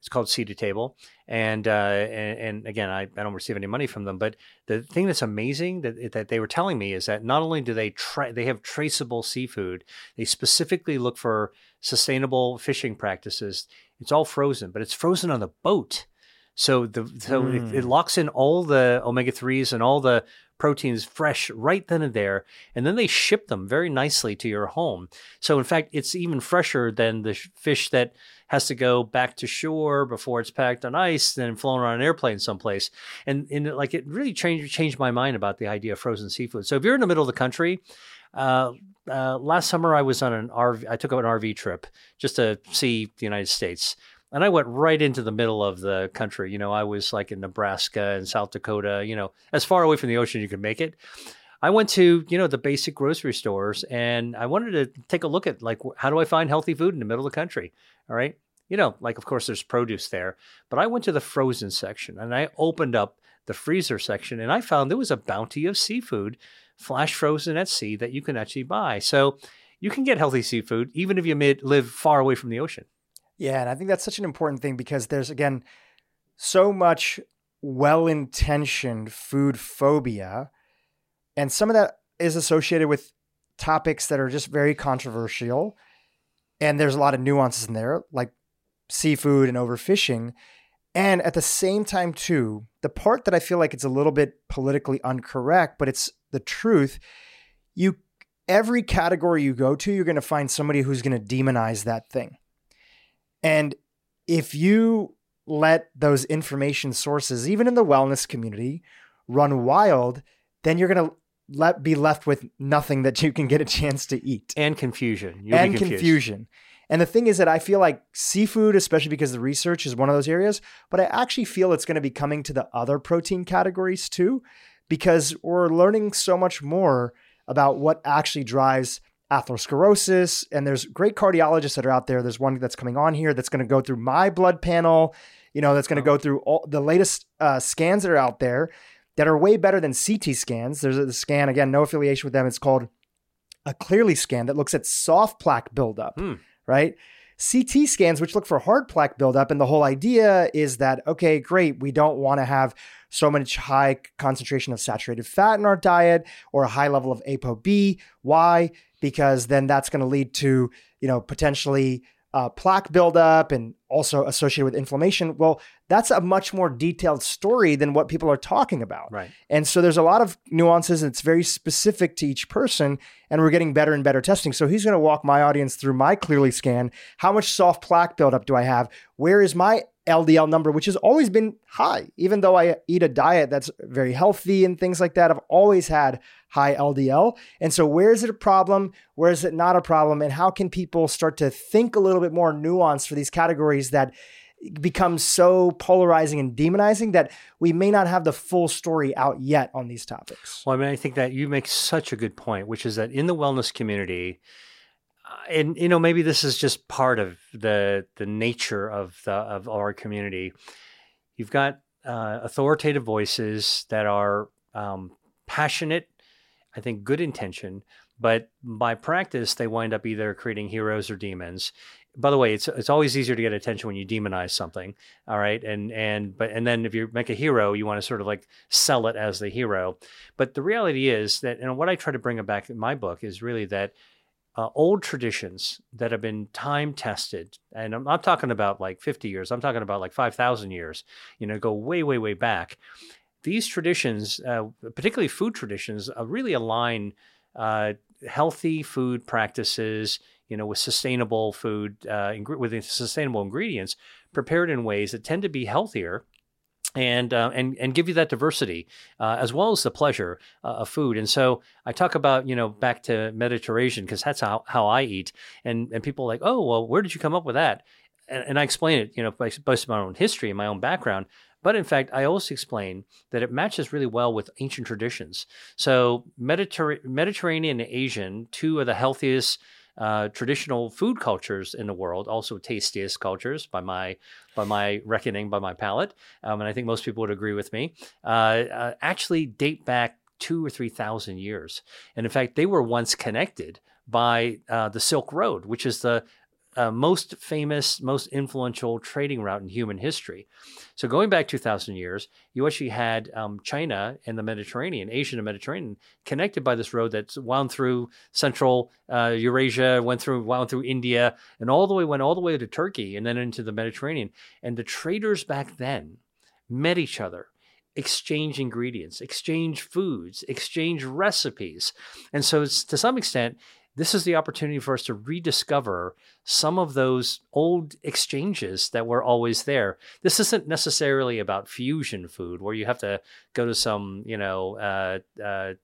S1: It's called Sea to Table, and, uh, and, and again, I, I don't receive any money from them. But the thing that's amazing that that they were telling me is that not only do they try, they have traceable seafood. They specifically look for sustainable fishing practices. It's all frozen, but it's frozen on the boat. So the so mm. it, it, hmm. locks in all the omega threes and all the proteins fresh right then and there, and then they ship them very nicely to your home. So in fact, it's even fresher than the fish that has to go back to shore before it's packed on ice, then flown on an airplane someplace. And, and like it really changed changed my mind about the idea of frozen seafood. So if you're in the middle of the country, uh, uh, last summer I was on an RV. I took up an RV trip just to see the United States. And I went right into the middle of the country. You know, I was like in Nebraska and South Dakota, you know, as far away from the ocean you could make it. I went to, you know, the basic grocery stores and I wanted to take a look at like how do I find healthy food in the middle of the country? All right. You know, like of course there's produce there, but I went to the frozen section and I opened up the freezer section and I found there was a bounty of seafood flash frozen at sea that you can actually buy. So you can get healthy seafood even if you live far away from the ocean.
S2: Yeah, and I think that's such an important thing because there's again so much well-intentioned food phobia and some of that is associated with topics that are just very controversial and there's a lot of nuances in there like seafood and overfishing and at the same time too the part that i feel like it's a little bit politically incorrect but it's the truth you every category you go to you're going to find somebody who's going to demonize that thing and if you let those information sources, even in the wellness community, run wild, then you're going to let be left with nothing that you can get a chance to eat.
S1: And confusion. You'll
S2: and confusion. And the thing is that I feel like seafood, especially because the research is one of those areas, but I actually feel it's going to be coming to the other protein categories too, because we're learning so much more about what actually drives atherosclerosis. And there's great cardiologists that are out there. There's one that's coming on here that's going to go through my blood panel, you know, that's going to go through all the latest uh, scans that are out there that are way better than CT scans. There's a scan, again, no affiliation with them. It's called a Cleerly scan that looks at soft plaque buildup, hmm. right? CT scans, which look for hard plaque buildup. And the whole idea is that, okay, great, we don't want to have so much high concentration of saturated fat in our diet or a high level of ApoB. Why? Because then that's going to lead to, you know, potentially uh, plaque buildup and also associated with inflammation. Well, that's a much more detailed story than what people are talking about.
S1: Right.
S2: And so there's a lot of nuances and it's very specific to each person. And we're getting better and better testing. So he's going to walk my audience through my Cleerly scan. How much soft plaque buildup do I have? Where is my LDL number, which has always been high, even though I eat a diet that's very healthy and things like that. I've always had high LDL. And so, where is it a problem? Where is it not a problem? And how can people start to think a little bit more nuanced for these categories that become so polarizing and demonizing that we may not have the full story out yet on these topics?
S1: Well, I mean, I think that you make such a good point, which is that in the wellness community, and you know maybe this is just part of the the nature of the of our community. You've got uh, authoritative voices that are um, passionate, I think, good intention, but by practice they wind up either creating heroes or demons. By the way, it's it's always easier to get attention when you demonize something, all right? And and but and then if you make a hero, you want to sort of like sell it as the hero. But the reality is that and what I try to bring back in my book is really that uh, old traditions that have been time tested, and I'm not talking about like 50 years, I'm talking about like 5,000 years, you know, go way, way, way back. These traditions, uh, particularly food traditions, uh, really align uh, healthy food practices, you know, with sustainable food, uh, ing- with sustainable ingredients prepared in ways that tend to be healthier and uh, and and give you that diversity uh, as well as the pleasure uh, of food. And so I talk about you know back to Mediterranean because that's how, how I eat. And and people are like, oh well, where did you come up with that? And, and I explain it, you know, based on my own history and my own background. But in fact, I also explain that it matches really well with ancient traditions. So Mediter- Mediterranean and Asian, two of the healthiest uh, traditional food cultures in the world, also tastiest cultures by my by my reckoning, by my palate, um, and I think most people would agree with me. Uh, uh, actually, date back two or three thousand years, and in fact, they were once connected by uh, the Silk Road, which is the uh, most famous, most influential trading route in human history. So going back 2,000 years, you actually had um, China and the Mediterranean, Asia and Mediterranean, connected by this road that's wound through central uh, Eurasia, went through, wound through India, and all the way went all the way to Turkey and then into the Mediterranean. And the traders back then met each other exchange ingredients, exchange foods, exchange recipes. And so, to some extent, this is the opportunity for us to rediscover some of those old exchanges that were always there. This isn't necessarily about fusion food where you have to go to some, you know, uh, uh,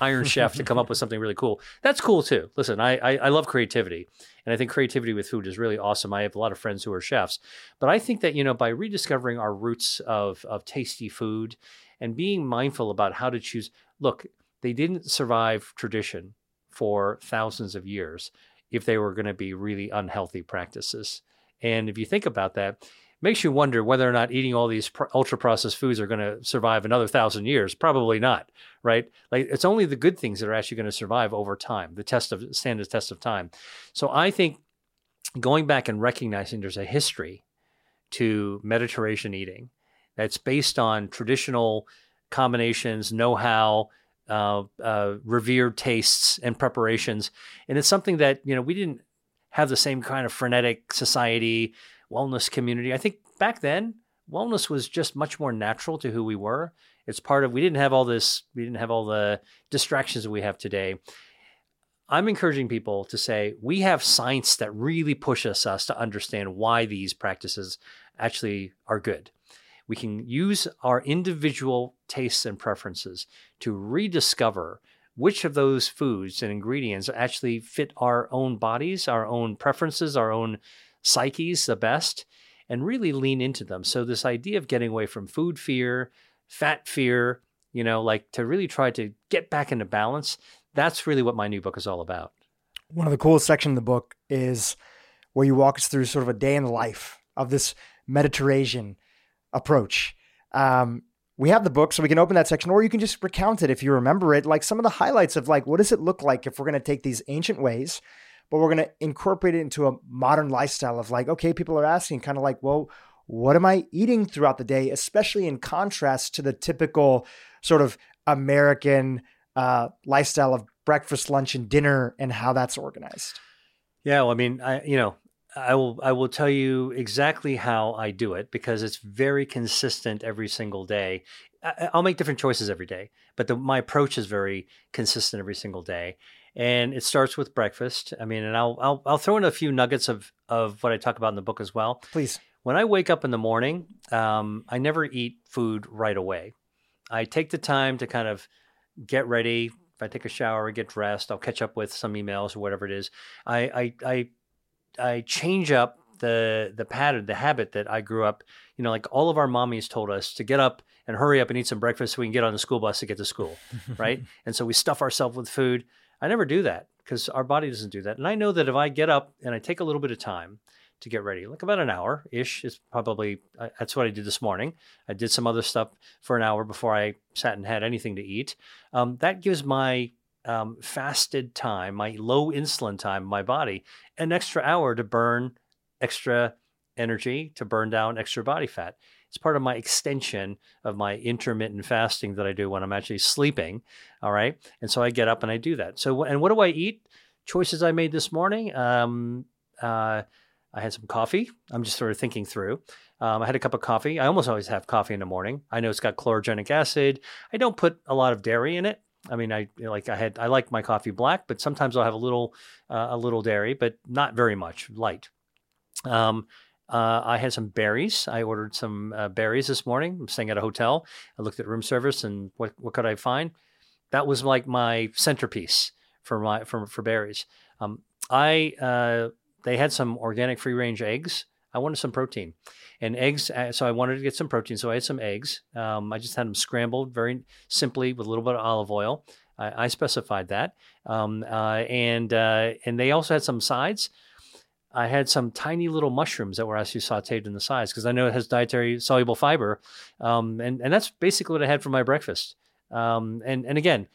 S1: Iron Chef to come up with something really cool. That's cool too. Listen, I, I, I love creativity, and I think creativity with food is really awesome. I have a lot of friends who are chefs, but I think that you know by rediscovering our roots of of tasty food and being mindful about how to choose. Look, they didn't survive tradition for thousands of years if they were going to be really unhealthy practices. And if you think about that, it makes you wonder whether or not eating all these ultra processed foods are going to survive another thousand years. Probably not, right? Like it's only the good things that are actually going to survive over time, the test of stand the test of time. So I think going back and recognizing there's a history to Mediterranean eating that's based on traditional combinations, know how, uh, uh, revered tastes and preparations. And it's something that, you know, we didn't have the same kind of frenetic society, wellness community. I think back then, wellness was just much more natural to who we were. It's part of, we didn't have all this, we didn't have all the distractions that we have today. I'm encouraging people to say we have science that really pushes us to understand why these practices actually are good. We can use our individual tastes and preferences to rediscover which of those foods and ingredients actually fit our own bodies, our own preferences, our own psyches the best, and really lean into them. So, this idea of getting away from food fear, fat fear, you know, like to really try to get back into balance, that's really what my new book is all about.
S2: One of the coolest sections of the book is where you walk us through sort of a day in the life of this Mediterranean approach. Um, we have the book, so we can open that section, or you can just recount it if you remember it. Like some of the highlights of like what does it look like if we're going to take these ancient ways, but we're going to incorporate it into a modern lifestyle of like, okay, people are asking, kind of like, well, what am I eating throughout the day, especially in contrast to the typical sort of American uh, lifestyle of breakfast, lunch, and dinner, and how that's organized.
S1: Yeah, well, I mean, I you know, I will I will tell you exactly how I do it because it's very consistent every single day. I, will make different choices every day, but the, my approach is very consistent every single day. And it starts with breakfast. I mean, and I'll I'll, I'll throw in a few nuggets of of what I talk about in the book as well.
S2: Please.
S1: When I wake up in the morning, um, I never eat food right away. I take the time to kind of get ready. If I take a shower, or get dressed, I'll catch up with some emails or whatever it is. I I I, I change up the the pattern, the habit that I grew up. You know, like all of our mommies told us to get up and hurry up and eat some breakfast so we can get on the school bus to get to school, right? and so we stuff ourselves with food. I never do that because our body doesn't do that. And I know that if I get up and I take a little bit of time to get ready. Like about an hour ish is probably uh, that's what I did this morning. I did some other stuff for an hour before I sat and had anything to eat. Um, that gives my um, fasted time, my low insulin time, my body an extra hour to burn extra energy, to burn down extra body fat. It's part of my extension of my intermittent fasting that I do when I'm actually sleeping. All right. And so I get up and I do that. So, and what do I eat? Choices I made this morning. Um, uh, I had some coffee. I'm just sort of thinking through. Um, I had a cup of coffee. I almost always have coffee in the morning. I know it's got chlorogenic acid. I don't put a lot of dairy in it. I mean, I like I had I like my coffee black, but sometimes I'll have a little uh, a little dairy, but not very much, light. Um, uh, I had some berries. I ordered some uh, berries this morning. I'm staying at a hotel. I looked at room service and what what could I find? That was like my centerpiece for my for for berries. Um, I uh, they had some organic free range eggs. I wanted some protein and eggs. Uh, so I wanted to get some protein. So I had some eggs. Um, I just had them scrambled very simply with a little bit of olive oil. I, I specified that. Um, uh, and, uh, and they also had some sides. I had some tiny little mushrooms that were actually sauteed in the sides because I know it has dietary soluble fiber. Um, and, and that's basically what I had for my breakfast. Um, and, and again,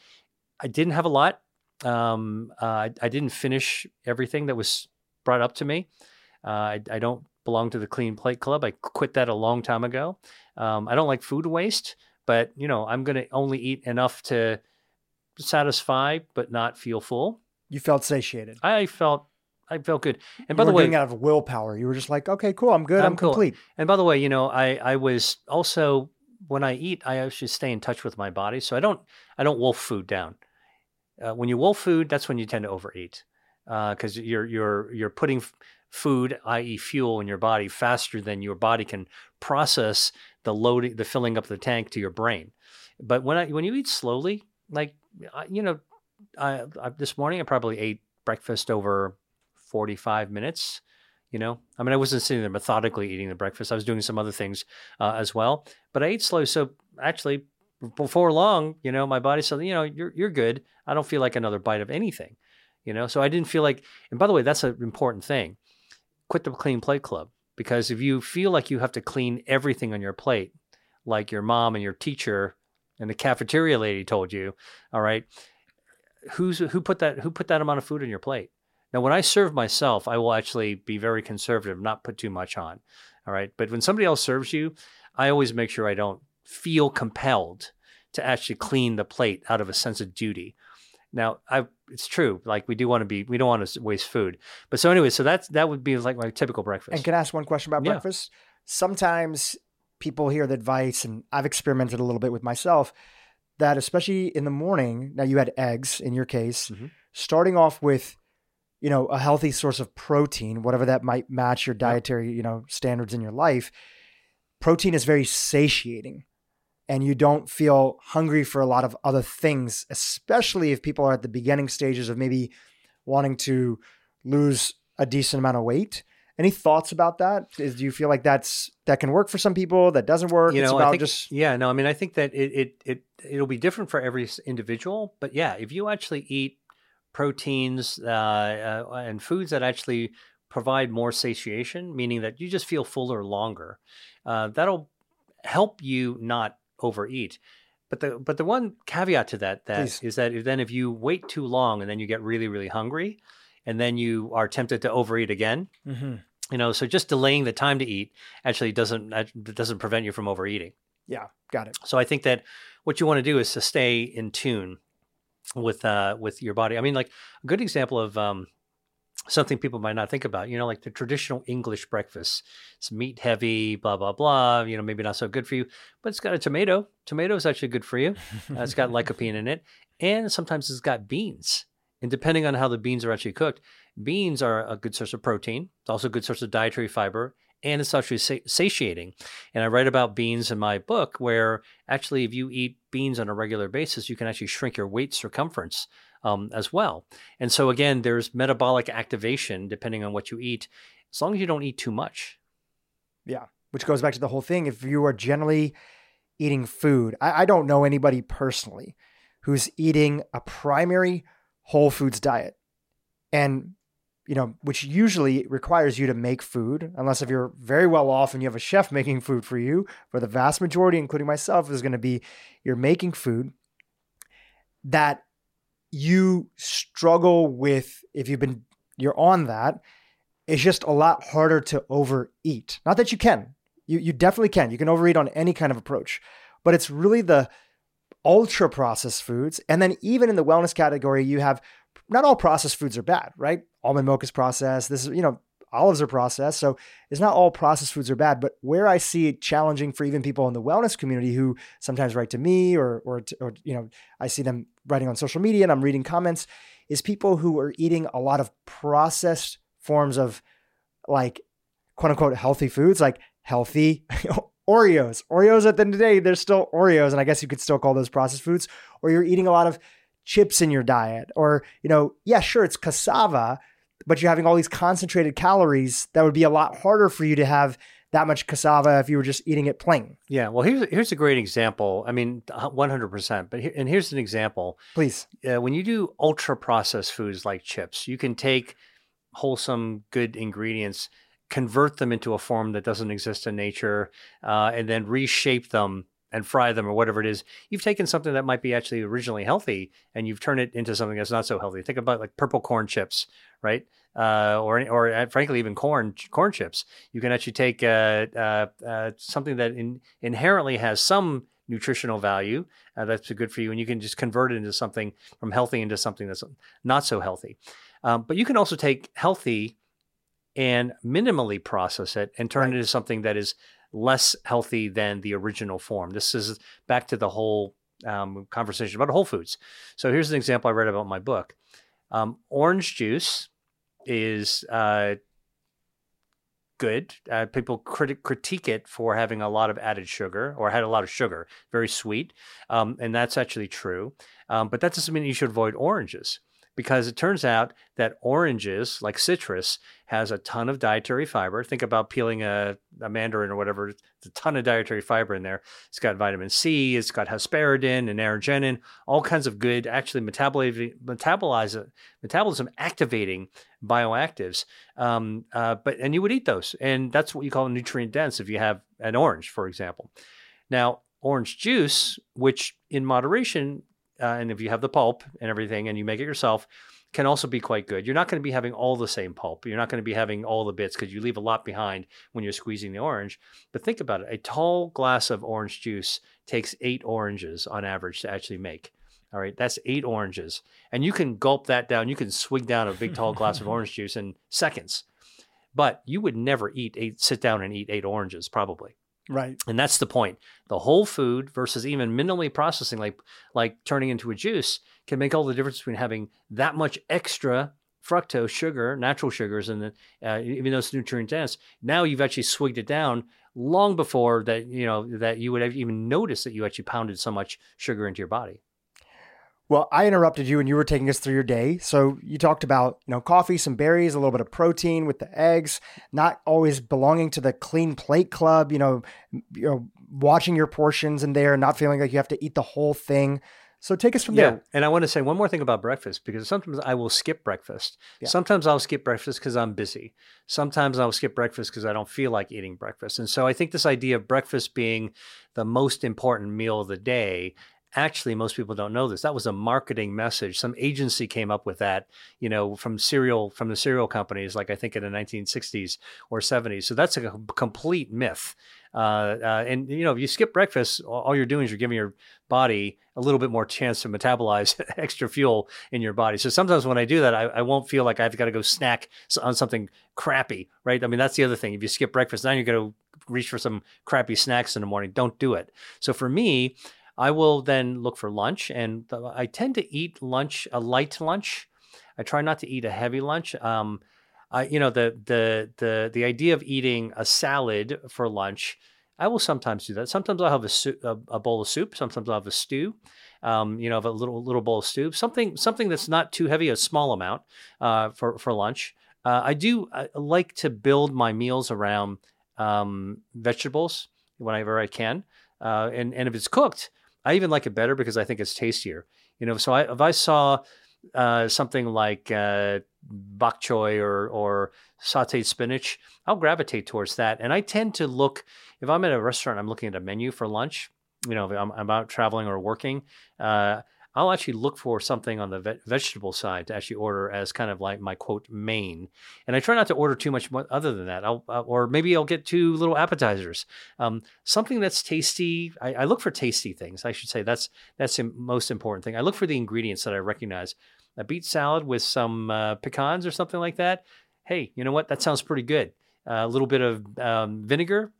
S1: I didn't have a lot. Um, uh, I, I, didn't finish everything that was brought up to me. Uh, I, I, don't belong to the Clean Plate Club. I quit that a long time ago. Um, I don't like food waste, but you know I'm going to only eat enough to satisfy but not feel full.
S2: You felt satiated.
S1: I felt I felt good. And
S2: you
S1: by the way,
S2: out of willpower. You were just like, okay, cool, I'm good, I'm, I'm cool. complete.
S1: And by the way, you know, I I was also when I eat, I actually stay in touch with my body, so I don't I don't wolf food down. Uh, when you wolf food, that's when you tend to overeat because uh, you're you're you're putting food, i.e., fuel, in your body faster than your body can process the loading, the filling up the tank to your brain. But when I when you eat slowly, like you know, I, I, this morning I probably ate breakfast over forty five minutes. You know, I mean, I wasn't sitting there methodically eating the breakfast. I was doing some other things uh, as well, but I ate slow. So actually, before long, you know, my body said, you know, you're you're good. I don't feel like another bite of anything you know so i didn't feel like and by the way that's an important thing quit the clean plate club because if you feel like you have to clean everything on your plate like your mom and your teacher and the cafeteria lady told you all right who's who put that who put that amount of food on your plate Now, when I serve myself, I will actually be very conservative, not put too much on. All right. But when somebody else serves you, I always make sure I don't feel compelled to actually clean the plate out of a sense of duty. Now, I it's true. Like we do want to be, we don't want to waste food. But so anyway, so that's that would be like my typical breakfast.
S2: And can I ask one question about
S1: Yeah.
S2: breakfast? Sometimes people hear the advice, and I've experimented a little bit with myself, that especially in the morning, now you had eggs in your case,
S1: Mhm.
S2: starting off with, you know, a healthy source of protein, whatever that might match your dietary, you know, standards in your life. Protein is very satiating. And you don't feel hungry for a lot of other things, especially if people are at the beginning stages of maybe wanting to lose a decent amount of weight. Any thoughts about that? Is, do you feel like that's that can work for some people? That doesn't work.
S1: you
S2: it's about
S1: think,
S2: just
S1: yeah, no, I mean, I think that it, it, it, it'll be different for every individual, but yeah, if you actually eat proteins uh, uh, and foods that actually provide more satiation, meaning that you just feel fuller longer, uh, that'll help you not overeat. But the but the one caveat to that that is
S2: Please.
S1: that if, then if you wait too long and then you get really really hungry, and then you are tempted to overeat again,
S2: Mhm.
S1: you know, so just delaying the time to eat actually doesn't that doesn't prevent you from overeating.
S2: yeah, got it.
S1: So I think that what you want to do is to stay in tune with uh with your body. I mean, like a good example of um something people might not think about, you know, like the traditional English breakfast. It's meat heavy, blah blah blah, you know, maybe not so good for you, but it's got a tomato. Tomato is actually good for you. Uh, it's got lycopene in it, and sometimes it's got beans. And depending on how the beans are actually cooked, beans are a good source of protein. It's also a good source of dietary fiber, and it's actually sa- satiating. And I write about beans in my book, where actually, if you eat beans on a regular basis, you can actually shrink your waist circumference um, as well. And so, again, there's metabolic activation depending on what you eat, as long as you don't eat too much.
S2: Yeah, which goes back to the whole thing. If you are generally eating food, I, I don't know anybody personally who's eating a primary whole foods diet. And, you know, which usually requires you to make food, unless if you're very well off and you have a chef making food for you. For the vast majority, including myself, is going to be you're making food that you struggle with if you've been you're on that it's just a lot harder to overeat. Not that you can. You, you definitely can. You can overeat on any kind of approach. But it's really the ultra processed foods. And then even in the wellness category you have not all processed foods are bad right? Almond milk is processed. This is you know olives are processed. So it's not all processed foods are bad. But where i see it challenging for even people in the wellness community who sometimes write to me or or, or you know i see them writing on social media and i'm reading comments is people who are eating a lot of processed forms of like quote unquote healthy foods like healthy Oreos. Oreos at the end of the day, they're still Oreos, and I guess you could still call those processed foods. Or you're eating a lot of chips in your diet, or you know, yeah, sure, it's cassava, but you're having all these concentrated calories that would be a lot harder for you to have that much cassava if you were just eating it plain.
S1: Yeah, well, here's here's a great example. I mean, 100. percent But here, and here's an example.
S2: Please.
S1: uh, when you do ultra processed foods like chips, you can take wholesome, good ingredients, convert them into a form that doesn't exist in nature, uh, and then reshape them and fry them or whatever it is. You've taken something that might be actually originally healthy and you've turned it into something that's not so healthy. Think about like purple corn chips, right? Uh, or or uh, frankly even corn corn chips. You can actually take uh, uh, uh, something that in, inherently has some nutritional value uh, that's good for you, and you can just convert it into something from healthy into something that's not so healthy. Um, but you can also take healthy and minimally process it and turn
S2: Right.
S1: it into something that is less healthy than the original form. This is back to the whole um, conversation about whole foods. So here's an example I read about in my book. Um, orange juice is uh, good. Uh, people criti- critique it for having a lot of added sugar or had a lot of sugar, very sweet. Um, and that's actually true. Um, but that doesn't mean you should avoid oranges because it turns out that oranges, like citrus, has a ton of dietary fiber. Think about peeling a, a mandarin or whatever. It's a ton of dietary fiber in there. It's got vitamin C, it's got hesperidin and naringenin, all kinds of good, actually metabolize, metabolize, metabolism activating bioactives. Um, uh, but and you would eat those, and that's what you call nutrient dense if you have an orange, for example. Now, orange juice, which in moderation, uh, and if you have the pulp and everything, and you make it yourself, can also be quite good. You're not going to be having all the same pulp. You're not going to be having all the bits because you leave a lot behind when you're squeezing the orange. But think about it a tall glass of orange juice takes eight oranges on average to actually make. All right, that's eight oranges. And you can gulp that down. You can swig down a big tall glass of orange juice in seconds. But you would never eat eight, sit down and eat eight oranges, probably.
S2: Right.
S1: And that's the point. The whole food versus even minimally processing, like like turning into a juice, can make all the difference between having that much extra fructose sugar, natural sugars, and uh, even though it's nutrient dense. Now you've actually swigged it down long before that you know that you would have even noticed that you actually pounded so much sugar into your body.
S2: Well, I interrupted you and you were taking us through your day. So you talked about, you know, coffee, some berries, a little bit of protein with the eggs, not always belonging to the clean plate club, you know, you know, watching your portions in there, not feeling like you have to eat the whole thing. So take us from
S1: yeah.
S2: there.
S1: And I want to say one more thing about breakfast because sometimes I will skip breakfast.
S2: Yeah.
S1: Sometimes I'll skip breakfast because I'm busy. Sometimes I'll skip breakfast because I don't feel like eating breakfast. And so I think this idea of breakfast being the most important meal of the day actually most people don't know this that was a marketing message. Some agency came up with that you know from cereal from the cereal companies like i think in the 1960s or 70s so that's a complete myth. Uh, uh, and you know if you skip breakfast all you're doing is you're giving your body a little bit more chance to metabolize extra fuel in your body. So sometimes when i do that i, I won't feel like i've got to go snack on something crappy right? I mean that's the other thing. If you skip breakfast now you're going to reach for some crappy snacks in the morning. Don't do it. So for me I will then look for lunch, and I tend to eat lunch a light lunch. I try not to eat a heavy lunch. Um, I, you know, the the the the idea of eating a salad for lunch, I will sometimes do that. Sometimes I'll have a, a, a bowl of soup. Sometimes I'll have a stew. Um, you know, have a little little bowl of stew. Something something that's not too heavy, a small amount uh, for for lunch. Uh, I do I like to build my meals around um, vegetables whenever I can, uh, and and if it's cooked, I even like it better because I think it's tastier. You know, so I, if I saw uh, something like uh, bok choy or or sautéed spinach, I'll gravitate towards that. And I tend to look if I'm at a restaurant, I'm looking at a menu for lunch. You know, I'm, I'm out traveling or working. Uh, I'll actually look for something on the ve- vegetable side to actually order as kind of like my quote main. And I try not to order too much other than that. I'll, uh, or maybe I'll get two little appetizers. Um, something that's tasty. I, I, look for tasty things. I should say that's that's the most important thing. I look for the ingredients that I recognize. A beet salad with some uh, pecans or something like that. Hey, you know what? That sounds pretty good. Uh, a little bit of um, vinegar,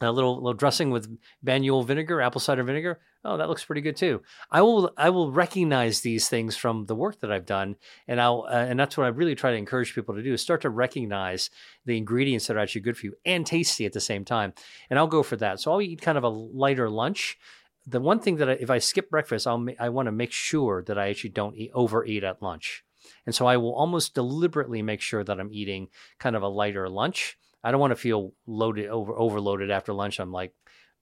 S1: a little little dressing with Banyuls vinegar, apple cider vinegar. Oh, that looks pretty good too. I will I will recognize these things from the work that I've done, and I'll uh, and that's what I really try to encourage people to do is start to recognize the ingredients that are actually good for you and tasty at the same time. And I'll go for that. So I'll eat kind of a lighter lunch. The one thing that I, if I skip breakfast, I'll I want to make sure that I actually don't eat overeat at lunch. And so I will almost deliberately make sure that I'm eating kind of a lighter lunch I don't want to feel loaded over overloaded after lunch. I'm like,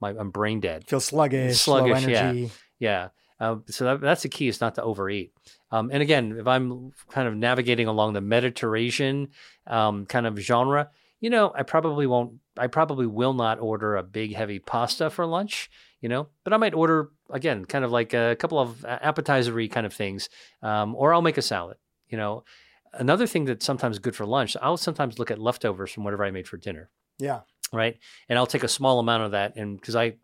S1: my I'm brain dead.
S2: Feel sluggish, sluggish,
S1: yeah, yeah. Uh, so that, that's the key is not to overeat. Um, and again, if I'm kind of navigating along the Mediterranean um, kind of genre, you know, I probably won't. I probably will not order a big heavy pasta for lunch. You know, but I might order again, kind of like a couple of appetizery kind of things, um, or I'll make a salad. You know, another thing that's sometimes good for lunch, I'll sometimes look at leftovers from whatever I made for dinner.
S2: Yeah.
S1: Right. And I'll take a small amount of that. And because I,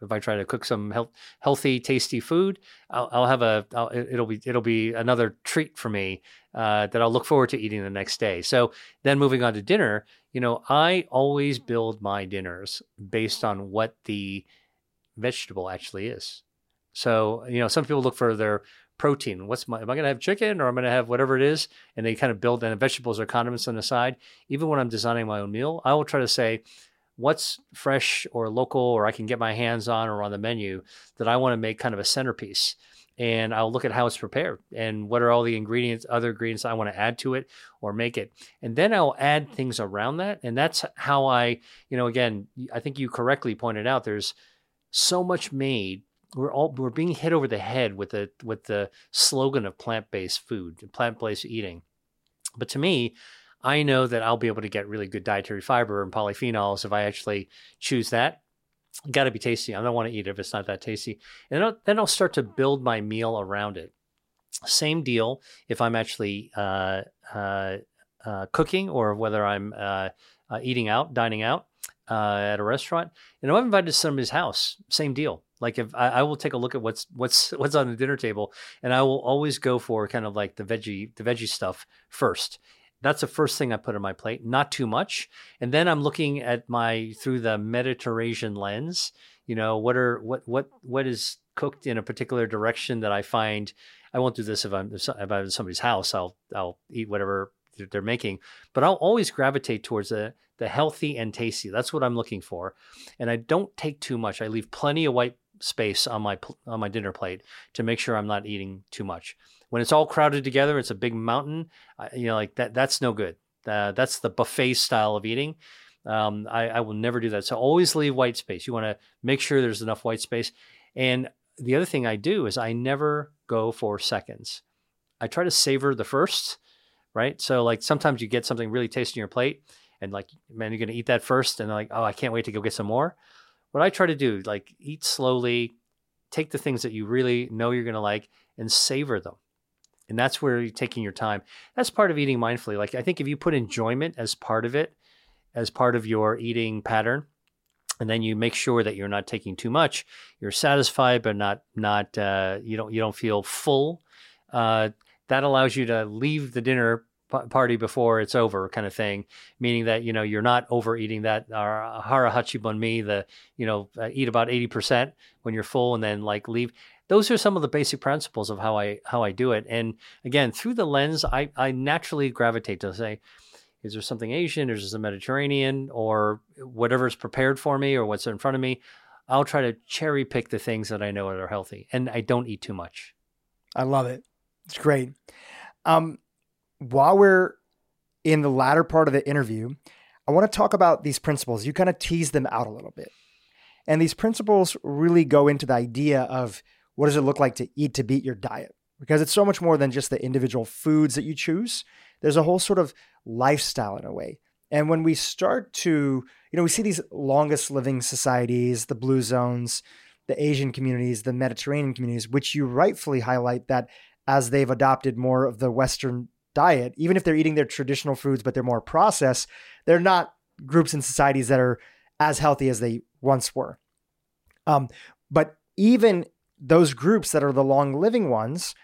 S1: if I try to cook some health, healthy, tasty food, I'll, I'll have a, I'll, it'll be, it'll be another treat for me uh, that I'll look forward to eating the next day. So then moving on to dinner, you know, I always build my dinners based on what the vegetable actually is. So, you know, some people look for their protein. What's my, am I going to have chicken or I'm going to have whatever it is? And they kind of build, and vegetables or condiments on the side. Even when I'm designing my own meal, I will try to say, what's fresh or local or I can get my hands on or on the menu that I want to make kind of a centerpiece. And I'll look at how it's prepared and what are all the ingredients, other ingredients I want to add to it or make it. And then I'll add things around that. And that's how I, you know, again, I think you correctly pointed out there's so much made we're all we're being hit over the head with the with the slogan of plant-based food, plant-based eating. But to me, I know that I'll be able to get really good dietary fiber and polyphenols if I actually choose that. Got to be tasty. I don't want to eat it if it's not that tasty. And then I'll, then I'll start to build my meal around it. Same deal if I'm actually uh, uh, uh, cooking or whether I'm uh, uh, eating out, dining out uh, at a restaurant. And I'm invited to somebody's house, same deal. Like if I, I, will take a look at what's what's what's on the dinner table, and I will always go for kind of like the veggie the veggie stuff first. That's the first thing I put on my plate, not too much. And then I'm looking at my through the Mediterranean lens. You know, what are what what what is cooked in a particular direction that I find I won't do this if I'm if I'm in somebody's house. I'll I'll eat whatever they're making, but I'll always gravitate towards the the healthy and tasty. That's what I'm looking for, and I don't take too much. I leave plenty of white space on my on my dinner plate to make sure I'm not eating too much. When it's all crowded together, it's a big mountain. you know, like that. That's no good. Uh, that's the buffet style of eating. Um, I, I will never do that. So always leave white space. You want to make sure there's enough white space. And the other thing I do is I never go for seconds. I try to savor the first, right? So like sometimes you get something really tasty on your plate and like, man, you're to eat that first. And like, oh, I can't wait to go get some more what I try to do, like eat slowly, take the things that you really know you're to like and savor them. And that's where you're taking your time. That's part of eating mindfully. Like I think if you put enjoyment as part of it, as part of your eating pattern, and then you make sure that you're not taking too much, you're satisfied but not not uh, you don't you don't feel full. Uh, that allows you to leave the dinner party before it's over kind of thing meaning that you know you're not overeating that or hara hachi bun the you know uh, eat about 80% when you're full and then like leave those are some of the basic principles of how i how i do it. And again through the lens i i naturally gravitate to say is there something asian? Is there mediterranean? Or whatever's prepared for me or what's in front of me i'll try to cherry pick the things that i know that are healthy and i don't eat too much.
S2: I love it. It's great. Um while we're in the latter part of the interview, I want to talk about these principles. You kind of tease them out a little bit. And these principles really go into the idea of what does it look like to eat to beat your diet? Because it's so much more than just the individual foods that you choose. There's a whole sort of lifestyle in a way. And when we start to, you know, we see these longest living societies, the blue zones, the Asian communities, the Mediterranean communities, which you rightfully highlight that as they've adopted more of the Western diet, even if they're eating their traditional foods, but they're more processed, they're not groups and societies that are as healthy as they once were. Um, but even those groups that are the long living ones,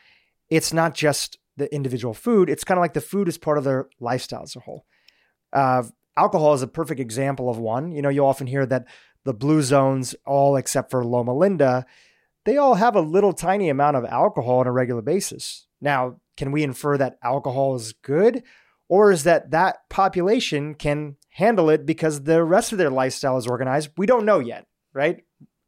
S2: it's not just the individual food. It's kind of like the food is part of their lifestyle as a whole. Uh, alcohol is a perfect example of one. You know, you often hear that the blue zones, all except for Loma Linda, they all have a little tiny amount of alcohol on a regular basis. Now, can we infer that alcohol is good? Or is that that population can handle it because the rest of their lifestyle is organized? We don't know yet, right?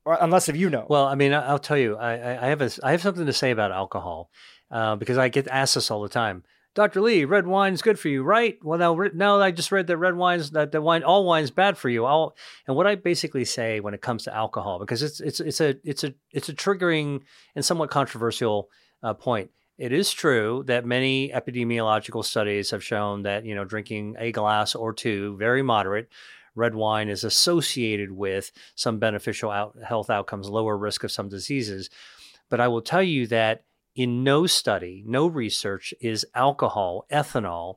S2: Or unless if you know.
S1: Well, I mean, I'll tell you, I, I have a, I have something to say about alcohol uh, because I get asked this all the time. Dr. Li, red wine is good for you, right? Well, now, now I just read that red wines, that the wine, all wine's bad for you. All, and what I basically say when it comes to alcohol, because it's it's it's a it's a it's a triggering and somewhat controversial uh, point it is true that many epidemiological studies have shown that you know drinking a glass or two, very moderate, red wine is associated with some beneficial out- health outcomes, lower risk of some diseases. But I will tell you that in no study, no research is alcohol, ethanol,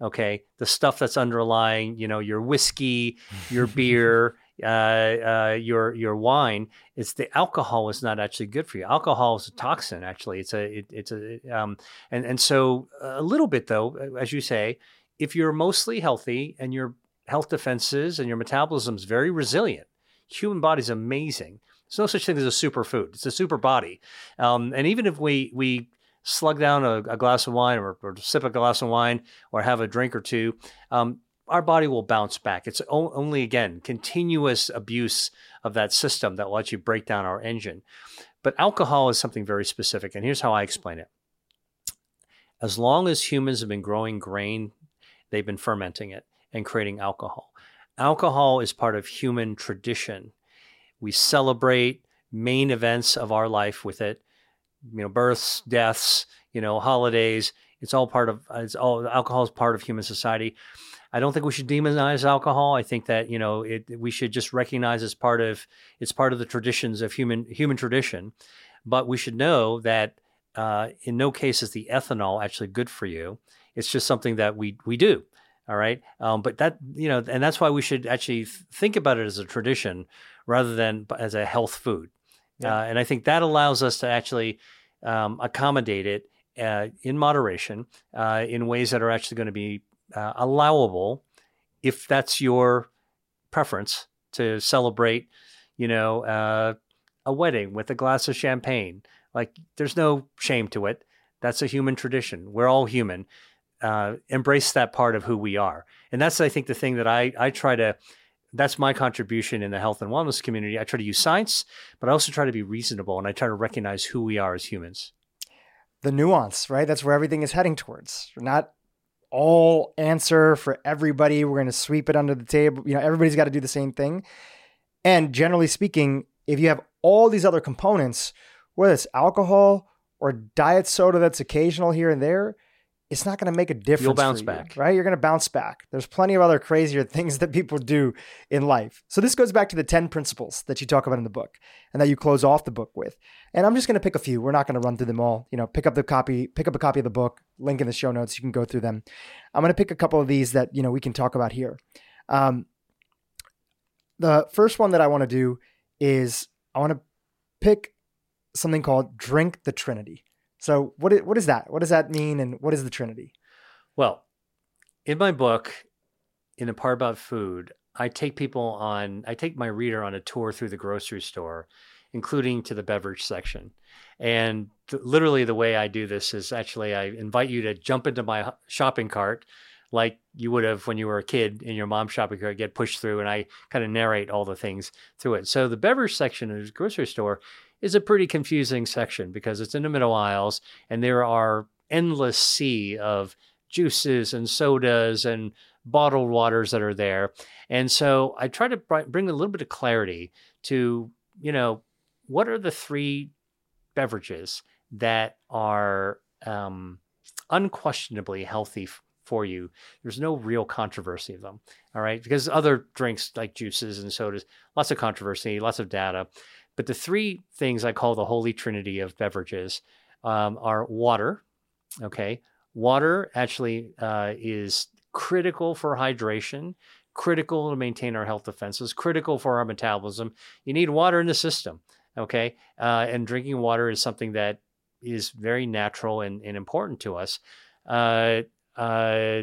S1: okay, the stuff that's underlying, you know, your whiskey, your beer, uh, uh, your your wine, it's the alcohol is not actually good for you. Alcohol is a toxin. Actually, it's a it, it's a um, and and so a little bit though, as you say, if you're mostly healthy and your health defenses and your metabolism is very resilient, human body's amazing. There's no such thing as a superfood. It's a super body. Um, and even if we we slug down a, a glass of wine or, or, sip a glass of wine or have a drink or two, um, our body will bounce back. It's only, again, continuous abuse of that system that lets you break down our engine. But alcohol is something very specific. And here's how I explain it. As long as humans have been growing grain, they've been fermenting it and creating alcohol. Alcohol is part of human tradition. We celebrate main events of our life with it, you know, births, deaths, you know, holidays. It's all part of, it's all, alcohol is part of human society. I don't think we should demonize alcohol. I think that you know it, we should just recognize as part of it's part of the traditions of human human tradition, but we should know that uh, in no case is the ethanol actually good for you. It's just something that we we do. All right, um, but that you know, and that's why we should actually think about it as a tradition rather than as a health food. Yeah. Uh, and I think that allows us to actually um, accommodate it uh, in moderation uh, in ways that are actually going to be uh, allowable if that's your preference to celebrate, you know, uh, a wedding with a glass of champagne. Like, there's no shame to it. That's a human tradition. We're all human. Uh, embrace that part of who we are. And that's, I think, the thing that I, I try to, that's my contribution in the health and wellness community. I try to use science, but I also try to be reasonable and I try to recognize who we are as humans.
S2: The nuance, right? That's where everything is heading towards. We're not all answer for everybody. We're going to sweep it under the table. You know, everybody's got to do the same thing. And generally speaking, if you have all these other components, whether it's alcohol or diet soda that's occasional here and there, it's not going to make a difference.
S1: You'll bounce you, back,
S2: right? You're going to bounce back. There's plenty of other crazier things that people do in life. So this goes back to the 10 principles that you talk about in the book and that you close off the book with. And I'm just going to pick a few. We're not going to run through them all. You know, pick up the copy, pick up a copy of the book, link in the show notes. You can go through them. I'm going to pick a couple of these that, you know, we can talk about here. Um, the first one that I want to do is I want to pick something called drink the Trinity. So what is, what is that? What does that mean, and what is the Trinity?
S1: Well, in my book, in the part about food, I take people on. I take my reader on a tour through the grocery store, including to the beverage section. And th- literally, the way I do this is actually I invite you to jump into my shopping cart like you would have when you were a kid in your mom's shopping cart, get pushed through, and I kind of narrate all the things through it. So the beverage section of the grocery store is a pretty confusing section because it's in the middle aisles and there are endless sea of juices and sodas and bottled waters that are there. And so I try to bring a little bit of clarity to, you know, what are the three beverages that are um, unquestionably healthy for you. There's no real controversy of them. All right. Because other drinks like juices and sodas, lots of controversy, lots of data. But the three things I call the holy trinity of beverages um, are water. Okay. Water actually uh, is critical for hydration, critical to maintain our health defenses, critical for our metabolism. You need water in the system. Okay. Uh, and drinking water is something that is very natural and, and important to us. Uh, uh,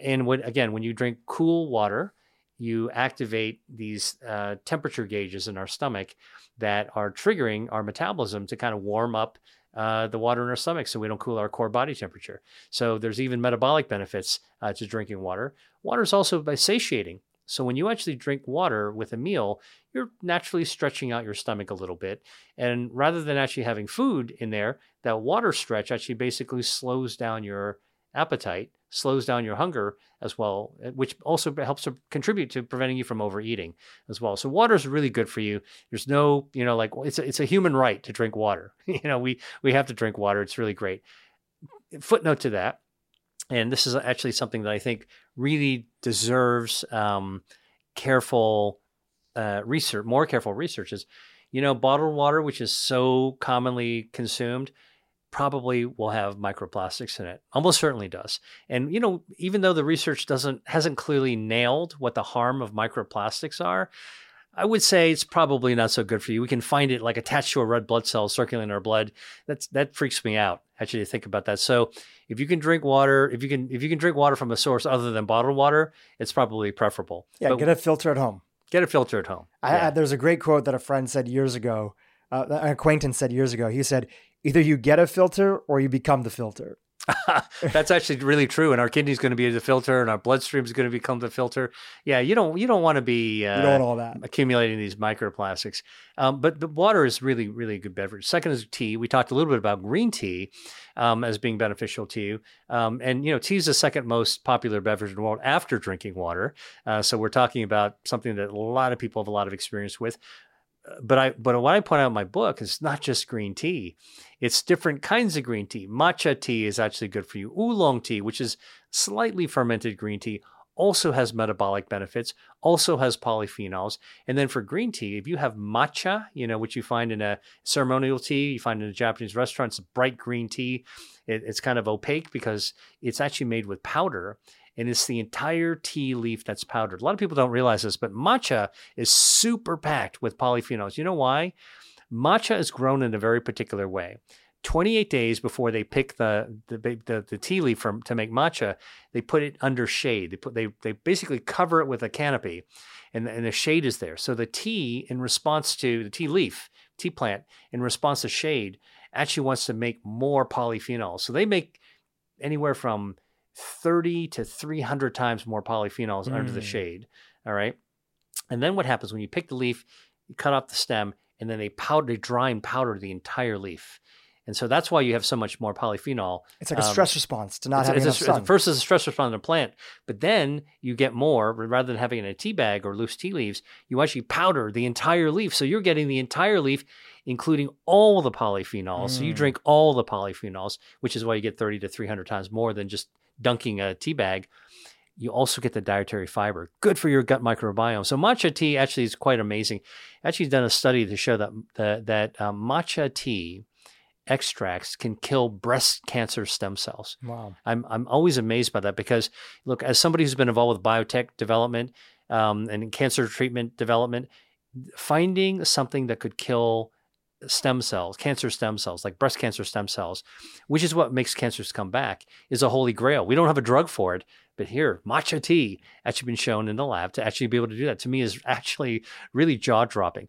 S1: and when, again, when you drink cool water, you activate these uh, temperature gauges in our stomach that are triggering our metabolism to kind of warm up uh, the water in our stomach so we don't cool our core body temperature. So there's even metabolic benefits uh, to drinking water. Water is also by satiating. So when you actually drink water with a meal, you're naturally stretching out your stomach a little bit. And rather than actually having food in there, that water stretch actually basically slows down your appetite, slows down your hunger as well, eh, which also helps to contribute to preventing you from overeating as well. So water is really good for you. There's no, you know, like it's a, it's a human right to drink water. you know, we we have to drink water. It's really great. Footnote to that, and this is actually something that I think really deserves um, careful uh, research, more careful research. Is you know, bottled water, which is so commonly consumed, probably will have microplastics in it. Almost certainly does. And you know, even though the research doesn't hasn't clearly nailed what the harm of microplastics are, I would say it's probably not so good for you. We can find it like attached to a red blood cell circulating in our blood. That's that freaks me out actually to think about that. So if you can drink water, if you can if you can drink water from a source other than bottled water, it's probably preferable.
S2: Yeah, but get a filter at home.
S1: Get a filter at home.
S2: I,
S1: yeah.
S2: There's a great quote that a friend said years ago. Uh, an acquaintance said years ago. He said, either you get a filter or you become the filter.
S1: That's actually really true, and our kidney's going to be the filter, and our bloodstream is going to become the filter. Yeah, you don't you don't want to be uh,
S2: you don't all that
S1: accumulating these microplastics. Um, but the water is really really a good beverage. Second is tea. We talked a little bit about green tea um, as being beneficial to you, um, and you know tea is the second most popular beverage in the world after drinking water. Uh, so we're talking about something that a lot of people have a lot of experience with but I but what I point out in my book is not just green tea; it's different kinds of green tea. Matcha tea is actually good for you. Oolong tea, which is slightly fermented green tea, also has metabolic benefits, also has polyphenols. And then for green tea, if you have matcha, you know, which you find in a ceremonial tea, you find in a Japanese restaurant, it's bright green tea. It, it's kind of opaque because it's actually made with powder and it's the entire tea leaf that's powdered. A lot of people don't realize this, but matcha is super packed with polyphenols. You know why? Matcha is grown in a very particular way. 28 days before they pick the the, the, the tea leaf from to make matcha, they put it under shade. They put they they basically cover it with a canopy, and and the shade is there. So the tea, in response to the tea leaf, tea plant, in response to shade, actually wants to make more polyphenols. So they make anywhere from 30 to 300 times more polyphenols mm. under the mm. shade. All right. And then what happens when you pick the leaf, you cut off the stem, and then they powder, they dry and powder the entire leaf. And so that's why you have so much more polyphenol.
S2: It's like a um, stress response to not having enough sun.
S1: First is a stress response in a plant, but then you get more rather than having it in a tea bag or loose tea leaves. You actually powder the entire leaf, so you're getting the entire leaf, including all the polyphenols. Mm. So you mm. drink all the polyphenols, which is why you get 30 to 300 times more than just dunking a tea bag. You also get the dietary fiber, good for your gut microbiome. So matcha tea actually is quite amazing. Actually, done a study to show that that, that um, matcha tea extracts can kill breast cancer stem cells.
S2: Wow.
S1: I'm, I'm always amazed by that because, look, as somebody who's been involved with biotech development um, and cancer treatment development, finding something that could kill stem cells, cancer stem cells, like breast cancer stem cells, which is what makes cancers come back, is a holy grail. We don't have a drug for it, but here, matcha tea actually been shown in the lab to actually be able to do that. To me, is actually really jaw dropping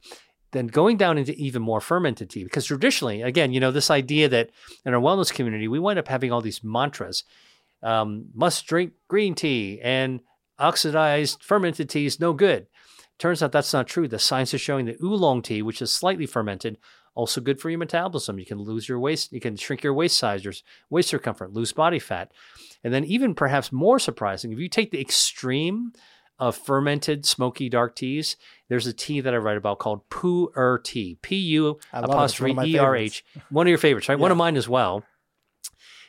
S1: then going down into even more fermented tea, because traditionally, again, you know, this idea that in our wellness community, we wind up having all these mantras um, must drink green tea and oxidized fermented tea is no good. Turns out that's not true. The science is showing that oolong tea, which is slightly fermented, also good for your metabolism. You can lose your waist, you can shrink your waist size, your waist circumference, lose body fat. And then, even perhaps more surprising, if you take the extreme of fermented smoky dark teas. There's a tea that I write about called Pu'er tea. P U apostrophe E R H. One of your favorites, right? Yeah. One of mine as well.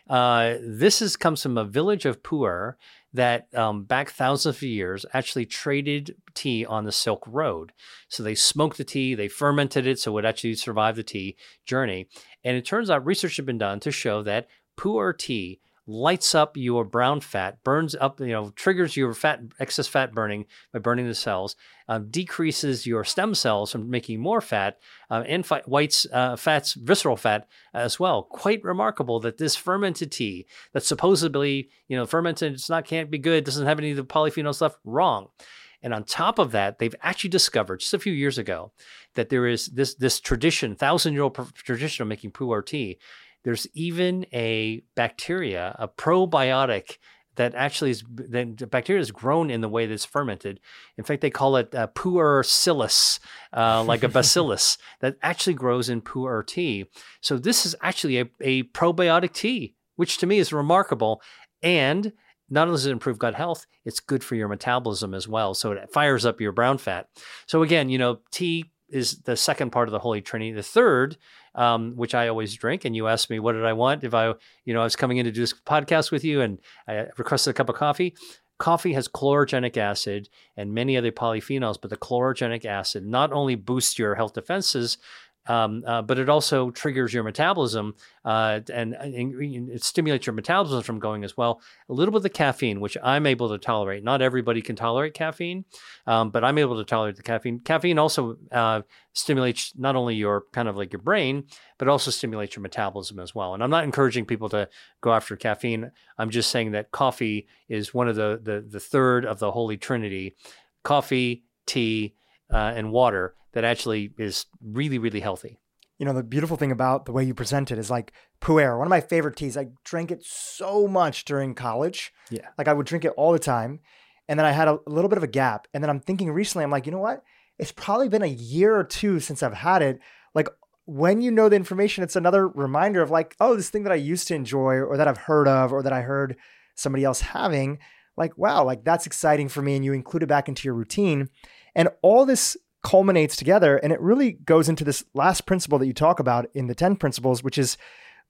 S1: Uh, this is comes from a village of Pu'er that um, back thousands of years actually traded tea on the Silk Road. So they smoked the tea, they fermented it so it actually survived the tea journey. And it turns out research had been done to show that Pu'er tea lights up your brown fat, burns up, you know, triggers your fat excess fat burning by burning the cells, um, decreases your stem cells from making more fat, uh, and fi- whites, uh, fats, visceral fat as well. Quite remarkable that this fermented tea, that supposedly, you know, fermented, it's not can't be good, doesn't have any of the polyphenols left. Wrong. And on top of that, they've actually discovered just a few years ago that there is this this tradition, thousand year old tradition of making pu'er tea there's even a bacteria, a probiotic that actually is the bacteria is grown in the way that's fermented. In fact, they call it uh, pu'er uh, like a bacillus that actually grows in pu'er tea. So this is actually a, a probiotic tea, which to me is remarkable. And not only does it improve gut health, it's good for your metabolism as well. So it fires up your brown fat. So again, you know, tea is the second part of the Holy Trinity. The third, um, which I always drink, and you asked me what did I want if I, you know, I was coming in to do this podcast with you, and I requested a cup of coffee. Coffee has chlorogenic acid and many other polyphenols, but the chlorogenic acid not only boosts your health defenses, um, uh, but it also triggers your metabolism uh, and, and, it stimulates your metabolism from going as well. A little bit of the caffeine, which I'm able to tolerate. Not everybody can tolerate caffeine, um, but I'm able to tolerate the caffeine. Caffeine also uh, stimulates not only your kind of like your brain, but also stimulates your metabolism as well. And I'm not encouraging people to go after caffeine. I'm just saying that coffee is one of the the, the third of the holy trinity: coffee, tea, uh, and water that actually is really, really healthy.
S2: You know, the beautiful thing about the way you present it is like Pu'er, one of my favorite teas. I drank it so much during college.
S1: Yeah.
S2: Like I would drink it all the time. And then I had a, a little bit of a gap. And then I'm thinking recently, I'm like, you know what? It's probably been a year or two since I've had it. Like when you know the information, it's another reminder of like, oh, this thing that I used to enjoy or that I've heard of or that I heard somebody else having. Like, wow, like that's exciting for me. And you include it back into your routine. And all this culminates together and it really goes into this last principle that you talk about in the 10 principles which is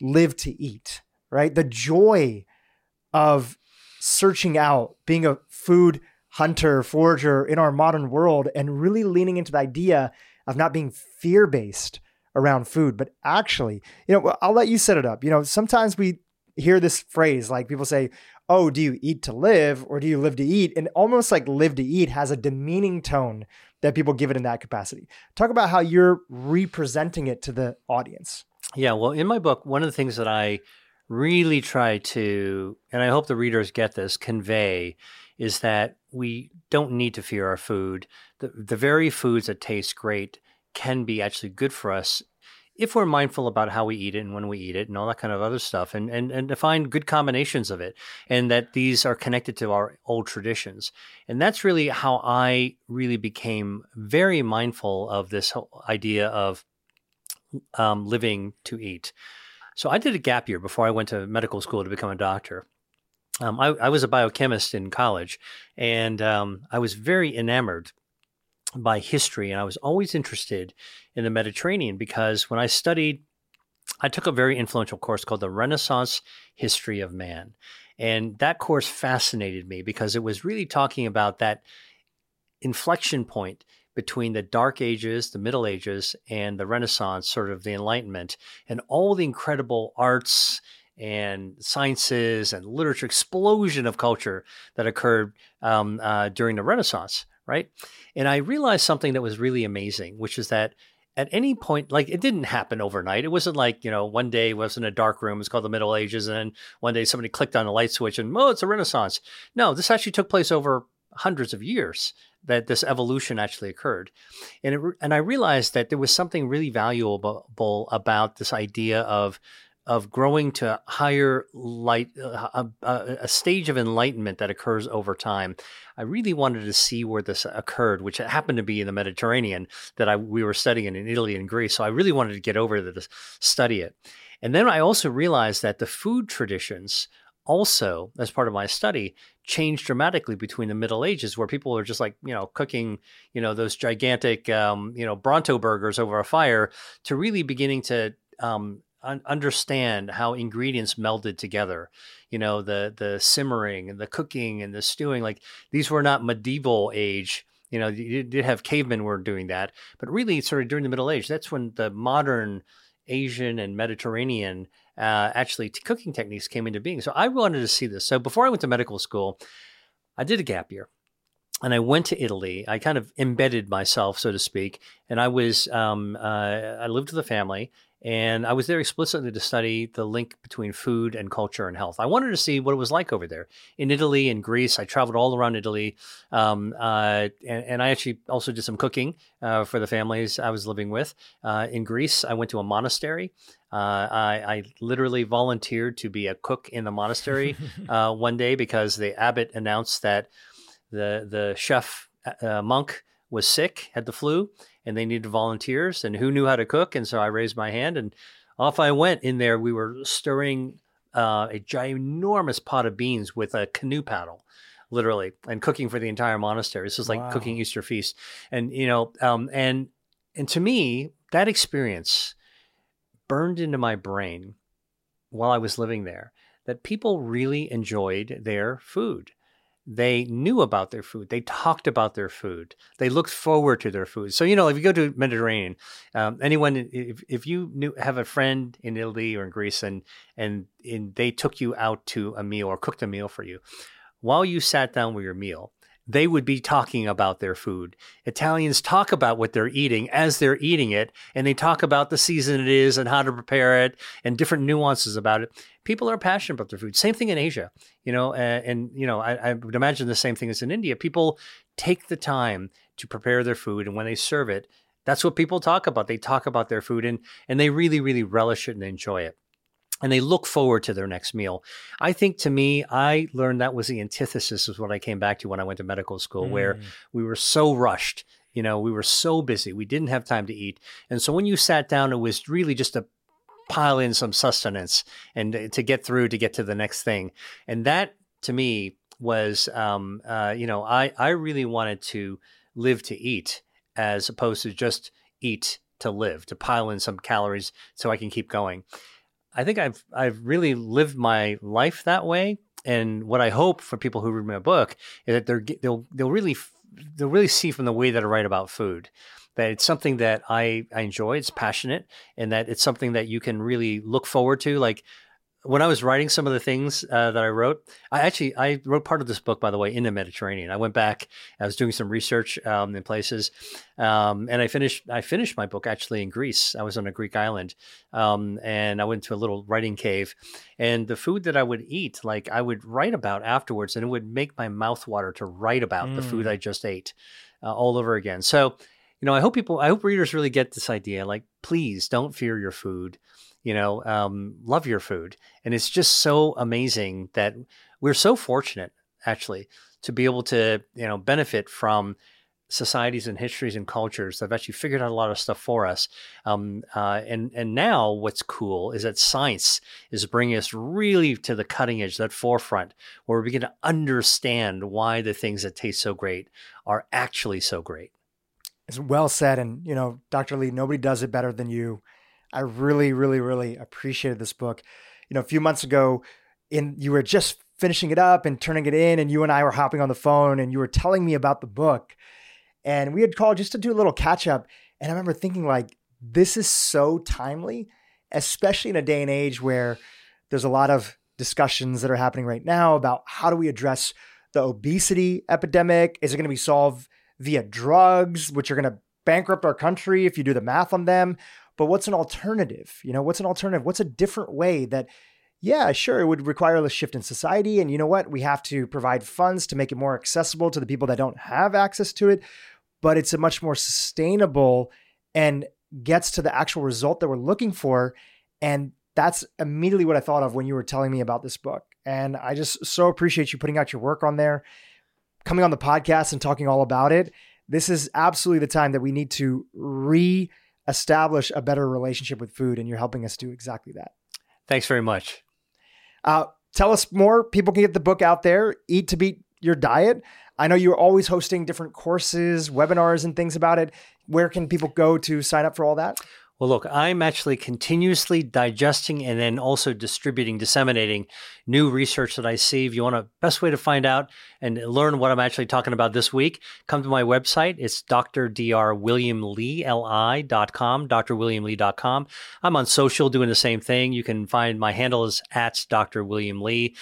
S2: live to eat right the joy of searching out, being a food hunter, forager in our modern world, and really leaning into the idea of not being fear based around food, but actually, you know, I'll let you set it up. You know, sometimes we hear this phrase like people say, Oh, do you eat to live or do you live to eat? And almost like live to eat has a demeaning tone that people give it in that capacity. Talk about how you're representing it to the audience.
S1: Yeah, well, in my book, one of the things that I really try to, and I hope the readers get this, convey is that we don't need to fear our food. The, the very foods that taste great can be actually good for us if we're mindful about how we eat it and when we eat it and all that kind of other stuff and, and, and to find good combinations of it and that these are connected to our old traditions. And that's really how I really became very mindful of this whole idea of um, living to eat. So I did a gap year before I went to medical school to become a doctor. Um, I, I, was a biochemist in college, and um, I was very enamored by history, and I was always interested in the Mediterranean because when I studied, I took a very influential course called the Renaissance History of Man. And that course fascinated me because it was really talking about that inflection point between the Dark Ages, the Middle Ages, and the Renaissance, sort of the Enlightenment, and all the incredible arts and sciences and literature explosion of culture that occurred um, uh, during the Renaissance, right? And I realized something that was really amazing, which is that at any point, like it didn't happen overnight. It wasn't like, you know, one day was in a dark room, it's called the Middle Ages, and then one day somebody clicked on a light switch and, oh, it's a Renaissance. No, this actually took place over hundreds of years that this evolution actually occurred. And, it, and I realized that there was something really valuable about this idea of of growing to higher light, uh, a, a, stage of enlightenment that occurs over time. I really wanted to see where this occurred, which happened to be in the Mediterranean that I, we were studying in Italy and Greece. So I really wanted to get over to study it. And then I also realized that the food traditions also, as part of my study, changed dramatically between the Middle Ages, where people were just like, you know, cooking, you know, those gigantic, um, you know, Bronto burgers over a fire, to really beginning to um, un- understand how ingredients melded together. You know, the the simmering and the cooking and the stewing. Like these were not medieval age. You know, you did have cavemen were doing that, but really, sort of during the Middle Age, that's when the modern Asian and Mediterranean uh, actually t- cooking techniques came into being. So I wanted to see this. So before I went to medical school, I did a gap year and I went to Italy. I kind of embedded myself, so to speak, and I was um, uh, I lived with a family, and I was there explicitly to study the link between food and culture and health. I wanted to see what it was like over there in Italy and Greece. I traveled all around Italy, um, uh, and, and, I actually also did some cooking uh, for the families I was living with. Uh, in Greece, I went to a monastery. Uh, I, I, literally volunteered to be a cook in the monastery uh, one day because the abbot announced that the the chef uh, monk was sick, had the flu, and they needed volunteers. And who knew how to cook? And so I raised my hand and off I went. In there, we were stirring uh, a ginormous pot of beans with a canoe paddle, literally, and cooking for the entire monastery. This was like wow. cooking Easter feast, and you know, um, and and to me, that experience burned into my brain while I was living there. That people really enjoyed their food they knew about their food. They talked about their food. They looked forward to their food. So you know, if you go to Mediterranean, um, anyone if if you knew have a friend in Italy or in Greece and and and they took you out to a meal or cooked a meal for you, while you sat down with your meal, they would be talking about their food. Italians talk about what they're eating as they're eating it, and they talk about the season it is and how to prepare it and different nuances about it. People are passionate about their food. Same thing in Asia, you know, and, and you know, I, I, would imagine the same thing as in India. People take the time to prepare their food, and when they serve it, that's what people talk about. They talk about their food, and and they really, really relish it and enjoy it and they look forward to their next meal. I think to me, I learned that was the antithesis of what I came back to when I went to medical school, mm. where we were so rushed. You know, we were so busy, we didn't have time to eat. And so when you sat down, it was really just to pile in some sustenance and to get through to get to the next thing. And that to me was, um, uh, you know, I, I really wanted to live to eat as opposed to just eat to live, to pile in some calories so I can keep going. I think I've I've really lived my life that way. and what I hope for people who read my book is that they're they'll they'll really they'll really see from the way that I write about food that it's something that I, I enjoy. It's passionate, and that it's something that you can really look forward to. Like when I was writing some of the things uh, that I wrote, I actually I wrote part of this book, by the way, in the Mediterranean. I went back, I was doing some research um, in places, um, and I finished I finished my book actually in Greece. I was on a Greek island, um, and I went to a little writing cave, and the food that I would eat, like I would write about afterwards, and it would make my mouth water to write about mm. the food mm. I just ate uh, all over again. So, you know, I hope people, I hope readers really get this idea. Like, please don't fear your food you know, um, love your food. And it's just so amazing that we're so fortunate, actually, to be able to, you know, benefit from societies and histories and cultures that have actually figured out a lot of stuff for us. Um, uh, and and now what's cool is that science is bringing us really to the cutting edge, that forefront, where we begin to understand why the things that taste so great are actually so great.
S2: It's well said, and you know, Dr. Li, nobody does it better than you. I really, really, really appreciated this book. You know, a few months ago, in you were just finishing it up and turning it in, and you and I were hopping on the phone, and you were telling me about the book, and we had called just to do a little catch up. And I remember thinking, like, this is so timely, especially in a day and age where there's a lot of discussions that are happening right now about how do we address the obesity epidemic? Is it going to be solved via drugs, which are going to bankrupt our country if you do the math on them? But what's an alternative? You know, what's an alternative? What's a different way that, yeah, sure, it would require a shift in society. And you know what? We have to provide funds to make it more accessible to the people that don't have access to it. But it's a much more sustainable and gets to the actual result that we're looking for. And that's immediately what I thought of when you were telling me about this book. And I just so appreciate you putting out your work on there, coming on the podcast and talking all about it. This is absolutely the time that we need to re establish a better relationship with food, and you're helping us do exactly that.
S1: Thanks very much.
S2: Uh, tell us more. People can get the book out there. Eat to beat your diet. I know you're always hosting different courses, webinars, and things about it. Where can people go to sign up for all that?
S1: Well, look, I'm actually continuously digesting and then also distributing, disseminating new research that I see. If you want a best way to find out and learn what I'm actually talking about this week, come to my website. It's drdrwilliamli.com, drwilliamli.com. I'm on social doing the same thing. You can find my handle is at Dr. William Li.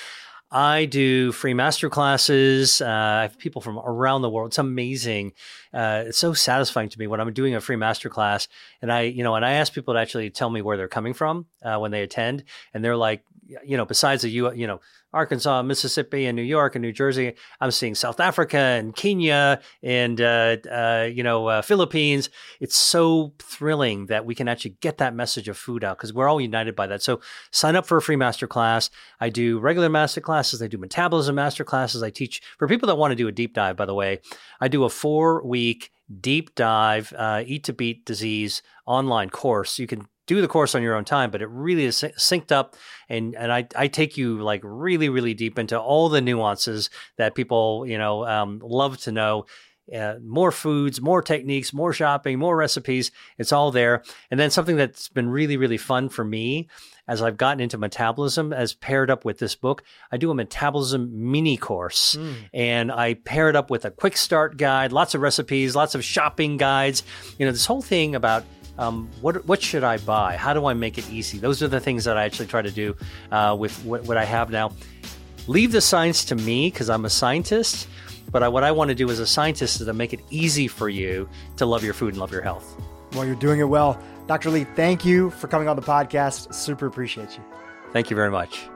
S1: I do free master classes. Uh, I have people from around the world. It's amazing. Uh, it's so satisfying to me when I'm doing a free master class, and I, you know, and I ask people to actually tell me where they're coming from uh, when they attend, and they're like, you know, besides the U, you know, Arkansas, Mississippi, and New York and New Jersey. I'm seeing South Africa and Kenya and uh, uh, you know uh, Philippines. It's so thrilling that we can actually get that message of food out because we're all united by that. So sign up for a free master class. I do regular master classes. I do metabolism master classes. I teach for people that want to do a deep dive. By the way, I do a four week deep dive uh, eat to beat disease online course. You can do the course on your own time, but it really is synced up. And, and I, I take you like really, really deep into all the nuances that people, you know, um, love to know. Uh, more foods, more techniques, more shopping, more recipes. It's all there. And then something that's been really, really fun for me as I've gotten into metabolism, as paired up with this book, I do a metabolism mini course mm. and I pair it up with a quick start guide, lots of recipes, lots of shopping guides. You know, this whole thing about um, what what should I buy? How do I make it easy? Those are the things that I actually try to do uh, with what, what, I have now. Leave the science to me because I'm a scientist. But I, what I want to do as a scientist is to make it easy for you to love your food and love your health.
S2: Well, you're doing it well. Dr. Li, thank you for coming on the podcast. Super appreciate you.
S1: Thank you very much.